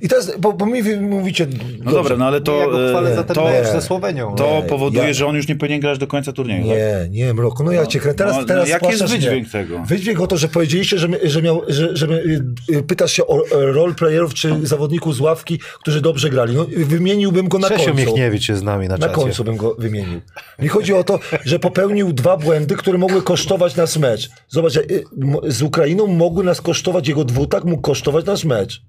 C: I teraz, bo, bo mi mówicie...
B: No dobra, no ale
A: To, ja
B: to,
A: go chwalę
B: e,
A: za ten
B: to,
A: mecz ze Słowenią.
B: to
C: Nie,
B: powoduje,
C: ja-
B: że on już nie powinien grać do końca turnieju. tak?
C: Nie, nie, Mroko, no ja cię kręcę. Teraz,
B: No, no,
C: teraz
B: jaki jest
C: mnie.
B: wydźwięk tego?
C: Wydźwięk o to, że powiedzieliście, że, że, miał, że, że y, pytasz się o e, roleplayerów czy zawodników z ławki, którzy dobrze grali. No, wymieniłbym go na
A: Czesio
C: końcu.
A: Miechniewicz jest z nami na
C: Na
A: czacie.
C: końcu bym go wymienił. Mi chodzi o to, że popełnił dwa błędy, które mogły kosztować nas mecz. Zobacz, m- z Ukrainą mogły nas kosztować, jego dwutak mógł kosztować nasz mecz.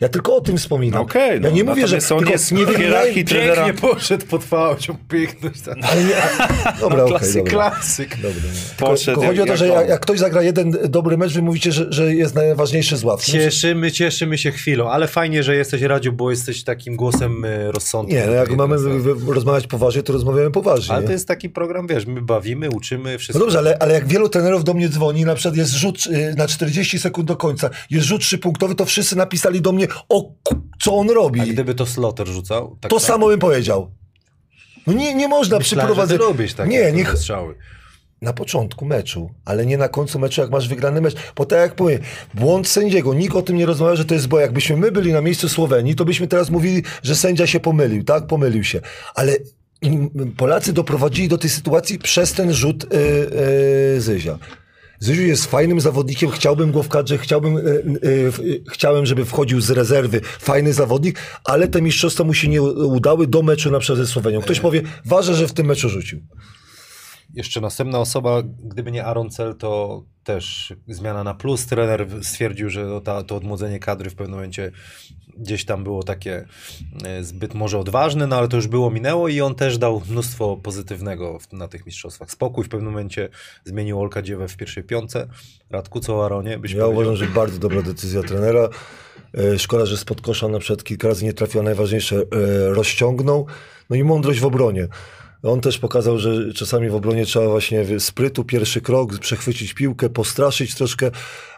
C: Ja tylko o tym wspominam.
B: Okej, no,
C: ja nie mówię, że
B: on
C: tylko
B: jest
C: nie
B: w hierarchii trenera.
A: Pięknie poszedł pod fałcią, piękność. Tak.
C: Ale nie, a, dobra, okej,
A: Klasyk,
C: dobra.
A: klasyk.
C: Dobra. Tylko,
B: Poszedł
C: tylko chodzi o to, że jak, jak ktoś zagra jeden dobry mecz, wy mówicie, że, że jest najważniejszy z ław.
A: Cieszymy, cieszymy się chwilą, ale fajnie, że jesteś Radziu, bo jesteś takim głosem e, rozsądku.
C: Nie, no jak mamy
A: tak.
C: rozmawiać poważnie, to rozmawiamy poważnie.
A: Ale
C: nie?
A: to jest taki program, wiesz, my bawimy, uczymy,
C: No
A: wszystko.
C: dobrze, ale, ale jak wielu trenerów do mnie dzwoni, na przykład jest rzut y, na 40 sekund do końca, jest rzut trzypunktowy, to wszyscy napisali do mnie, o co on robi.
A: A gdyby to Slotter rzucał? Tak
C: to
A: samo
C: samo bym powiedział. No nie, nie można
A: Myślałem, że ty
C: przyprowadzać...
A: lubisz takie
C: Nie, niech...
A: strzały.
C: Na początku meczu, ale nie na końcu meczu, jak masz wygrany mecz. Bo tak jak powiem, błąd sędziego, nikt o tym nie rozmawia, że to jest, bo jakbyśmy my byli na miejscu Słowenii, to byśmy teraz mówili, że sędzia się pomylił, tak? Pomylił się. Ale Polacy doprowadzili do tej sytuacji przez ten rzut yy, yy, Zyzia. Zyziu jest fajnym zawodnikiem, chciałbym go w kadrze, chciałbym, yy, w- yy, chciałem, żeby wchodził z rezerwy, fajny zawodnik, ale te mistrzostwa mu się nie udały do meczu na przykład ze Słowenią. Ktoś powie, ważne, że w tym meczu rzucił.
A: Jeszcze następna osoba, gdyby nie Aaron Cel, to też zmiana na plus. Trener stwierdził, że to, ta, to odmłodzenie kadry w pewnym momencie gdzieś tam było takie e, zbyt może odważne, no ale to już było, minęło i on też dał mnóstwo pozytywnego na tych mistrzostwach. Spokój w pewnym momencie zmienił Olka Dziewę w pierwszej piątce. Radku, co o Aaronie? Byś
C: Ja
A: powiedział?
C: uważam, że bardzo dobra decyzja trenera. E, Szkoda, że spod kosza na przykład kilka razy nie trafił, a najważniejsze e, rozciągnął. No i mądrość w obronie. On też pokazał, że czasami w obronie trzeba właśnie sprytu, pierwszy krok, przechwycić piłkę, postraszyć troszkę,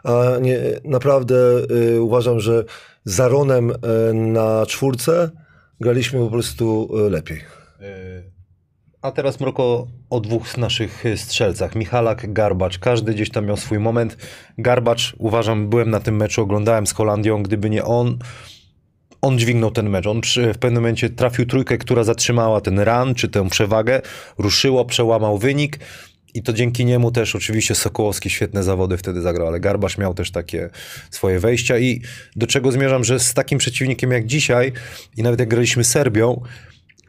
C: a nie, naprawdę e, uważam, że z Aronem e, na czwórce graliśmy po prostu e, lepiej.
A: E, A teraz Mroko o dwóch naszych e, strzelcach. Michalak, Garbacz. Każdy gdzieś tam miał swój moment. Garbacz, uważam, byłem na tym meczu, oglądałem z Holandią. Gdyby nie on, on dźwignął ten mecz. On przy, w pewnym momencie trafił trójkę, która zatrzymała ten run, czy tę przewagę. Ruszyło, przełamał wynik. I to dzięki niemu też oczywiście Sokołowski świetne zawody wtedy zagrał, ale Garbasz miał też takie swoje wejścia i do czego zmierzam, że z takim przeciwnikiem jak dzisiaj i nawet jak graliśmy Serbią,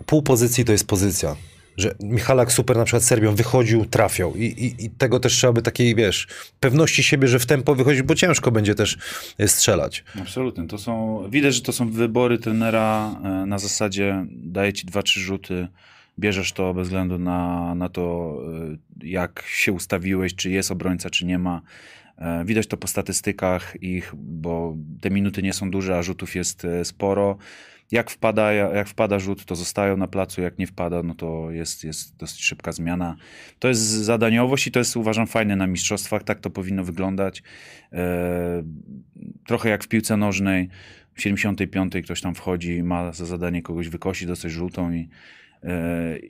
A: pół pozycji to jest pozycja. Że Michalak super na przykład Serbią wychodził, trafiał I, i, i tego też trzeba by takiej, wiesz, pewności siebie, że w tempo wychodzić, bo ciężko będzie też e, strzelać.
B: Absolutnie. To są, widać, że to są wybory trenera e, na zasadzie daje ci dwa, trzy rzuty, bierzesz to bez względu na, na to, e, jak się ustawiłeś, czy jest obrońca, czy nie ma. Widać to po statystykach ich, bo te minuty nie są duże, a rzutów jest sporo. Jak wpada, jak wpada rzut, to zostają na placu, jak nie wpada, no to jest, jest dosyć szybka zmiana. To jest zadaniowość i to jest uważam fajne na mistrzostwach, tak to powinno wyglądać. E, trochę jak w piłce nożnej, w 75 ktoś tam wchodzi, ma za zadanie kogoś wykosić, dostać żółtą i,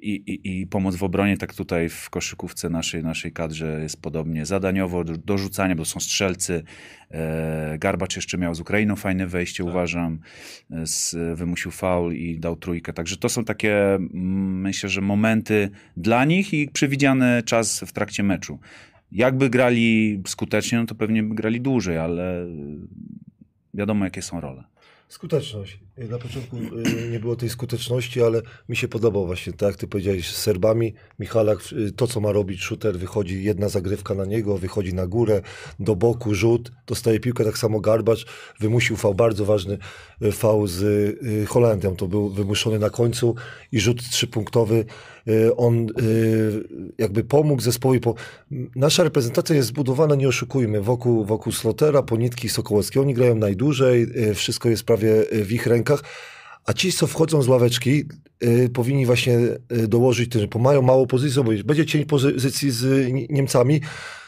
B: i, i, i pomoc w obronie, tak tutaj w koszykówce naszej, naszej kadrze jest podobnie. Zadaniowo do, do rzucania, bo są strzelcy. E, Garbacz jeszcze miał z Ukrainą fajne wejście, uważam. E, Z, wymusił faul i dał trójkę. Także to są takie, myślę, że momenty dla nich i przewidziany czas w trakcie meczu. Jakby grali skutecznie, no to pewnie by grali dłużej, ale wiadomo, jakie są role.
C: Skuteczność. Na początku y, nie było tej skuteczności, ale mi się podobał właśnie, tak ty powiedziałeś, z Serbami. Michalak, y, to co ma robić shooter, wychodzi jedna zagrywka na niego, wychodzi na górę, do boku, rzut, dostaje piłkę, tak samo Garbacz, wymusił fał, bardzo ważny y, fał z y, Holandią, to był wymuszony na końcu i rzut trzypunktowy. Y, On y, jakby pomógł zespołowi. Po... Nasza reprezentacja jest zbudowana, nie oszukujmy, wokół, wokół Slotera, Ponitki i Sokołowskiego. Oni grają najdłużej, y, wszystko jest prawie y, w ich rękach. A ci, co wchodzą z ławeczki, y, powinni właśnie y, dołożyć bo mają mało pozycji, bo będzie cień pozycji z Nie- Niemcami,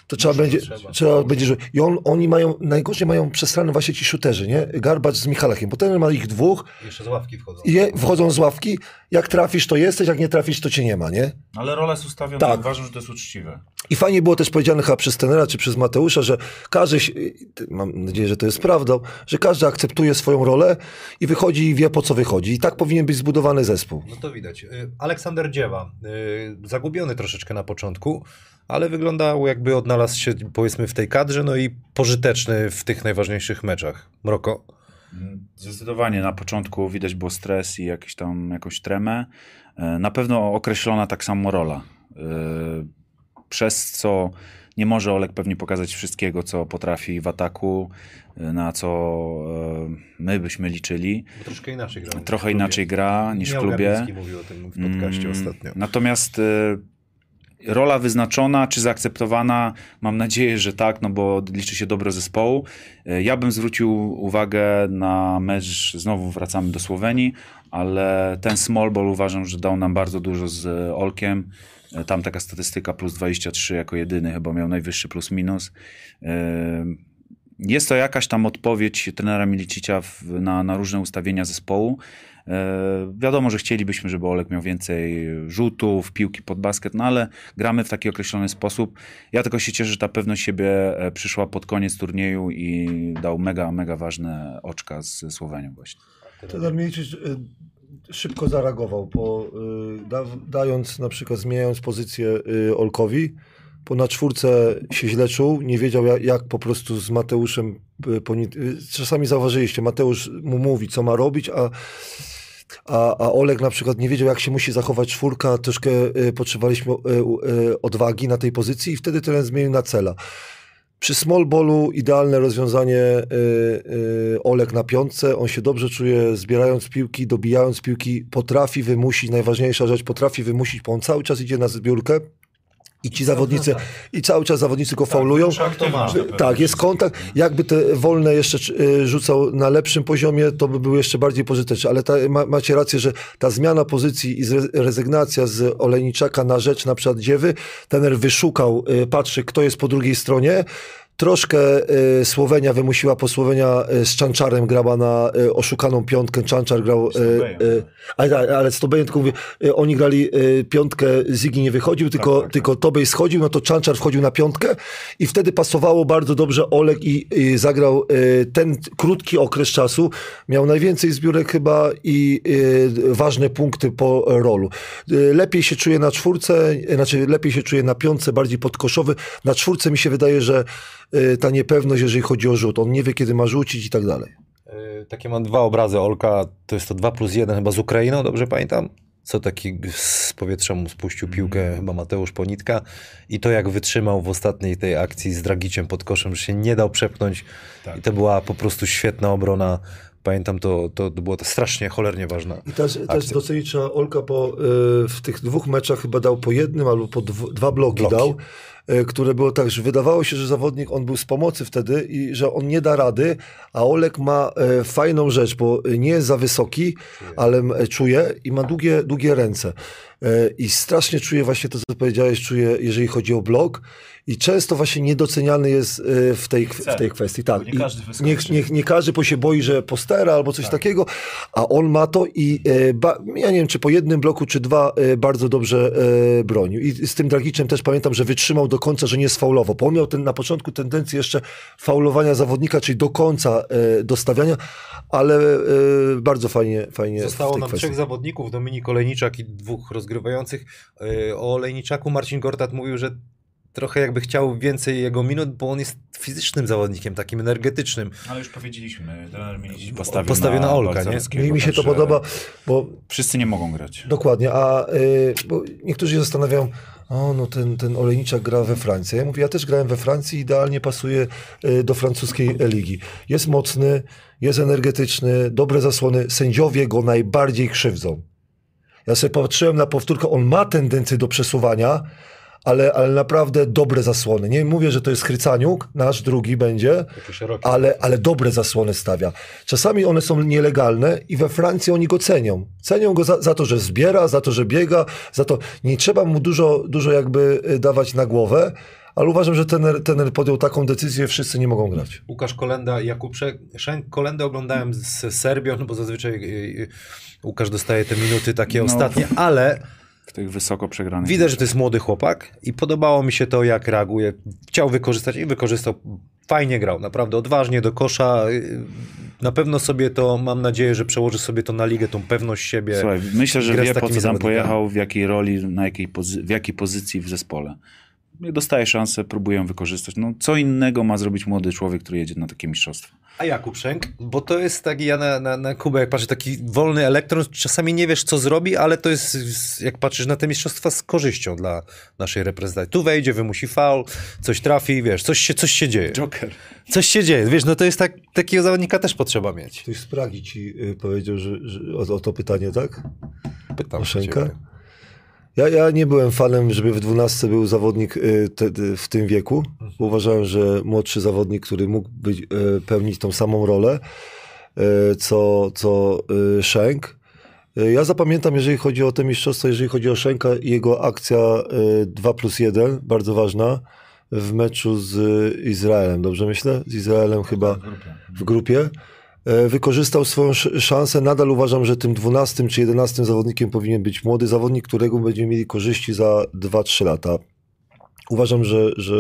C: to trzeba
D: Może
C: będzie,
D: trzeba.
C: trzeba będzie, że i on, oni mają, najgorzej mają przesrane właśnie ci shooterzy, nie? Garbacz z Michalakiem, bo ten ma ich dwóch
A: Jeszcze z ławki wchodzą.
C: i je, wchodzą z ławki, jak trafisz to jesteś, jak nie trafisz to cię nie ma, nie?
B: Ale rola jest ustawiona,
C: Tak.
B: uważam, że to jest uczciwe.
C: I fajnie było też powiedziane chyba przez tenera czy przez Mateusza, że każdy, mam nadzieję, że to jest prawdą, że każdy akceptuje swoją rolę i wychodzi i wie po co wychodzi. I tak powinien być zbudowany zespół.
A: No to widać. Y, Aleksander Dziewa, y, zagubiony troszeczkę na początku, ale wyglądał jakby odnalazł się powiedzmy w tej kadrze, no i pożyteczny w tych najważniejszych meczach. Mroko.
B: Mm, Zdecydowanie na początku widać było stres i jakiś tam, jakąś tremę. E, Na pewno określona tak samo rola. E, Przez co nie może Olek pewnie pokazać wszystkiego, co potrafi w ataku, e, na co my byśmy liczyli.
A: Bo troszkę inaczej grał.
B: Trochę inaczej gra niż w klubie.
A: Mówił o tym w podcaście
B: Mm,
A: ostatnio.
B: Natomiast rola wyznaczona czy zaakceptowana, mam nadzieję, że tak, no bo liczy się dobro zespołu. E, Ja bym zwrócił uwagę na mecz, znowu wracamy do Słowenii, ale ten small ball uważam, że dał nam bardzo dużo z e, Olkiem. E, Tam taka statystyka plus 23 jako jedyny chyba miał najwyższy plus minus. Jest to jakaś tam odpowiedź trenera Milicicia na, na różne ustawienia zespołu. E, wiadomo, że chcielibyśmy, żeby Olek miał więcej rzutów, piłki pod basket, no ale gramy w taki określony sposób. Ja tylko się cieszę, że ta pewność siebie e, przyszła pod koniec turnieju i dał mega, mega ważne oczka z Słowenią właśnie.
C: Trener Milicic y, szybko zareagował, y, da, dając na przykład, zmieniając pozycję Olkowi, bo na czwórce się źle czuł, nie wiedział jak, jak po prostu z Mateuszem, czasami zauważyliście, Mateusz mu mówi co ma robić, a a, a Olek na przykład nie wiedział, jak się musi zachować czwórka, troszkę y, potrzebowaliśmy y, y, odwagi na tej pozycji i wtedy ten zmienił na cela. Przy small ballu idealne rozwiązanie y, y, Olek na piątce. On się dobrze czuje zbierając piłki, dobijając piłki, potrafi wymusić, najważniejsza rzecz, potrafi wymusić, bo on cały czas idzie na zbiórkę i ci zawodnicy, i cały czas zawodnicy go faulują.
A: to ma.
C: Tak, jest kontakt. Jakby te wolne jeszcze y, rzucał na lepszym poziomie, to by był jeszcze bardziej pożyteczny. Ale ta, ma, macie rację, że ta zmiana pozycji i rezygnacja z Olejniczaka na rzecz na przykład Dziewy, tener wyszukał, y, patrzy kto jest po drugiej stronie. Troszkę y, Słowenia wymusiła po Słowenia y, z Czanczarem grała na y, oszukaną piątkę. Czanczar grał... Y,
B: Stobejem.
C: y, ale, ale z Tobejem tylko mówię, oni grali piątkę, Zigi nie wychodził, tylko,
B: tak.
C: tylko Tobej schodził, no to Czanczar wchodził na piątkę i wtedy pasowało bardzo dobrze Olek i, i zagrał ten krótki okres czasu. Miał najwięcej zbiórek chyba i ważne punkty po rolu. Lepiej się czuje na czwórce, znaczy lepiej się czuje na piątce, bardziej podkoszowy. Na czwórce mi się wydaje, że ta niepewność, jeżeli chodzi o rzut. On nie wie, kiedy ma rzucić i tak dalej.
A: Y, Takie mam dwa obrazy Olka, to jest to 2 plus 1 chyba z Ukrainą, dobrze pamiętam? Co taki z powietrza mu spuścił piłkę chyba Mateusz Ponitka i to jak wytrzymał w ostatniej tej akcji z Dragiciem pod koszem, że się nie dał przepchnąć
B: Tak.
A: i to była po prostu świetna obrona. Pamiętam, to, to było to strasznie, cholernie ważna.
C: I też, też
A: Akcja.
C: docenić trzeba Olka, bo y, w tych dwóch meczach chyba dał po jednym albo po dw, dwa bloki,
A: Bloki.
C: dał, y, które było tak, że wydawało się, że zawodnik, on był z pomocy wtedy i że on nie da rady, a Olek ma y, fajną rzecz, bo nie jest za wysoki, ale m- czuje i ma długie, długie ręce. I strasznie czuje właśnie to, co powiedziałeś, czuje, jeżeli chodzi o blok. I często właśnie niedoceniany jest y, w tej, w tej kwestii. Tak.
B: nie
C: I
B: każdy
C: nie, nie, nie każdy, bo się boi, że postera albo coś takiego, a on ma to i e, ba, ja nie wiem, czy po jednym bloku, czy dwa e, bardzo dobrze e, bronił. I z tym Dragiczem też pamiętam, że wytrzymał do końca, że nie sfaulował, bo on miał ten, na początku tendencję jeszcze faulowania zawodnika, czyli do końca e, dostawiania, ale e, bardzo fajnie, fajnie
A: Zostało nam
C: kwestii.
A: trzech zawodników, Dominik Olejniczak i dwóch rozgrywających. O Olejniczaku Marcin Gortat mówił, że trochę jakby chciał więcej jego minut, bo on jest fizycznym zawodnikiem, takim energetycznym.
E: Ale już powiedzieliśmy, Milić postawił,
A: Postawił na Olka, nie?
C: Mi, mi się to podoba, bo
E: Wszyscy nie mogą grać.
C: Dokładnie, a y, bo niektórzy się zastanawiają, o no ten, ten Olejniczak gra we Francji. Ja mówię, ja też grałem we Francji, idealnie pasuje y, do francuskiej ligi. Jest mocny, jest energetyczny, dobre zasłony, sędziowie go najbardziej krzywdzą. Ja sobie patrzyłem na powtórkę, on ma tendencję do przesuwania, ale, ale naprawdę dobre zasłony. Nie mówię, że to jest Chrycaniuk, nasz drugi będzie, ale, ale dobre zasłony stawia. Czasami one są nielegalne i we Francji oni go cenią. Cenią go za, za to, że zbiera, za to, że biega, za to nie trzeba mu dużo, dużo jakby y, dawać na głowę, ale uważam, że tener, tener podjął taką decyzję, wszyscy nie mogą grać.
A: Łukasz Kolenda, Jakub Sze- Szenk. Kolendę oglądałem z Serbią, no bo zazwyczaj y, y, Łukasz dostaje te minuty takie
E: No.
A: ostatnie, ale
E: tych wysoko przegranych.
A: widać, że to jest młody chłopak i podobało mi się to, jak reaguje. Chciał wykorzystać i wykorzystał. Fajnie grał, naprawdę odważnie do kosza. Y, Na pewno sobie to, mam nadzieję, że przełoży sobie to na ligę, tą pewność siebie.
E: Słuchaj, myślę, że wie po co tam pojechał, w jakiej roli, na jakiej w jakiej pozycji w zespole. Dostaje szansę, próbują wykorzystać. No, co innego ma zrobić młody człowiek, który jedzie na takie mistrzostwo.
A: A Jakub Szenk, bo to jest taki, ja na, na, na Kubę, jak patrzę, taki wolny elektron, czasami nie wiesz, co zrobi, ale to jest, jak patrzysz na te mistrzostwa, z korzyścią dla naszej reprezentacji. Tu wejdzie, wymusi faul, coś trafi, wiesz, coś się, coś się dzieje.
E: Joker.
A: Coś się dzieje, wiesz, no to jest tak, takiego zawodnika też potrzeba mieć.
C: Ktoś z Pragi ci y, powiedział, że, że o, o to pytanie, tak?
A: Pytam
C: Szenka? Ja, ja nie byłem fanem, żeby w 12 był zawodnik y, te, te, w tym wieku. Bo uważałem, że młodszy zawodnik, który mógł być, y, pełnić tą samą rolę, y, co, co Szenk. Ja zapamiętam, jeżeli chodzi o te mistrzostwo, jeżeli chodzi o Szenka jego akcja y, 2 plus 1, bardzo ważna, w meczu z Izraelem, dobrze myślę? Z Izraelem chyba w grupie. E, Wykorzystał swoją sz- szansę. Nadal uważam, że tym 12 czy 11 zawodnikiem powinien być młody zawodnik, którego będziemy mieli korzyści za 2-3 lata. Uważam, że, że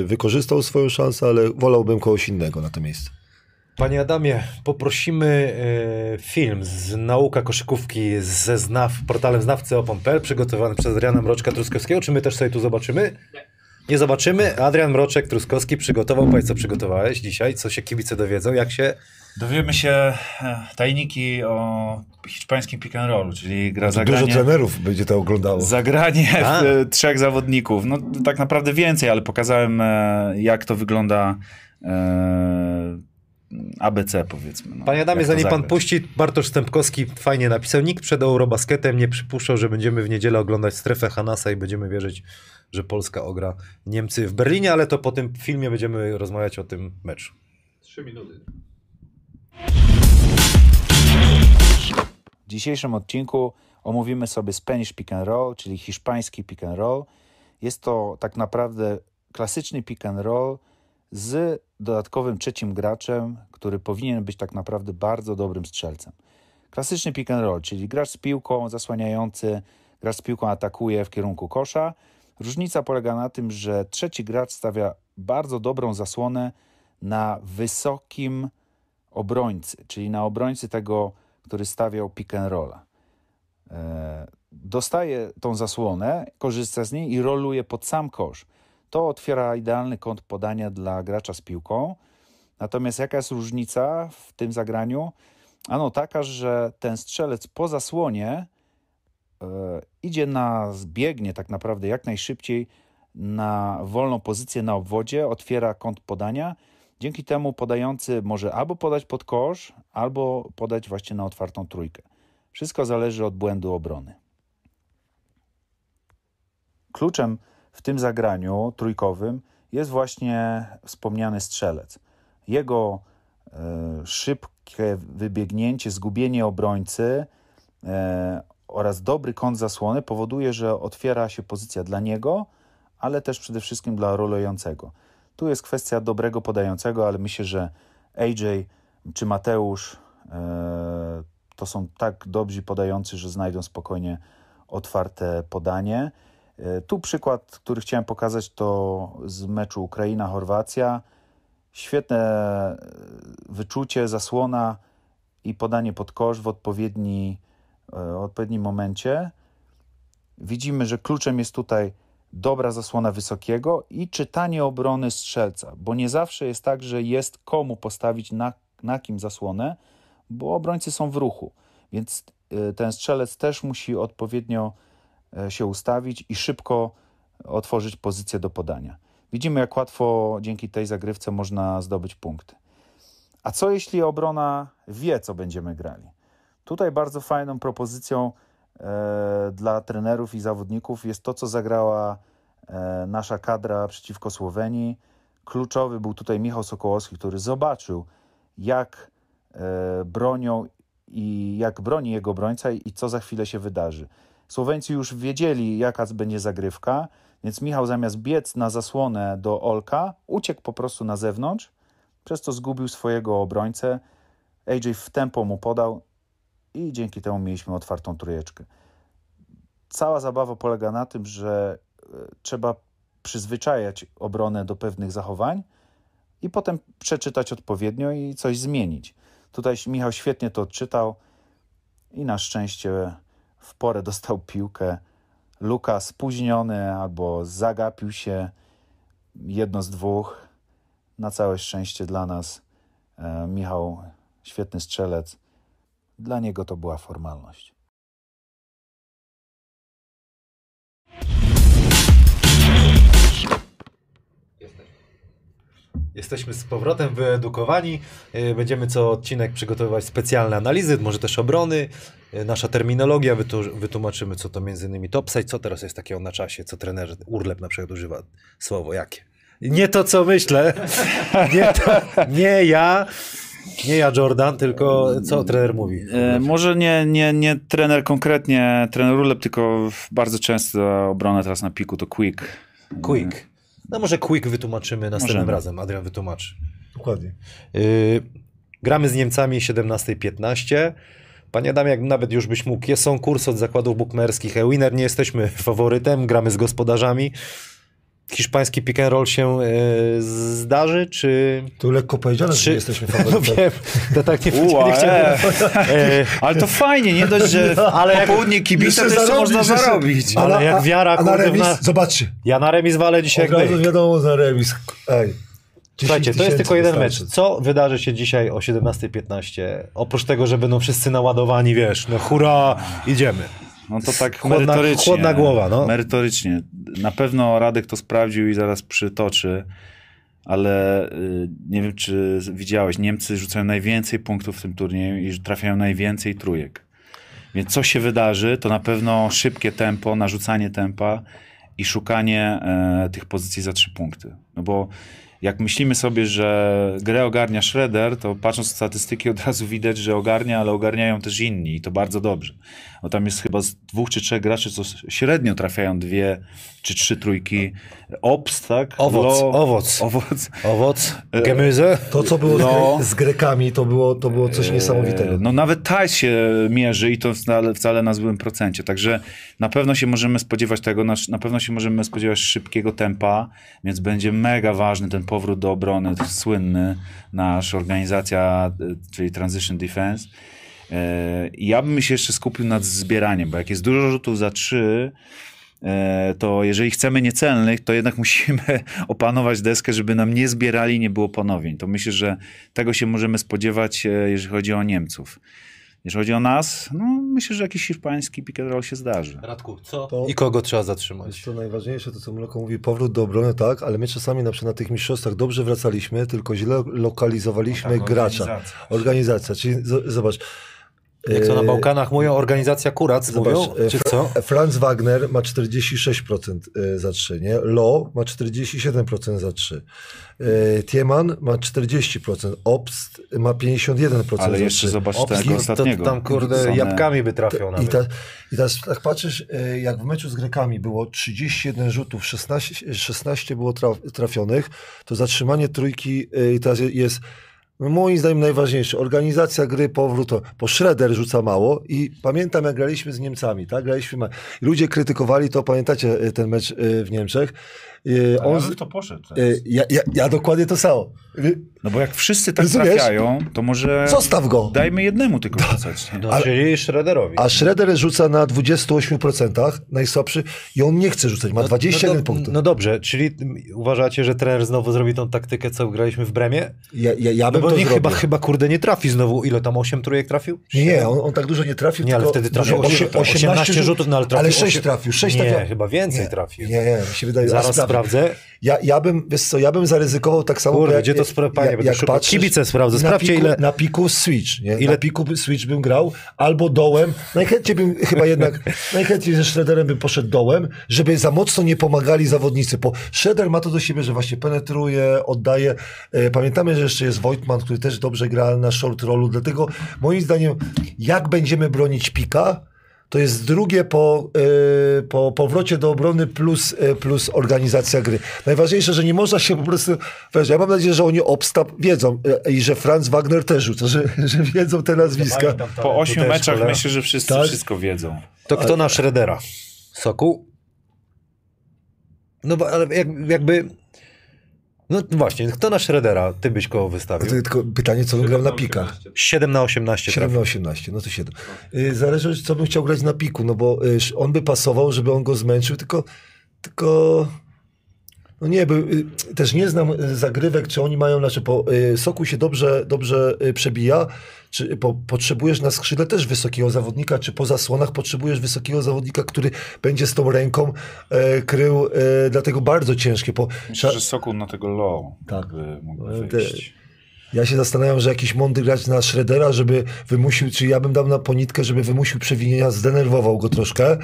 C: y, wykorzystał swoją szansę, ale wolałbym kogoś innego na to miejsce.
A: Panie Adamie, poprosimy e, film z Nauka Koszykówki ze znaw, portalem znawcy.opon.pl przygotowany przez Adriana Mroczka-Truskowskiego. Czy my też sobie tu zobaczymy? Nie zobaczymy. Adrian Mroczek-Truskowski przygotował. Powiedz, co przygotowałeś dzisiaj, co się kibice dowiedzą, jak się...
E: Dowiemy się e, tajniki o hiszpańskim pick and rollu, czyli gra
C: Dużo
E: zagranie,
C: trenerów będzie to oglądało.
E: zagranie
A: A.
E: e, trzech zawodników. No tak naprawdę więcej, ale pokazałem e, jak to wygląda e, ABC powiedzmy. No,
A: Panie Adamie, zanim pan
E: zagrać.
A: puści, Bartosz Stępkowski fajnie napisał. Nikt przed Eurobasketem nie przypuszczał, że będziemy w niedzielę oglądać strefę Hanasa i będziemy wierzyć, że Polska ogra Niemcy w Berlinie, ale to po tym filmie będziemy rozmawiać o tym meczu.
D: Trzy minuty.
B: W dzisiejszym odcinku omówimy sobie Spanish Pick and Roll, czyli hiszpański pick and roll. Jest to tak naprawdę klasyczny pick and roll z dodatkowym trzecim graczem, który powinien być tak naprawdę bardzo dobrym strzelcem. Klasyczny pick and roll, czyli gracz z piłką zasłaniający, gracz z piłką atakuje w kierunku kosza. Różnica polega na tym, że trzeci gracz stawia bardzo dobrą zasłonę na wysokim obrońcy, czyli na obrońcy tego, który stawiał pick and rolla. E, Dostaje tą zasłonę, korzysta z niej i roluje pod sam kosz. To otwiera idealny kąt podania dla gracza z piłką. Natomiast jaka jest różnica w tym zagraniu? Ano taka, że ten strzelec po zasłonie e, idzie na zbiegnie tak naprawdę jak najszybciej na wolną pozycję na obwodzie, otwiera kąt podania. Dzięki temu podający może albo podać pod kosz, albo podać właśnie na otwartą trójkę. Wszystko zależy od błędu obrony. Kluczem w tym zagraniu trójkowym jest właśnie wspomniany strzelec. Jego e, szybkie wybiegnięcie, zgubienie obrońcy e, oraz dobry kąt zasłony powoduje, że otwiera się pozycja dla niego, ale też przede wszystkim dla rolującego. Tu jest kwestia dobrego podającego, ale myślę, że AJ czy Mateusz e, to są tak dobrzy podający, że znajdą spokojnie otwarte podanie. E, Tu przykład, który chciałem pokazać, to z meczu Ukraina-Chorwacja. Świetne e, wyczucie, zasłona i podanie pod kosz w odpowiedni, odpowiednim momencie. Widzimy, że kluczem jest tutaj
F: dobra zasłona wysokiego i czytanie obrony strzelca, bo nie zawsze jest tak, że jest komu postawić na, na kim zasłonę, bo obrońcy są w ruchu, więc y, ten strzelec też musi odpowiednio e, się ustawić i szybko otworzyć pozycję do podania. Widzimy, jak łatwo dzięki tej zagrywce można zdobyć punkty. A co jeśli obrona wie, co będziemy grali? Tutaj bardzo fajną propozycją dla trenerów i zawodników jest to, co zagrała e, nasza kadra przeciwko Słowenii. Kluczowy był tutaj Michał Sokołowski, który zobaczył, jak e, bronią i jak broni jego obrońca i co za chwilę się wydarzy. Słoweńcy już wiedzieli, jaka będzie zagrywka, więc Michał zamiast biec na zasłonę do Olka, uciekł po prostu na zewnątrz, przez co zgubił swojego obrońcę. AJ w tempo mu podał i dzięki temu mieliśmy otwartą trójeczkę. Cała zabawa polega na tym, że e, trzeba przyzwyczajać obronę do pewnych zachowań i potem przeczytać odpowiednio i coś zmienić. Tutaj Michał świetnie to odczytał i na szczęście w porę dostał piłkę. Luka spóźniony albo zagapił się, jedno z dwóch. Na całe szczęście dla nas e, Michał, świetny strzelec. Dla niego to była formalność.
A: Jesteśmy z powrotem wyedukowani. Yy, Będziemy co odcinek przygotowywać specjalne analizy, może też obrony. Yy, Nasza terminologia, wytłumaczymy, co to między innymi topside, co teraz jest takiego na czasie, co trener Urlep na przykład używa słowo jakie. Nie to, co myślę. Nie, to, nie ja, nie ja Jordan, tylko co trener mówi.
B: E, może nie, nie, nie trener konkretnie, trener Rulep, tylko bardzo często obrona teraz na piku to quick.
A: Quick. No może quick wytłumaczymy następnym
B: Możemy.
A: razem. Adrian wytłumaczy.
C: Dokładnie.
A: Yy, gramy z Niemcami 17.15. Panie Adamie, jak nawet już byś mógł, jest są kurs od zakładów bukmerskich. E-Winner nie jesteśmy faworytem, gramy z gospodarzami. Hiszpański pick and roll się yy, zdarzy, czy...
C: Tu lekko powiedziane,
A: Czy-
C: że jesteśmy
A: No
C: faworytem.
A: wiem, to tak nie,
B: Ua,
A: nie chciałem...
B: e.
A: E,
B: Ale to fajnie, nie dość, że ale jak południe kibica,
C: Jeszcze
B: to jeszcze
C: zarobić,
B: można
C: jeszcze-
B: zarobić.
A: Ale jak wiara,
C: A na remis,
A: na-
C: zobaczcie.
A: ja na remis walę dzisiaj
C: Od
A: jak
C: razu wiadomo za remis. Ej. 10
A: Słuchajcie, to jest tylko jeden
C: wystarczy.
A: mecz. Co wydarzy się dzisiaj o 17.15? Oprócz tego, że będą wszyscy naładowani, wiesz, no hura, idziemy.
B: No to tak
A: Chłodna-
B: merytorycznie.
A: chłodna głowa, no.
B: Merytorycznie. Na pewno Radek to sprawdził i zaraz przytoczy, ale y, nie wiem, czy widziałeś, Niemcy rzucają najwięcej punktów w tym turnieju i trafiają najwięcej trójek. Więc co się wydarzy, to na pewno szybkie tempo, narzucanie tempa i szukanie e, tych pozycji za trzy punkty. No bo jak myślimy sobie, że grę ogarnia Shredder, to patrząc na statystyki od razu widać, że ogarnia, ale ogarniają też inni i to bardzo dobrze. No tam jest chyba z dwóch czy trzech graczy, co średnio trafiają dwie czy trzy trójki. Ops, tak?
A: Owoc,
B: Lo-
A: owoc.
B: Owoc.
A: Owoc, gemüse.
C: To, co było z,
B: No.
C: z Grekami, to było, to było coś niesamowitego.
B: E, No nawet Thais się mierzy i to wcale, wcale na złym procencie. Także na pewno się możemy spodziewać tego, na, na pewno się możemy spodziewać szybkiego tempa, więc będzie mega ważny ten powrót do obrony, słynny nasz organizacja, e, czyli Transition Defense. E, Ja bym się jeszcze skupił nad zbieraniem, bo jak jest dużo rzutów za trzy, e, to jeżeli chcemy niecelnych, to jednak musimy opanować deskę, żeby nam nie zbierali, nie było ponowień. To myślę, że tego się możemy spodziewać, e, jeżeli chodzi o Niemców. Jeżeli chodzi o nas, no myślę, że jakiś hiszpański pick and roll się zdarzy.
A: Radku, co?
C: To-
A: I kogo trzeba zatrzymać?
C: To najważniejsze, to co Mleko mówi, powrót do obrony, tak, ale my czasami na przykład na tych mistrzostwach dobrze wracaliśmy, tylko źle lokalizowaliśmy
B: Tak,
C: gracza.
B: organizacja.
C: Organizacja, czyli z, zobacz.
A: Jak to na
C: e,
A: Bałkanach mówią, organizacja kurac
C: Zobacz,
A: mówią,
C: e,
A: czy co?
C: Franz Wagner ma 46% e, za 3, nie? Lo ma 47% za 3. E, Tieman ma 40%, Obst ma 51%
B: Ale
C: za
B: jeszcze
C: 3.
B: zobacz
A: Obski,
B: tego
A: to
B: ostatniego.
A: tam kurde
B: Sonę.
A: jabłkami by trafiał
C: I,
A: nawet.
C: ta, I teraz tak patrzysz, e, jak w meczu z Grekami było 31 rzutów, 16, 16 było traf, trafionych, to zatrzymanie trójki e, i teraz jest moim zdaniem najważniejsze, organizacja gry, powrót, bo Schroeder rzuca mało i pamiętam jak graliśmy z Niemcami, tak, graliśmy, ludzie krytykowali to, pamiętacie y, ten mecz y, w Niemczech, Y,
B: Ale
C: on,
B: ja bym to poszedł. teraz.
C: y, ja, ja, ja dokładnie to samo.
B: No bo jak wszyscy tak
C: Rozumiesz?
B: trafiają, to może
C: Zostaw go!
B: dajmy jednemu tylko rzucać. nie?
A: No, czyli Schroederowi.
C: A Schroeder rzuca na 28%, najsłabszy, i on nie chce rzucać, ma 21
A: no, do-
C: punktów.
A: No dobrze, czyli uważacie, że trener znowu zrobi tą taktykę, co graliśmy w Bremie?
C: ja, ja, ja
A: No
C: bym
A: bo
C: to
A: nie,
C: zrobił.
A: chyba, chyba kurde nie trafi znowu. Ile tam? 8 trójek trafił?
C: Nie, nie, on, on tak dużo nie trafił,
A: Nie, ale wtedy trafił
C: dużo-
A: 8,
C: 18
A: 18 rzutów, no ale trafił
C: Ale 6
A: osiem-
C: trafił, 6
A: Nie,
C: trafił.
A: chyba więcej
C: nie,
A: trafił.
C: Nie, nie, mi się wydaje.
A: Zaraz
C: sprawdzę.
A: sprawdzę.
C: Ja, ja bym, wiesz co, ja bym zaryzykował tak samo,
A: Kurde,
C: jak,
A: gdzie to spra- panie, będę szukał. Kibice sprawdzę,
C: na
A: sprawdźcie,
C: piku,
A: ile-
C: Na piku switch, nie?
A: Ile-
C: Na piku switch bym grał, albo dołem. Najchętniej bym chyba jednak, najchętniej ze Schroederem bym poszedł dołem, żeby za mocno nie pomagali zawodnicy, bo Schroeder ma to do siebie, że właśnie penetruje, oddaje. E, Pamiętamy, że jeszcze jest Wojtman, który też dobrze gra na short rollu, dlatego moim zdaniem, jak będziemy bronić pika, to jest drugie po, e, po powrocie do obrony plus, e, plus organizacja gry. Najważniejsze, że nie można się po prostu... Wiesz, ja mam nadzieję, że oni obsta wiedzą e, i że Franz Wagner też rzuca, że, że wiedzą te nazwiska.
B: Po ośmiu meczach
A: szkole.
B: myślę, że wszyscy
C: Tak.
B: wszystko wiedzą.
A: To kto na Schroedera? Soku? No bo- ale jak, jakby... No właśnie, kto na Schroedera? Ty byś koło
C: No
A: wystawił.
C: to tylko pytanie, co on grał na pikach.
A: 7 na 18
C: 7 na
A: trafił.
C: 18, no to 7. Y, Zależy, co bym chciał grać na piku, no bo y, on by pasował, żeby on go zmęczył, tylko, tylko no nie, by, y, też nie znam y, zagrywek, czy oni mają, znaczy po y, Soku się dobrze, dobrze przebija, czy po, potrzebujesz na skrzydle też wysokiego zawodnika, czy po zasłonach potrzebujesz wysokiego zawodnika, który będzie z tą ręką e, krył, e, dlatego bardzo ciężkie. Po,
B: Myślę, że Sokół na tego low
C: Tak.
B: by mógł
C: Ale
B: wyjść.
C: Ja się zastanawiam, że jakiś mądry grać na Schroedera, żeby wymusił, czy ja bym dał na ponitkę, żeby wymusił przewinienia, zdenerwował go troszkę.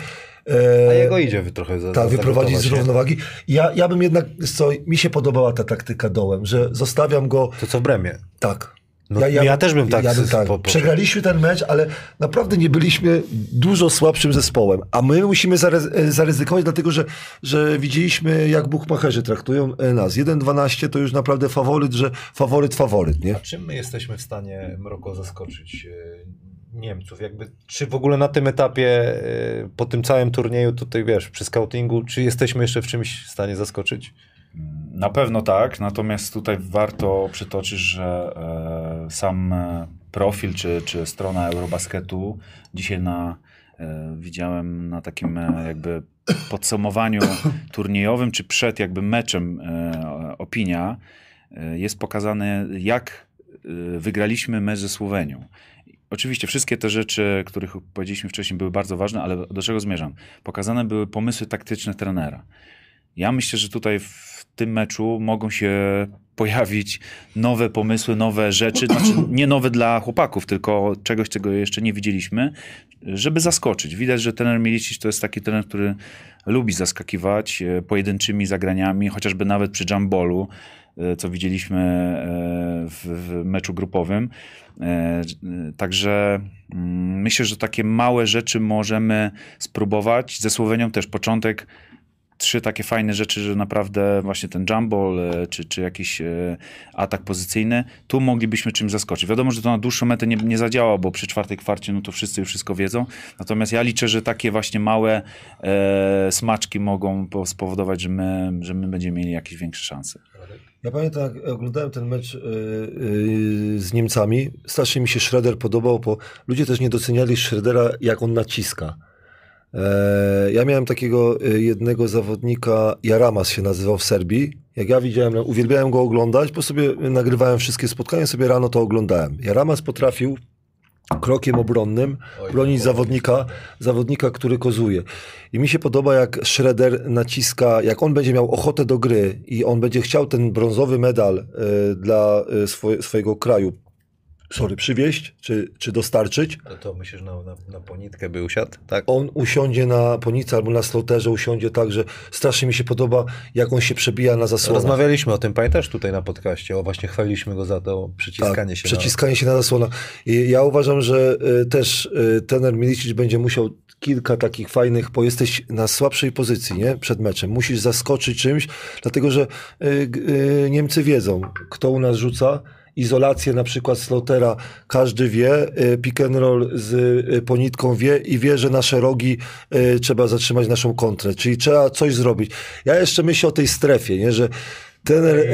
C: E,
A: A jego idzie wy trochę za,
C: tak, wyprowadzić z równowagi. Ja, ja bym jednak, co, mi się podobała ta taktyka dołem, że zostawiam go
A: To co w Bremie?
C: tak.
A: No, ja też bym tak
C: Ja bym tak.
A: po- po-
C: Przegraliśmy ten mecz, ale naprawdę nie byliśmy dużo słabszym zespołem. A my musimy e, zaryzykować, dlatego że, że widzieliśmy, jak buchmacherzy traktują e, nas. 1-12 to już naprawdę faworyt, że faworyt, faworyt, nie?
A: A czym my jesteśmy w stanie Mroko zaskoczyć e, Niemców? Jakby, czy w ogóle na tym etapie, po tym całym turnieju, tutaj wiesz, przy scoutingu, czy jesteśmy jeszcze w czymś w stanie zaskoczyć?
B: Na pewno tak, natomiast tutaj warto przytoczyć, że e, sam e, profil czy, czy strona Eurobasketu dzisiaj na, e, widziałem na takim jakby podsumowaniu turniejowym, czy przed jakby meczem opinia, jest pokazane jak wygraliśmy mecz ze Słowenią. Oczywiście wszystkie te rzeczy, których powiedzieliśmy wcześniej, były bardzo ważne, ale do czego zmierzam? Pokazane były pomysły taktyczne trenera. Ja myślę, że tutaj w tym meczu mogą się pojawić nowe pomysły, nowe rzeczy, znaczy nie nowe dla chłopaków, tylko czegoś, czego jeszcze nie widzieliśmy, żeby zaskoczyć. Widać, że trener Milicic to jest taki trener, który lubi zaskakiwać e, pojedynczymi zagraniami, chociażby nawet przy jumballu, e, co widzieliśmy e, w, w meczu grupowym. Także mm, myślę, że takie małe rzeczy możemy spróbować. Ze Słowenią też początek trzy takie fajne rzeczy, że naprawdę właśnie ten jumble e, czy, czy jakiś e, atak pozycyjny, tu moglibyśmy czymś zaskoczyć. Wiadomo, że to na dłuższą metę nie, nie zadziała, bo przy czwartej kwarcie no to wszyscy już wszystko wiedzą. Natomiast ja liczę, że takie właśnie małe e, smaczki mogą po- spowodować, że my, że my będziemy mieli jakieś większe szanse.
C: Ja pamiętam, jak oglądałem ten mecz y, y, z Niemcami, strasznie mi się Schroeder podobał, bo ludzie też nie doceniali Schroedera, jak on naciska. E, ja miałem takiego y, jednego zawodnika, Jaramas się nazywał w Serbii. Jak ja widziałem, uwielbiałem go oglądać, bo sobie nagrywałem wszystkie spotkania, sobie rano to oglądałem. Jaramas potrafił krokiem obronnym bronić zawodnika, zawodnika, który kozuje. I mi się podoba, jak Schroeder naciska, jak on będzie miał ochotę do gry i on będzie chciał ten brązowy medal e, dla e, swoje, swojego kraju sorry, przywieźć czy, czy dostarczyć,
A: No to myślisz, na, na, na ponitkę by usiadł, tak?
C: on usiądzie na ponicy albo na sloterze, usiądzie tak, że strasznie mi się podoba, jak on się przebija na zasłonę.
A: Rozmawialiśmy o tym, pamiętasz tutaj na podcaście, o właśnie chwaliliśmy go za to przyciskanie się.
C: Tak, Przeciskanie się na zasłona. I ja uważam, że y, też y, trener Milicic będzie musiał kilka takich fajnych, bo jesteś na słabszej pozycji, nie? Przed meczem. Musisz zaskoczyć czymś, dlatego że y, y, Niemcy wiedzą, kto u nas rzuca izolację na przykład Slotera każdy wie, y, pick and roll z y, ponitką wie i wie, że nasze rogi y, trzeba zatrzymać naszą kontrę, czyli trzeba coś zrobić. Ja jeszcze myślę o tej strefie, nie, że trener...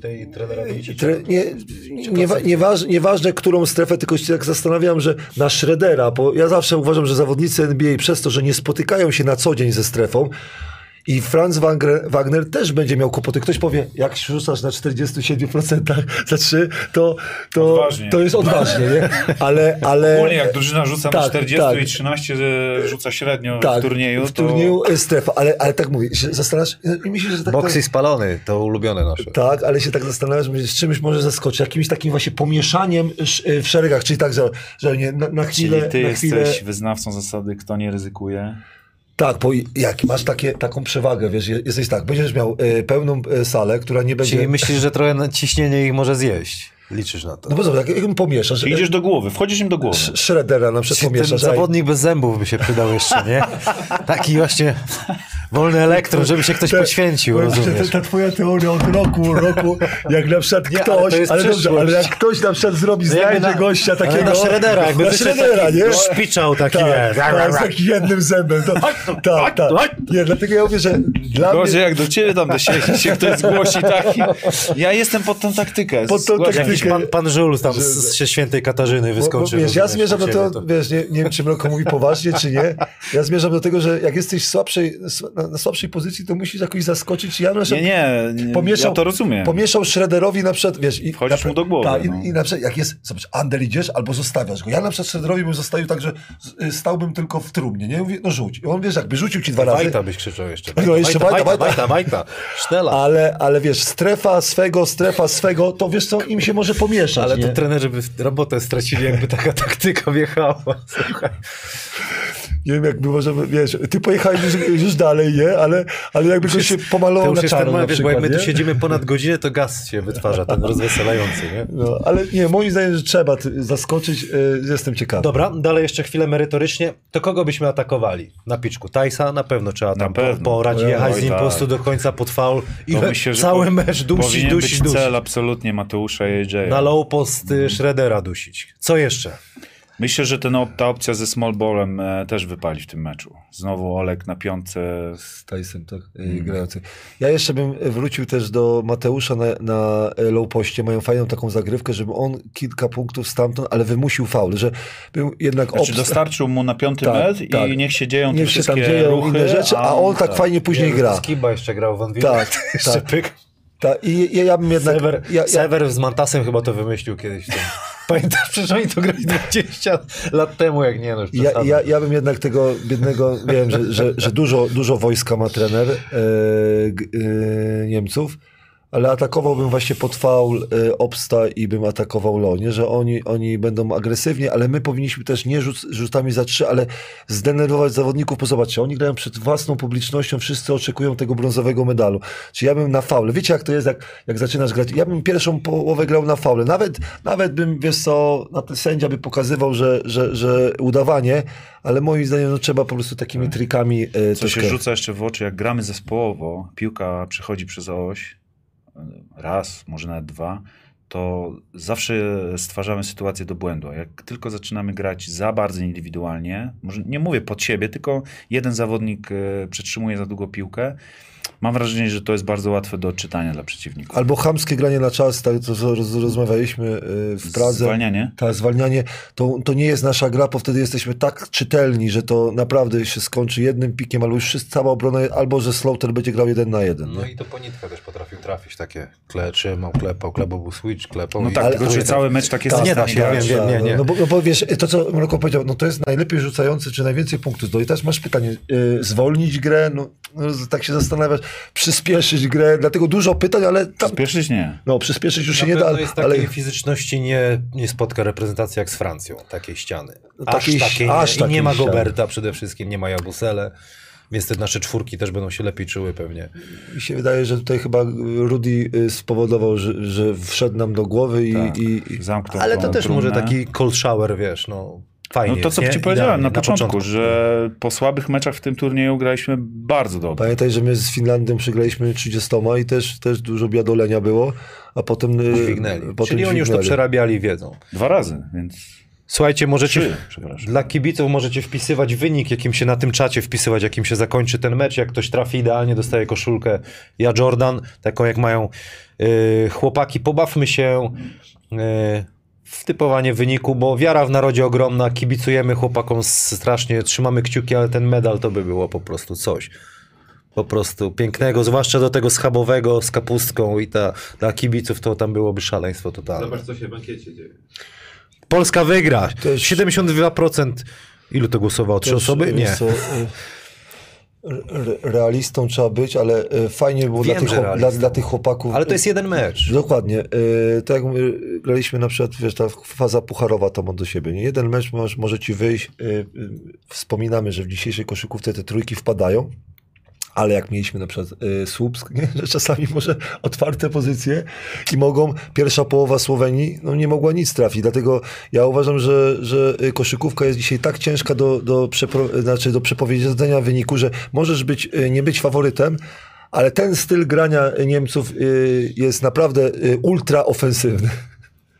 A: tej trenera
C: Tre, nie, nie, nieważ, nieważne, którą strefę, tylko się tak zastanawiam, że na Schroedera, bo ja zawsze uważam, że zawodnicy NBA przez to, że nie spotykają się na co dzień ze strefą, i Franz Wagner, Wagner też będzie miał kłopoty. Ktoś powie, jak rzucasz na 47% za 3, to, to,
B: Odważnie.
C: to jest odważnie, nie? Ale, ale
B: Ogólnie jak drużyna rzuca na
C: tak,
B: 40
C: tak.
B: i 13 rzuca średnio
C: tak,
B: w turnieju,
C: w turnieju
B: to
C: strefa, ale, ale tak mówię, się zastanawiasz, i myślę, że tak...
A: Boksy spalony, to ulubione nasze.
C: Tak, ale się tak zastanawiasz, że z czymś może zaskoczyć, jakimś takim właśnie pomieszaniem sz- y, w szeregach, czyli tak, że, że nie, na, na chwilę...
B: Czyli ty
C: na
B: jesteś
C: chwilę,
B: wyznawcą zasady, kto nie ryzykuje.
C: Tak, bo jak masz takie, taką przewagę, wiesz, je- jesteś tak, będziesz miał y, pełną y, salę, która nie będzie...
A: Czyli myślisz, że trochę ciśnienie ich może zjeść? Liczysz na to?
C: No bo zobacz, jak, jak im pomieszasz,
B: Czy idziesz do głowy, wchodzisz im do głowy.
C: Sz- Shreddera na przykład
A: Ten
C: pomieszasz, ej,
A: zawodnik bez zębów by się przydał jeszcze, nie? Taki właśnie wolny elektron, żeby się ktoś
C: te-
A: poświęcił?
C: Ta, ta twoja teoria od roku, roku, jak na przykład
A: Nie, ale
C: ktoś,
A: to jest
C: ale, dobrze, ale jak ktoś na przykład zrobi,
A: No
C: znajdzie
A: na-
C: gościa
A: Ale
C: takiego...
A: na Shreddera, jakby
C: na Shreddera,
A: taki
C: nie?
A: szpiczał taki,
C: Tak, tak, z takim jednym zębem. To, tak, tak. Nie, dlatego ja mówię, że dla
B: Gorzej
C: mnie...
B: jak do ciebie tam do siebie się ktoś zgłosi taki. Ja jestem pod tą taktykę.
C: Pod tą
B: Zgłaszam
C: taktykę.
B: się.
A: Jakiś pan, pan Żul tam z, z świętej Katarzyny
C: Bo, bo,
A: wyskoczył.
C: wiesz, ja zmierzam do tego, wiesz, nie, nie wiem, czy Mroko mówi poważnie, czy nie. Ja zmierzam do tego, że jak jesteś słabszej, na, na słabszej pozycji, to musisz jakoś zaskoczyć. Ja na
B: Nie,
C: przykład
B: nie, nie
C: Pomieszał-
B: ja to rozumiem.
C: pomieszał Shredderowi na przykład, wiesz... I,
B: Wchodzisz
C: na,
B: mu do głowy,
C: Tak,
B: no.
C: i, i na przykład jak jest, zobacz, under idziesz albo zostawiasz go. Ja na przykład Shredderowi bym zostawił tak, że y, stałbym tylko w trumnie, nie? Mówię, no rzuć. I on, wiesz, jakby rzucił ci dwa razy,
A: Wajta byś krzyczał jeszcze.
C: No, jeszcze Wajta,
A: Wajta,
C: Wajta.
A: Wajta, Wajta. Sztela.
C: ale, ale wiesz, strefa swego, strefa swego, to wiesz co, im się może pomieszać,
A: Ale
C: nie?
A: to trenerzy by robotę stracili, jakby taka taktyka wjechała. Słuchaj.
C: Nie wiem, jakby możemy, wiesz, ty pojechałeś już, już dalej, nie? Ale, ale jakby ktoś się
A: To
C: pomalował na czarno
A: ten
C: na
A: wiesz, bo
C: przykład,
A: jak my tu siedzimy ponad godzinę, to gaz się wytwarza, ten rozweselający, nie?
C: No, ale nie, moim zdaniem, że trzeba zaskoczyć, y, jestem ciekawy.
A: Dobra, dalej jeszcze chwilę merytorycznie. To kogo byśmy atakowali? Na piczku. Tajsa na pewno trzeba tam
B: Na pewno.
A: Po, porać, jechać z nim
B: tak.
A: po prostu do końca pod faul i
B: To myślę,
A: cały
B: po-
A: mecz dusić,
B: być
A: dusić.
B: cel absolutnie Mateusza i AJ.
A: Na low post Shreddera dusić. Co jeszcze?
B: Myślę, że ten, ta opcja ze small ballem e, też wypali w tym meczu. Znowu Olek na piątce.
C: z Tyson, tak,
A: Mm.
C: grający. Ja jeszcze bym wrócił też do Mateusza na, na e, low poście. Mają fajną taką zagrywkę, żeby on kilka punktów stamtąd, ale wymusił faul, że był jednak
B: Znaczy
C: obst-
B: dostarczył mu na piąty
C: Tak,
B: metr
C: tak.
B: i niech się dzieją te
C: Niech się tam
B: wszystkie
C: dzieją
B: ruchy,
C: inne rzeczy, a on tak fajnie później gra.
A: Skiba jeszcze grał w Anwilu.
C: Tak,
A: jeszcze
C: tak.
A: pyk.
C: Ta, I ja, ja bym jednak...
A: Sever,
C: ja, ja,
A: Sever z Mantasem chyba to wymyślił kiedyś. Pamiętasz, przecież oni to grali 20 lat temu, jak nie no.
C: Ja, ja, ja bym jednak tego biednego, wiem, że, że, że dużo, dużo wojska ma trener g- e, Niemców, ale atakowałbym właśnie pod faul e, Obsta i bym atakował Lonie, że oni, oni będą agresywni, ale my powinniśmy też nie rzut, rzutami za trzy, ale zdenerwować zawodników, bo zobaczcie, oni grają przed własną publicznością, wszyscy oczekują tego brązowego medalu. Czy ja bym na faule, wiecie jak to jest, jak, jak zaczynasz grać, ja bym pierwszą połowę grał na faule, nawet, nawet bym, wiesz co, na ten sędzia by pokazywał, że, że, że udawanie, ale moim zdaniem no, trzeba po prostu takimi trikami e,
B: Co się
C: troszkę-
B: rzuca jeszcze w oczy, jak gramy zespołowo, piłka przechodzi przez oś, raz, może nawet dwa, to zawsze stwarzamy sytuację do błędu. Jak tylko zaczynamy grać za bardzo indywidualnie, może nie mówię pod siebie, tylko jeden zawodnik e, przetrzymuje za długo piłkę, mam wrażenie, że to jest bardzo łatwe do odczytania dla przeciwników.
C: Albo chamskie granie na czas, tak to co roz, rozmawialiśmy e, w Pradze.
B: Zwalnianie?
C: Tak, zwalnianie, to, to nie jest nasza gra, bo wtedy jesteśmy tak czytelni, że to naprawdę się skończy jednym pikiem, albo już wszyscy, cała obrona, albo że Slaughter będzie grał jeden na jeden.
A: No
C: nie?
A: i to ponitka też potrafił trafić, takie kle, trzymał, klepał, klepał, był switch, klepał.
B: No
A: i-
B: tak,
C: ale-
B: tylko że cały mecz tak jest
A: Tak, nie da się, wiem, wiem, nie, nie.
C: No bo, no bo wiesz, to co Mroko powiedział, no to jest najlepiej rzucający, czy najwięcej punktów zdobył. I teraz masz pytanie, y, zwolnić grę, no, no tak się zastanawiasz, przyspieszyć grę, dlatego dużo pytań, ale tam,
B: Spieszyć nie.
C: no przyspieszyć już
A: Na
C: się nie da,
A: pewno
C: ale,
A: jest takiej fizyczności nie, nie spotka reprezentacja jak z Francją, takiej ściany. Aż
C: Takiej-
A: takiej,
C: aż
A: nie. I nie ma
C: ściany.
A: Goberta przede wszystkim, nie ma Jabusele, więc te nasze czwórki też będą się lepiej czuły pewnie.
C: mi się wydaje, że tutaj chyba Rudy y, spowodował, że, że wszedł nam do głowy i,
B: Tak.
C: i, i
B: Zamknął
A: Ale to też może taki cold shower, wiesz, no. Fajnie
B: No to, co
A: nie?
B: ci powiedziałem
A: Idealnie,
B: na początku, że po słabych meczach w tym turnieju graliśmy bardzo dobrze.
C: Pamiętaj, że my z Finlandią przegraliśmy 30 i też, też dużo biadolenia było, a potem... y,
A: Dźwignęli.
C: potem
A: Czyli oni już to przerabiali i wiedzą.
B: Dwa razy, więc
A: Słuchajcie, możecie...
B: trzy.
A: Dla kibiców możecie wpisywać wynik, jakim się na tym czacie wpisywać, jakim się zakończy ten mecz. Jak ktoś trafi idealnie, dostaje koszulkę. Ja Jordan, taką jak mają yy, chłopaki. Pobawmy się yy, w typowanie wyniku, bo wiara w narodzie ogromna. Kibicujemy chłopakom strasznie, trzymamy kciuki, ale ten medal to by było po prostu coś. Po prostu pięknego, zwłaszcza do tego schabowego z kapustką i ta, dla kibiców to tam byłoby szaleństwo totalne.
D: Zobacz, co się w ankiecie dzieje.
A: Polska wygra.
C: Też-
A: 72%. Ilu to głosowało? Trzy
C: Też,
A: osoby? Nie.
C: Realistą trzeba być, ale y, fajnie było dla
A: Wiem,
C: tych,
A: że
C: chłop- dla, dla tych chłopaków.
A: Ale to jest jeden mecz.
C: Dokładnie. Y, tak jak my graliśmy na przykład, wiesz, ta faza pucharowa to ma do siebie. Nie jeden mecz może, może ci wyjść. Wspominamy, że w dzisiejszej koszykówce te trójki wpadają. Ale jak mieliśmy na przykład y, Słupsk, nie? że czasami może otwarte pozycje i mogą, pierwsza połowa Słowenii no nie mogła nic trafić. Dlatego ja uważam, że, że y, koszykówka jest dzisiaj tak ciężka do, do, przepro, znaczy do przepowiedzenia wyniku, że możesz być, y, nie być faworytem, ale ten styl grania Niemców y, jest naprawdę y, ultra ofensywny.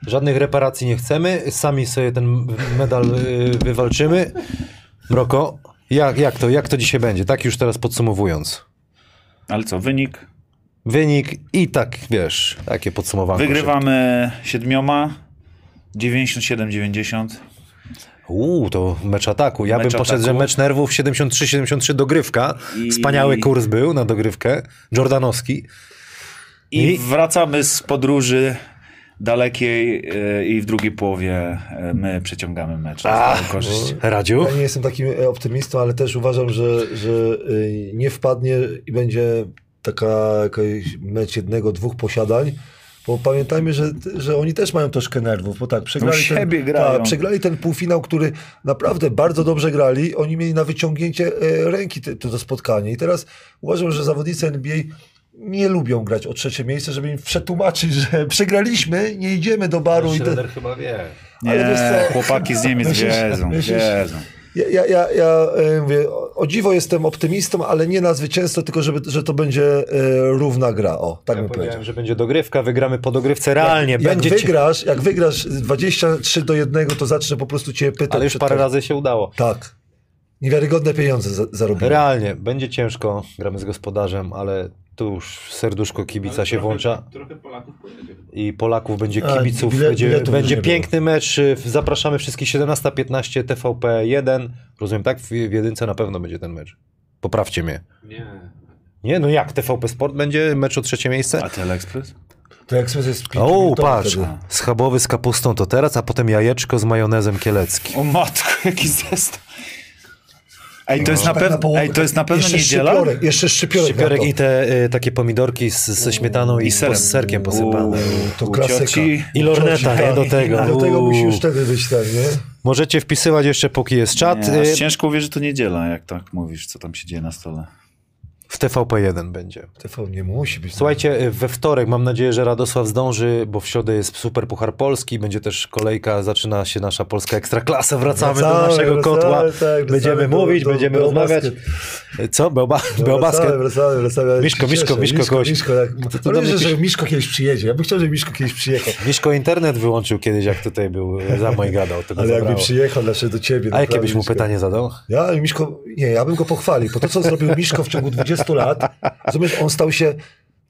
A: Żadnych reparacji nie chcemy. Sami sobie ten medal y, wywalczymy. Mroko, jak, jak, to, jak to dzisiaj będzie? Tak już teraz podsumowując.
B: Ale co, wynik?
A: Wynik i tak, wiesz, takie podsumowanie.
B: Wygrywamy siedmioma, 97-90.
A: Uuu, to mecz ataku. Ja
B: Mecz
A: bym poszedł, że
B: ataku.
A: mecz nerwów 73-73 dogrywka.
B: I-
A: Wspaniały kurs był na dogrywkę. Jordanowski.
B: I,
A: I-
B: wracamy z podróży dalekiej e, i w drugiej połowie e, my przeciągamy mecz na korzyść.
A: Radziu?
C: Ja nie jestem takim e, optymistą, ale też uważam, że, że nie wpadnie i będzie taka jakaś mecz jednego, dwóch posiadań. Bo pamiętajmy, że, że oni też mają troszkę nerwów, bo tak, przegrali,
B: siebie
C: ten,
B: grają.
C: tak, przegrali ten półfinał, który naprawdę bardzo dobrze grali. Oni mieli na wyciągnięcie e, ręki te, to, to spotkanie. I teraz uważam, że zawodnicy NBA nie lubią grać o trzecie miejsce, żeby im przetłumaczyć, że przegraliśmy, nie idziemy do baru. I te,
A: Schroeder chyba wie.
B: Nie,
C: ale
B: chłopaki z Niemiec
C: Myślisz-
B: wiedzą,
C: myślisz-
B: wiedzą.
C: Ja, ja, ja, ja e, mówię, o- o dziwo jestem optymistą, ale nie na zwycięstwo, tylko żeby, że to będzie e, równa gra. O, tak
A: Ja
C: bym powiedział.
A: powiedziałem, że będzie dogrywka, wygramy po dogrywce realnie.
C: Jak
A: będzie cie-
C: wygrasz, jak wygrasz 23 do 1, to zacznę po prostu cię pytać.
A: Ale już parę
C: każdym-
A: razy się udało.
C: Tak. Niewiarygodne pieniądze za, zarobiłem.
A: Realnie, będzie ciężko, gramy z gospodarzem, ale tu już serduszko kibica
D: Ale
A: się
D: trochę,
A: włącza
D: Trochę Polaków pojedzie.
A: i Polaków będzie
C: A,
A: kibiców,
C: bile-
A: będzie, będzie piękny mecz. Zapraszamy wszystkich 17.15 TVP 1. Rozumiem, tak? W, w jedynce na pewno będzie ten mecz. Poprawcie mnie.
D: Nie.
A: Nie, no jak? TVP Sport będzie mecz o trzecie miejsce?
B: A Teleexpress?
C: Sobie jest
A: O, patrz,
C: wtedy.
A: schabowy z kapustą to teraz, a potem jajeczko z majonezem kieleckim.
B: O matko, jaki zestaw. Ej, to jest na,
C: Tak na
B: pew... Ej, to jest na pewno
C: jeszcze
B: niedziela?
C: Szczypiorek, jeszcze szczypiorek.
A: Szczypiorek i te y, takie pomidorki z, ze śmietaną i,
B: I serem.
A: z serkiem posypane.
B: Uuu,
C: To klasyka.
A: I lorneta, nie? Do tego.
C: A do tego musi już wtedy być ten, nie?
A: Możecie wpisywać jeszcze, póki jest czat.
B: Nie,
A: Y,
B: ciężko uwierzyć, że to niedziela, jak tak mówisz, co tam się dzieje na stole.
A: W TVP1 będzie.
C: TV nie musi być.
A: Słuchajcie, y, we wtorek mam nadzieję, że Radosław zdąży, bo w środę jest Super Puchar Polski, będzie też kolejka, zaczyna się nasza polska ekstraklasa, wracamy, do
C: Wracamy,
A: naszego
C: wracamy,
A: kotła,
C: tak,
A: będziemy
C: do-
A: mówić,
C: do-
A: będziemy
C: do
A: rozmawiać. Co? Beoba, Beobasket?
C: Wracamy, wracamy, wracamy.
A: Miszko, Miszko. Miszko
C: Miszko,
A: kogoś-
C: Miszko, jak...
A: to
C: to
A: do
C: że Miszko kiedyś przyjedzie. Ja bym chciał, żeby Miszko kiedyś przyjechał.
A: Miszko internet wyłączył kiedyś, jak tutaj był, za moj gadał,
C: Ale jakby przyjechał znaczy do ciebie.
A: A jakie byś mu pytanie zadał?
C: Ja, Miszko, nie, ja bym go pochwalił, bo to, co zrobił Miszko w ciągu 20 lat, rozumiesz, on stał się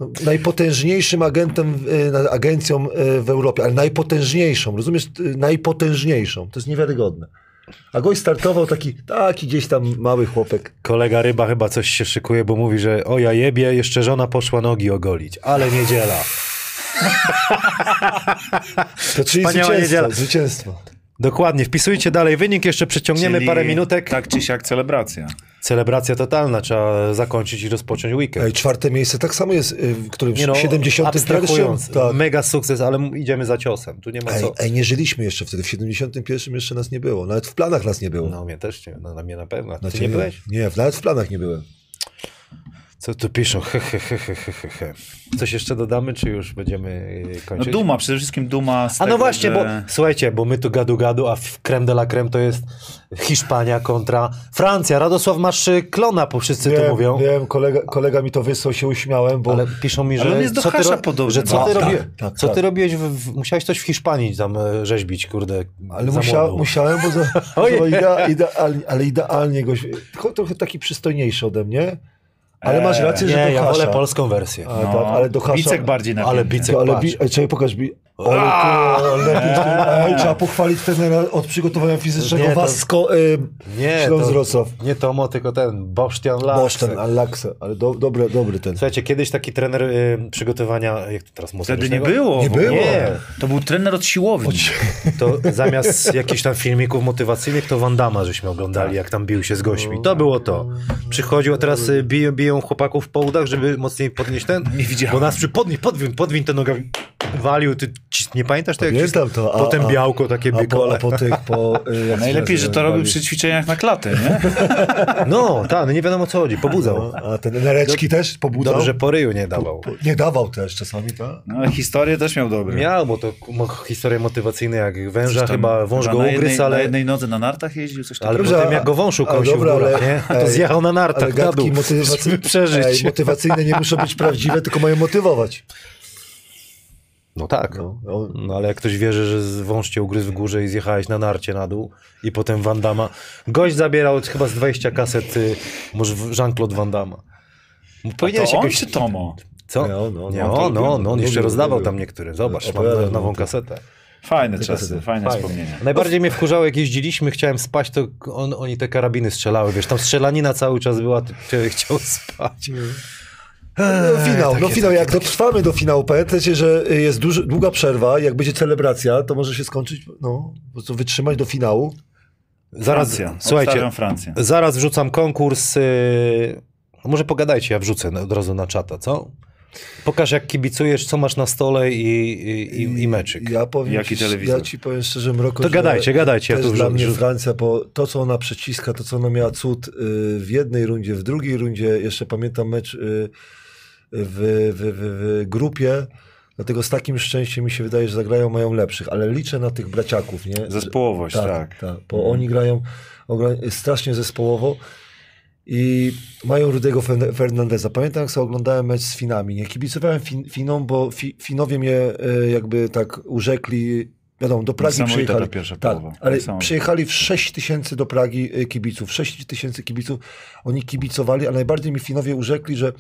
C: no, najpotężniejszym agentem, na- agencją y, w Europie, ale najpotężniejszą, rozumiesz, najpotężniejszą. To jest niewiarygodne. A goś startował taki, taki gdzieś tam mały chłopek.
A: Kolega Ryba chyba coś się szykuje, bo mówi, że o ja jebie, jeszcze żona poszła nogi ogolić, ale niedziela.
C: To czyli
A: Wspaniała
C: zwycięstwo,
A: niedziela.
C: zwycięstwo.
A: Dokładnie, wpisujcie dalej wynik, jeszcze przeciągniemy
B: Czyli
A: parę minutek.
B: Tak czy siak celebracja.
A: Celebracja totalna, trzeba zakończyć i rozpocząć weekend.
C: Ej, czwarte miejsce tak samo jest, y, w którym
A: Nie no,
C: 71.
A: abstrahując,
C: Tak.
A: mega sukces, ale idziemy za ciosem, tu nie ma
C: Ej,
A: co.
C: ej, nie żyliśmy jeszcze wtedy, w 71 jeszcze nas nie było, nawet w planach nas nie było.
A: No mnie też nie, no, na mnie na pewno. Ty
C: Znaczy,
A: nie byłeś?
C: Nie, nawet w planach nie byłem.
A: Co tu piszą? He, he, he, he, he, he, he. Coś jeszcze dodamy, czy już będziemy
B: No
A: kończyć?
B: duma, przede wszystkim duma z
A: A
B: tego,
A: no właśnie,
B: że...
A: bo słuchajcie, bo my tu gadu gadu, a w creme de la creme to jest Hiszpania kontra Francja. Radosław, masz y, klona, bo wszyscy to
C: Wiem,
A: mówią.
C: wiem kolega, kolega mi to wysłał, się uśmiałem, bo
A: Ale piszą mi, że
B: Ale on jest do
A: co ty,
B: Hasza podobny
A: że co ty,
C: bardzo.
A: robi,
C: Tak, tak,
A: co ty
C: tak.
A: robiłeś, w, musiałeś coś w Hiszpanii tam e, rzeźbić, kurde.
C: Ale musia, musiałem, bo, za, bo idea, idealnie, ale idealnie go, tylko trochę taki przystojniejszy ode mnie, ale masz rację, że
A: Nie,
C: do
A: ja wolę polską wersję.
C: A, tak, ale do Hasza...
B: Bicek bardziej na
A: Ale bicek,
C: ale
A: patrz.
C: bi, ej, czekaj, pokaż mi. To, lepiej, ej, trzeba pochwalić trenera od przygotowania fizycznego
A: Nie, to-
C: Wasko, y,
A: Nie, to, nie Tomo, tylko ten Bosztian Laks.
C: Boszten, Alaksa, ale do, dobry, dobry ten.
A: Słuchajcie, kiedyś taki trener y, przygotowania, jak to teraz
B: Wtedy nie było.
C: Nie było.
A: Nie.
B: To był trener od siłowni.
A: To zamiast jakichś tam filmików motywacyjnych, to Wandama żeśmy oglądali, jak tam bił się z gośćmi. To było to. Przychodził, a teraz y, biją, biją chłopaków po udach, żeby mocniej podnieść ten.
B: Nie widziałem.
A: Bo nas przy podnieś, podwiń, podwiń te nogami. Walił, ty nie pamiętasz tego? jak
C: Pamiętam to, a-
A: Potem białko, takie
C: A po, a po tych, po... y,
B: Najlepiej, że to robił przy ćwiczeniach na klatę, nie?
A: No, tak, no nie wiadomo o co chodzi, pobudzał.
C: No, a ten nereczki też pobudzał?
A: Dobrze, po ryju nie dawał.
C: Po- Nie dawał też czasami, tak?
B: No, historię też miał dobre.
A: Miał, bo to mo- historie motywacyjne jak węża, chyba wąż
B: chyba
A: go
B: na
A: ugryzł,
B: jednej,
A: ale...
B: Na jednej nodze na nartach jeździł, coś takiego.
A: Ale
C: Dobrze,
A: potem
C: a-
A: jak go wąż ukąsił
C: dobra,
A: w górach,
C: ale-
A: nie? To
C: ej,
A: zjechał na
C: Ale
A: nartach na
C: gadki
A: dół,
C: motywacyjne,
A: przeżyć.
C: Ej, motywacyjne nie muszą być prawdziwe, tylko mają motywować.
A: No tak.
C: No, no.
A: No ale jak ktoś wierzy, że z- wąż cię ugryzł w górze i zjechałeś na narcie na dół i potem Van Damme. Gość zabierał chyba z 20 kaset, y, może Jean-Claude Van Damme.
B: To
A: Powinieneś
B: on
A: jakoś...
B: czy Tomo?
A: Co?
C: No, no,
A: nie,
C: no,
A: on, no,
C: lubił,
A: no, on jeszcze rozdawał tam niektóre. Zobacz, mam nową kasetę.
B: Fajne czasy, fajne
A: Fajnie.
B: wspomnienia.
A: Najbardziej mnie wkurzało, jak jeździliśmy, chciałem spać, to on, oni te karabiny strzelały, wiesz, tam strzelanina cały czas była, ty chciał spać.
C: No, finał,
A: takie-
C: no finał, jak dotrwamy do finału, pamiętajcie, że jest duży, długa przerwa, jak będzie celebracja, to może się skończyć, no, po prostu wytrzymać do finału.
A: Zaraz,
B: Francja.
A: słuchajcie,
B: Francję.
A: zaraz wrzucam konkurs. Yy... Może pogadajcie, ja wrzucę od razu na czata, co? Pokaż jak kibicujesz, co masz na stole i, i, i, i meczyk.
C: Ja powiem
B: Jaki
C: ci,
B: telewizor?
C: Ja ci powiem szczerze, Mroko,
A: To gadajcie, gadajcie, ja tu
C: dla mnie Francja, bo to, co ona przeciska, to, co ona miała cud y, w jednej rundzie, w drugiej rundzie, jeszcze pamiętam mecz y, w, w, w, w grupie, dlatego z takim szczęściem mi się wydaje, że zagrają mają lepszych, ale liczę na tych braciaków, nie?
B: Zespołowość,
C: tak.
B: tak.
C: tak bo oni grają ogra- strasznie zespołowo i mają Rudego Fer- Fernandeza. Pamiętam, jak sobie oglądałem mecz z Finami. Nie kibicowałem fin Finom, bo fi Finowie mnie e, jakby tak urzekli. Wiadomo, do Pragi przyjechali.
B: ta
C: tak,
B: połowa.
C: ale przyjechali w 6 tysięcy do Pragi e, kibiców. 6 tysięcy kibiców. Oni kibicowali, a najbardziej mi Finowie urzekli, że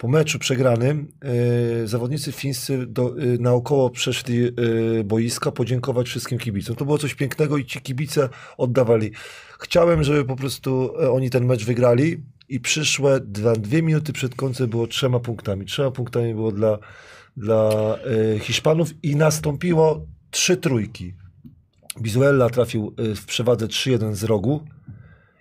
C: po meczu przegranym e, zawodnicy fińscy do, e, naokoło przeszli e, boiska podziękować wszystkim kibicom. To było coś pięknego i ci kibice oddawali. Chciałem, żeby po prostu oni ten mecz wygrali i przyszłe dwa, dwie minuty przed końcem było trzema punktami. Trzema punktami było dla, dla Hiszpanów i nastąpiło trzy trójki. Bizuela trafił w przewadze 3-1 z rogu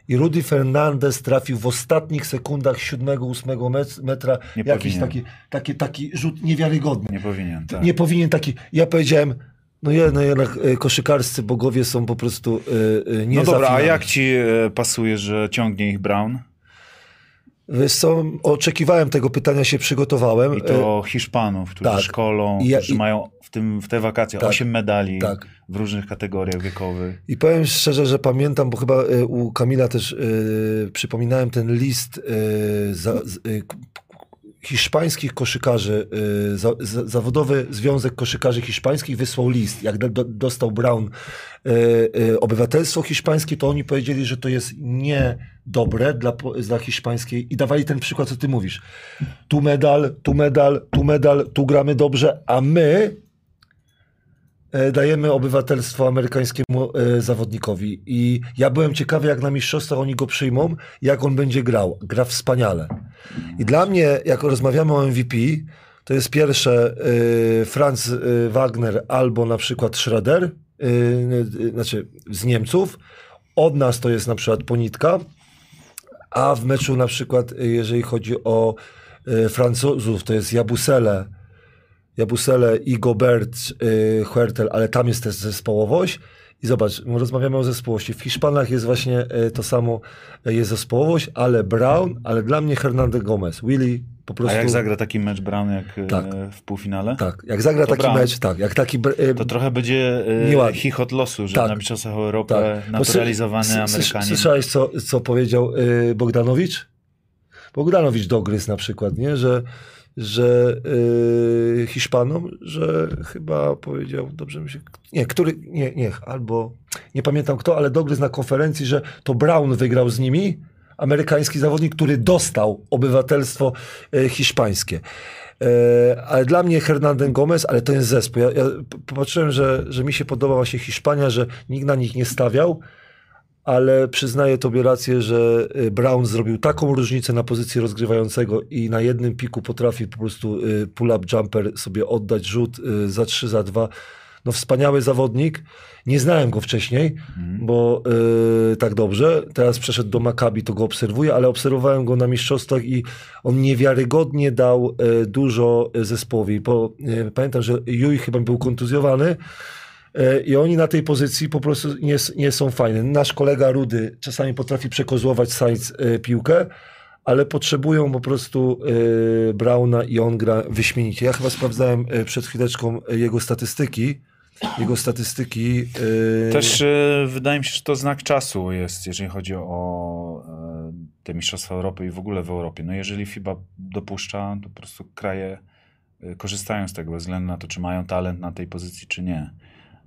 C: i Rudy Fernandez trafił w ostatnich sekundach 7-8 met- metra
B: Nie
C: jakiś
B: powinien.
C: taki, taki, taki rzut niewiarygodny.
B: Nie powinien, tak.
C: Nie powinien taki. Ja powiedziałem, no, no jednak e, koszykarscy bogowie są po prostu e, nie
B: No dobra, a jak ci e, pasuje, że ciągnie ich Brown?
C: Wiesz co, oczekiwałem tego pytania, się przygotowałem.
B: I to Hiszpanów, którzy
C: tak.
B: szkolą,
C: ja-
B: którzy
C: i-
B: mają w, tym, w te wakacje
C: Tak.
B: 8 medali
C: Tak.
B: w różnych kategoriach wiekowych.
C: I powiem szczerze, że pamiętam, bo chyba e, u Kamila też e, przypominałem ten list e, za, e, hiszpańskich koszykarzy, e, za, za, Zawodowy Związek Koszykarzy Hiszpańskich wysłał list. Jak do, do, dostał Brown e, e, obywatelstwo hiszpańskie, to oni powiedzieli, że to jest niedobre dla, dla hiszpańskiej i dawali ten przykład, co ty mówisz. Tu medal, tu medal, tu medal, tu gramy dobrze, a my dajemy obywatelstwo amerykańskiemu e, zawodnikowi. I ja byłem ciekawy, jak na mistrzostwach oni go przyjmą, jak on będzie grał. Gra wspaniale. I dla mnie, jak rozmawiamy o MVP, to jest pierwsze e, Franz e, Wagner albo na przykład Schroeder, e, e, znaczy z Niemców. Od nas to jest na przykład Ponitka, a w meczu na przykład, e, jeżeli chodzi o e, Francuzów, to jest Jabusele, Jabusele i Gobert, y, Huertel, ale tam jest też zespołowość. I zobacz, my rozmawiamy o zespołowości. W Hiszpanach jest właśnie e, to samo, e, jest zespołowość, ale Brown, ale dla mnie Hernandez Gomez. Willy po
B: A
C: prostu...
B: jak zagra taki mecz Brown jak e,
C: Tak.
B: w półfinale?
C: Tak, jak zagra taki
B: Brown.
C: mecz, tak, jak taki... e,
B: To trochę będzie
C: Nieładnie.
B: chichot losu, że
C: Tak.
B: na Mistrzostwach Europy
C: tak.
B: Naturalizowany
C: sy-
B: Amerykanin.
C: Słyszałeś, co, co powiedział e, Bogdanowicz? Bogdanowicz dogryzł na przykład, nie? Że, że e, Hiszpanom, że chyba powiedział, dobrze mi się, nie, który, nie, nie, albo, nie pamiętam kto, ale dogryzł na konferencji, że to Brown wygrał z nimi, amerykański zawodnik, który dostał obywatelstwo e, hiszpańskie. E, ale dla mnie Hernandez Gomez, ale to jest zespół. Ja, ja popatrzyłem, że, że mi się podoba właśnie Hiszpania, że nikt na nich nie stawiał, ale przyznaję tobie rację, że y, Brown zrobił taką różnicę na pozycji rozgrywającego i na jednym piku potrafi po prostu y, pull-up jumper sobie oddać rzut y, za 3, za 2. No wspaniały zawodnik. Nie znałem go wcześniej, bo y, tak dobrze. Teraz przeszedł do Maccabi, to go obserwuję, ale obserwowałem go na mistrzostwach i on niewiarygodnie dał y, dużo zespołowi. Bo, y, pamiętam, że Juj chyba był kontuzjowany, I oni na tej pozycji po prostu nie, nie są fajne. Nasz kolega Rudy czasami potrafi przekozłować Sainz e, piłkę, ale potrzebują po prostu e, Brauna i on gra wyśmienicie. Ja chyba sprawdzałem e, przed chwileczką e, jego statystyki. Jego statystyki. e,
B: Też e, wydaje mi się, że to znak czasu jest, jeżeli chodzi o e, te Mistrzostwa Europy i w ogóle w Europie. No jeżeli FIBA dopuszcza, to po prostu kraje e, korzystają z tego bez względu na to, czy mają talent na tej pozycji, czy nie.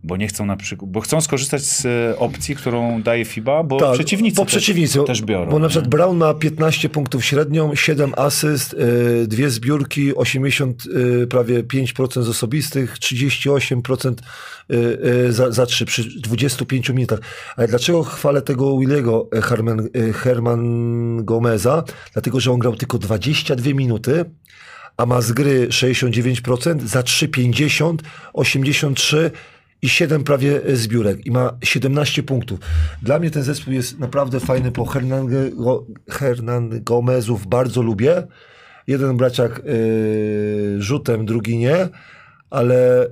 B: Bo nie chcą na przykład, bo chcą skorzystać z e, opcji, którą daje FIBA, bo
C: Tak,
B: przeciwnicy,
C: bo
B: też,
C: przeciwnicy
B: też biorą.
C: Bo na
B: nie?
C: przykład Brown ma 15 punktów średnią, 7 asyst, y, dwie zbiórki, 80 y, prawie 5% z osobistych, 38% y, y, za, za 3 przy 25 minutach. Ale dlaczego chwalę tego Williego e, Herman, Herman Gomeza? Dlatego, że on grał tylko 22 minuty, a ma z gry 69%, za 3,50, 83 i 7 prawie e, zbiórek i ma 17 punktów. Dla mnie ten zespół jest naprawdę fajny, po Hernan, Hernan Gomezów bardzo lubię. Jeden braciak y, rzutem, drugi nie, ale y,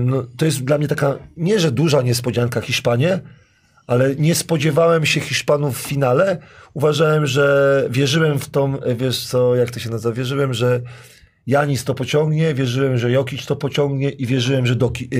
C: no, to jest dla mnie taka, nie że duża niespodzianka Hiszpanie, ale nie spodziewałem się Hiszpanów w finale. Uważałem, że wierzyłem w tą, wiesz co, jak to się nazywa, wierzyłem, że Janis to pociągnie, wierzyłem, że Jokic to pociągnie i wierzyłem, że Doki, e,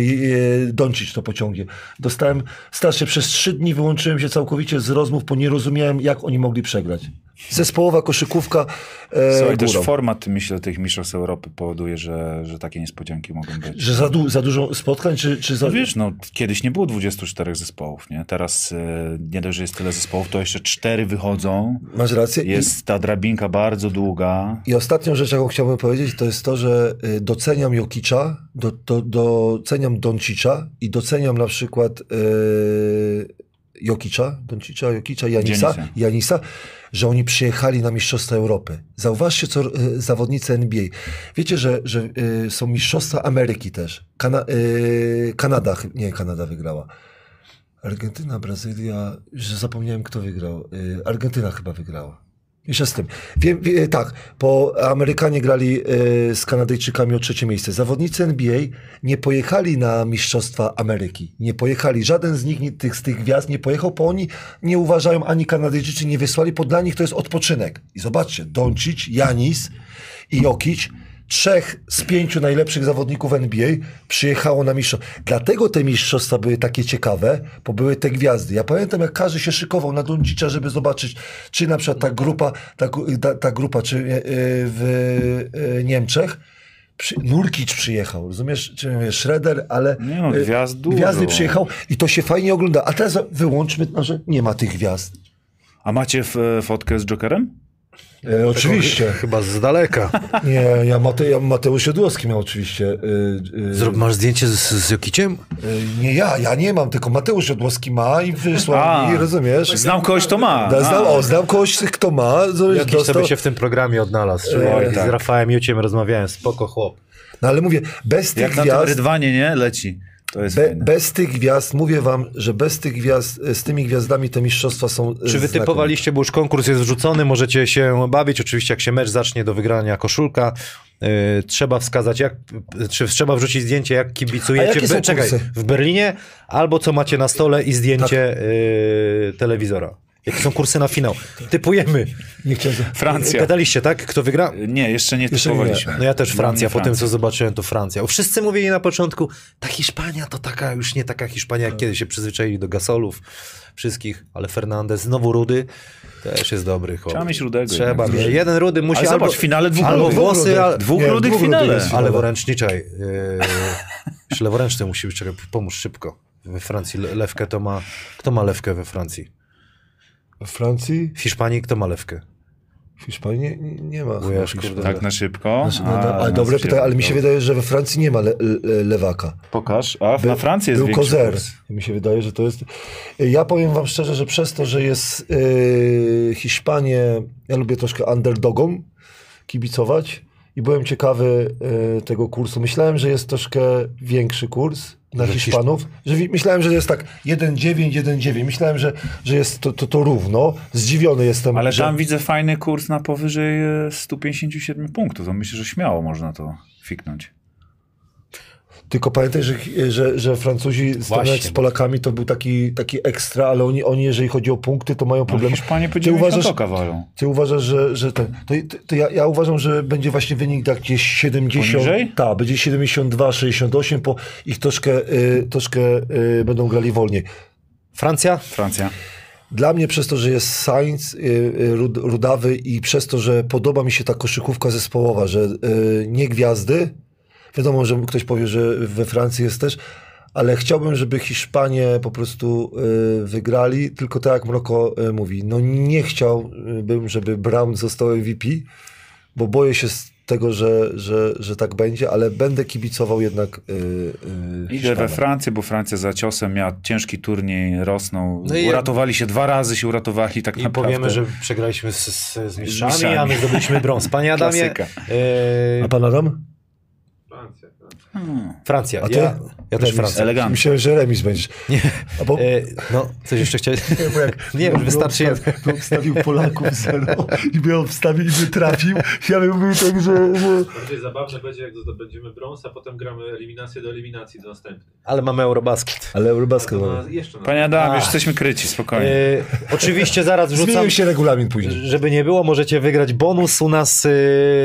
C: e, Doncic to pociągnie. Dostałem, strasznie przez trzy dni wyłączyłem się całkowicie z rozmów, bo nie rozumiałem, jak oni mogli przegrać. Zespołowa koszykówka e,
B: Słuchaj, też format, myślę, tych Mistrzostw Europy powoduje, że, że takie niespodzianki mogą być.
C: Że za, du- za dużo spotkań, czy, czy za...
B: No wiesz, no kiedyś nie było 24 zespołów, nie? Teraz e, nie dość, że jest tyle zespołów, to jeszcze cztery wychodzą.
C: Masz rację. I-
B: Jest ta drabinka bardzo długa.
C: I ostatnią rzecz, jaką chciałbym powiedzieć, to jest to, że y, doceniam Jokicza, do, do, doceniam Doncicza i doceniam na przykład y, Jokicza, Doncicza, Jokicza, Janisa. Janisa, że oni przyjechali na Mistrzostwa Europy. Zauważcie, co y, zawodnicy NBA. Wiecie, że, że y, są Mistrzostwa Ameryki też. Kana, y, Kanada, nie, Kanada wygrała. Argentyna, Brazylia, że zapomniałem, kto wygrał. Argentyna chyba wygrała. Jeszcze z tym. Wiem, wie, tak, bo Amerykanie grali y, z Kanadyjczykami o trzecie miejsce. Zawodnicy NBA nie pojechali na Mistrzostwa Ameryki. Nie pojechali. Żaden z nich, nie, tych, z tych gwiazd nie pojechał, bo oni nie uważają, ani Kanadyjczycy nie wysłali, bo dla nich to jest odpoczynek. I zobaczcie, Doncic, Janis i Jokic, trzech z pięciu najlepszych zawodników NBA przyjechało na mistrzostwa. Dlatego te mistrzostwa były takie ciekawe, bo były te gwiazdy. Ja pamiętam, jak każdy się szykował na Doncicza, żeby zobaczyć, czy na przykład ta grupa, ta, ta, ta grupa, czy e, w e, Niemczech, przy, Nurkic przyjechał, rozumiesz? Czy mówię, Schroeder, ale
B: Nie no,
C: e,
B: gwiazd dużo.
C: gwiazdy przyjechał i to się fajnie ogląda. A teraz wyłączmy, no, że nie ma tych gwiazd.
B: A macie fotkę z Jokerem?
C: E, oczywiście.
A: Chyba z daleka.
C: Nie, ja, Mate, ja Mateusz Jodłowski miał oczywiście. Y,
A: Zrób, masz zdjęcie z, z Jokiciem?
C: y, nie ja, ja nie mam, tylko Mateusz Jodłowski ma i wysłał
B: A.
C: mi, rozumiesz?
B: Znam kogoś, kto ma.
C: Da, znam, o, znam kogoś, kto ma.
A: Jokic
C: dostał,
A: sobie się w tym programie odnalazł. Z
B: tak.
A: Rafałem Juciem rozmawiałem, spoko chłop.
C: no ale mówię, bez tych
B: Jak na tym
C: gwiazd,
B: rydwanie, nie? Leci. To jest
C: Be, bez tych gwiazd, mówię wam, że bez tych gwiazd, z tymi gwiazdami te mistrzostwa są
A: Czy wytypowaliście, bo już konkurs jest wrzucony, możecie się bawić. Oczywiście jak się mecz zacznie do wygrania koszulka, yy, trzeba wskazać, jak, czy trzeba wrzucić zdjęcie, jak
C: A
A: kibicujecie.
C: jakie
A: w,
C: są
A: czekaj, w Berlinie, albo co macie na stole i zdjęcie yy, telewizora. Jakie są kursy na finał? Typujemy.
C: Nie chciałem...
B: Francja.
A: Gadaliście, tak? Kto wygra?
B: Nie, jeszcze nie
C: Jeszcze nie.
B: typowaliśmy.
A: No ja też
B: Dla
A: Francja, po tym co zobaczyłem to Francja. Wszyscy mówili na początku, ta Hiszpania to taka, już nie taka Hiszpania jak kiedyś się przyzwyczaili do gasolów wszystkich, ale Fernandez znowu rudy, też jest dobry chłop.
B: Trzeba mieć rudego
A: Trzeba mieć. Jeden rudy musi
B: Ale
A: albo,
B: zobacz, w finale dwóch
A: albo
B: rudych.
A: włosy, al,
B: Dwóch
C: Nie,
B: rudych w finale.
A: ale leworęczniczaj. Yy, leworęczny musi być, czekaj, pomóż szybko. We Francji le- lewkę to ma, kto ma lewkę we Francji?
C: W Francji,
A: W Hiszpanii kto ma lewkę?
C: w Hiszpanii nie, nie, ma.
A: Bo ja kurde,
B: Tak na szybko.
C: Znaczy, no, no,
B: A,
C: ale dobre pytanie, ale mi się wydaje, że we Francji nie ma le, le, lewaka.
B: Pokaż. A
C: By-
B: na Francji jest
C: Był
B: większy
C: kozer.
B: kurs.
C: Mi się wydaje, że to jest... Ja powiem wam szczerze, że przez to, że jest yy, Hiszpanię, ja lubię troszkę underdogom kibicować i byłem ciekawy yy, tego kursu. Myślałem, że jest troszkę większy kurs na
A: Że
C: Hiszpanów. Że myślałem, że jest tak 1,9, 1,9. Myślałem, że, że jest to, to, to równo. Zdziwiony jestem.
B: Ale
C: że...
B: tam widzę fajny kurs na powyżej e, 157 punktów. To myślę, że śmiało można to fiknąć.
C: Tylko pamiętaj, że, że, że Francuzi stawiać z Polakami to był taki, taki ekstra, ale oni, oni jeżeli chodzi o punkty, to mają
B: Ale
C: problem.
B: Hiszpanie po
C: Ty
B: 90
C: uważasz, ty uważasz, że, że ten. To, to, ja, ja uważam, że będzie właśnie wynik tak gdzieś 70.
B: Poniżej?
C: Tak, będzie 72, 68, po ich troszkę, y, troszkę y, będą grali wolniej.
A: Francja?
B: Francja.
C: Dla mnie przez to, że jest Sainz y, y, rud, rudawy i przez to, że podoba mi się ta koszykówka zespołowa, że y, nie gwiazdy. Wiadomo, że ktoś powie, że we Francji jest też, ale chciałbym, żeby Hiszpanie po prostu y, wygrali, tylko tak jak Mroko y, mówi, no nie chciałbym, żeby Brown został MVP, bo boję się z tego, że, że, że tak będzie, ale będę kibicował jednak y, y,
B: Idę we. Francję, bo Francja za ciosem miała ciężki turniej, rosną.
A: No i-
B: uratowali się dwa razy, się uratowali tak
A: I
B: naprawdę.
A: powiemy, że przegraliśmy z, z, z mistrzami,
B: mistrzami.
A: a my zdobyliśmy brąz. Panie Adamie,
B: Klasyka.
A: e,
C: A pan Adam?
B: Hmm.
A: Francja.
C: A ty?
A: Ja, ja też. Francja.
B: Elegancko.
C: Myślałem, że remis będziesz. A bo,
A: E, no, coś jeszcze chciałeś?
C: bo jak
A: Nie, już wystarczy
C: by
A: jeden.
C: obsta- by obstawił Polaków zero i by obstawił i by trafił. Ja bym mówił tak, że... że...
D: Bardziej zabawne będzie, jak zdobędziemy brąz, a potem gramy eliminację do eliminacji do następnej.
A: Ale mamy Eurobasket.
C: Ale Eurobasket...
D: Na, jeszcze na
B: Panie Adamie,
A: A.
B: już jesteśmy kryci, spokojnie.
A: E, oczywiście zaraz wrzucam,
C: Zmienił się regulamin później.
A: żeby nie było, możecie wygrać bonus u nas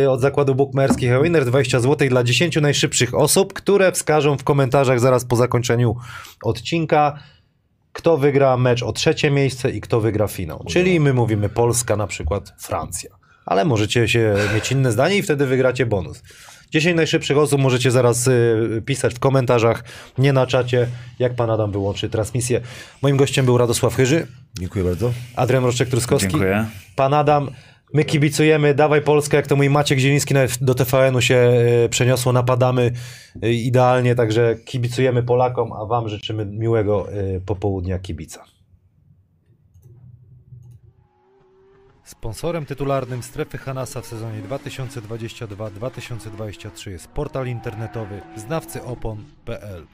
A: e, od zakładu bukmerskich Winner 20 zł dla 10 najszybszych osób, które wskażą w komentarzach zaraz po zakończeniu odcinka, kto wygra mecz o trzecie miejsce i kto wygra finał. Czyli my mówimy Polska, na przykład Francja. Ale możecie się mieć inne zdanie i wtedy wygracie bonus. 10 najszybszych osób możecie zaraz y, pisać w komentarzach, nie na czacie, jak pan Adam wyłączy transmisję. Moim gościem był Radosław Chyży,
C: Dziękuję bardzo.
A: Adrian Roszczek-Truskowski.
B: Dziękuję.
A: Pan Adam, my kibicujemy, dawaj Polskę, jak to mój Maciek Zieliński do TVN-u się y, przeniosło, napadamy y, idealnie, także kibicujemy Polakom, a wam życzymy miłego y, popołudnia kibica. Sponsorem tytularnym strefy Hanasa w sezonie 2022-2023 jest portal internetowy znawcyopon.pl.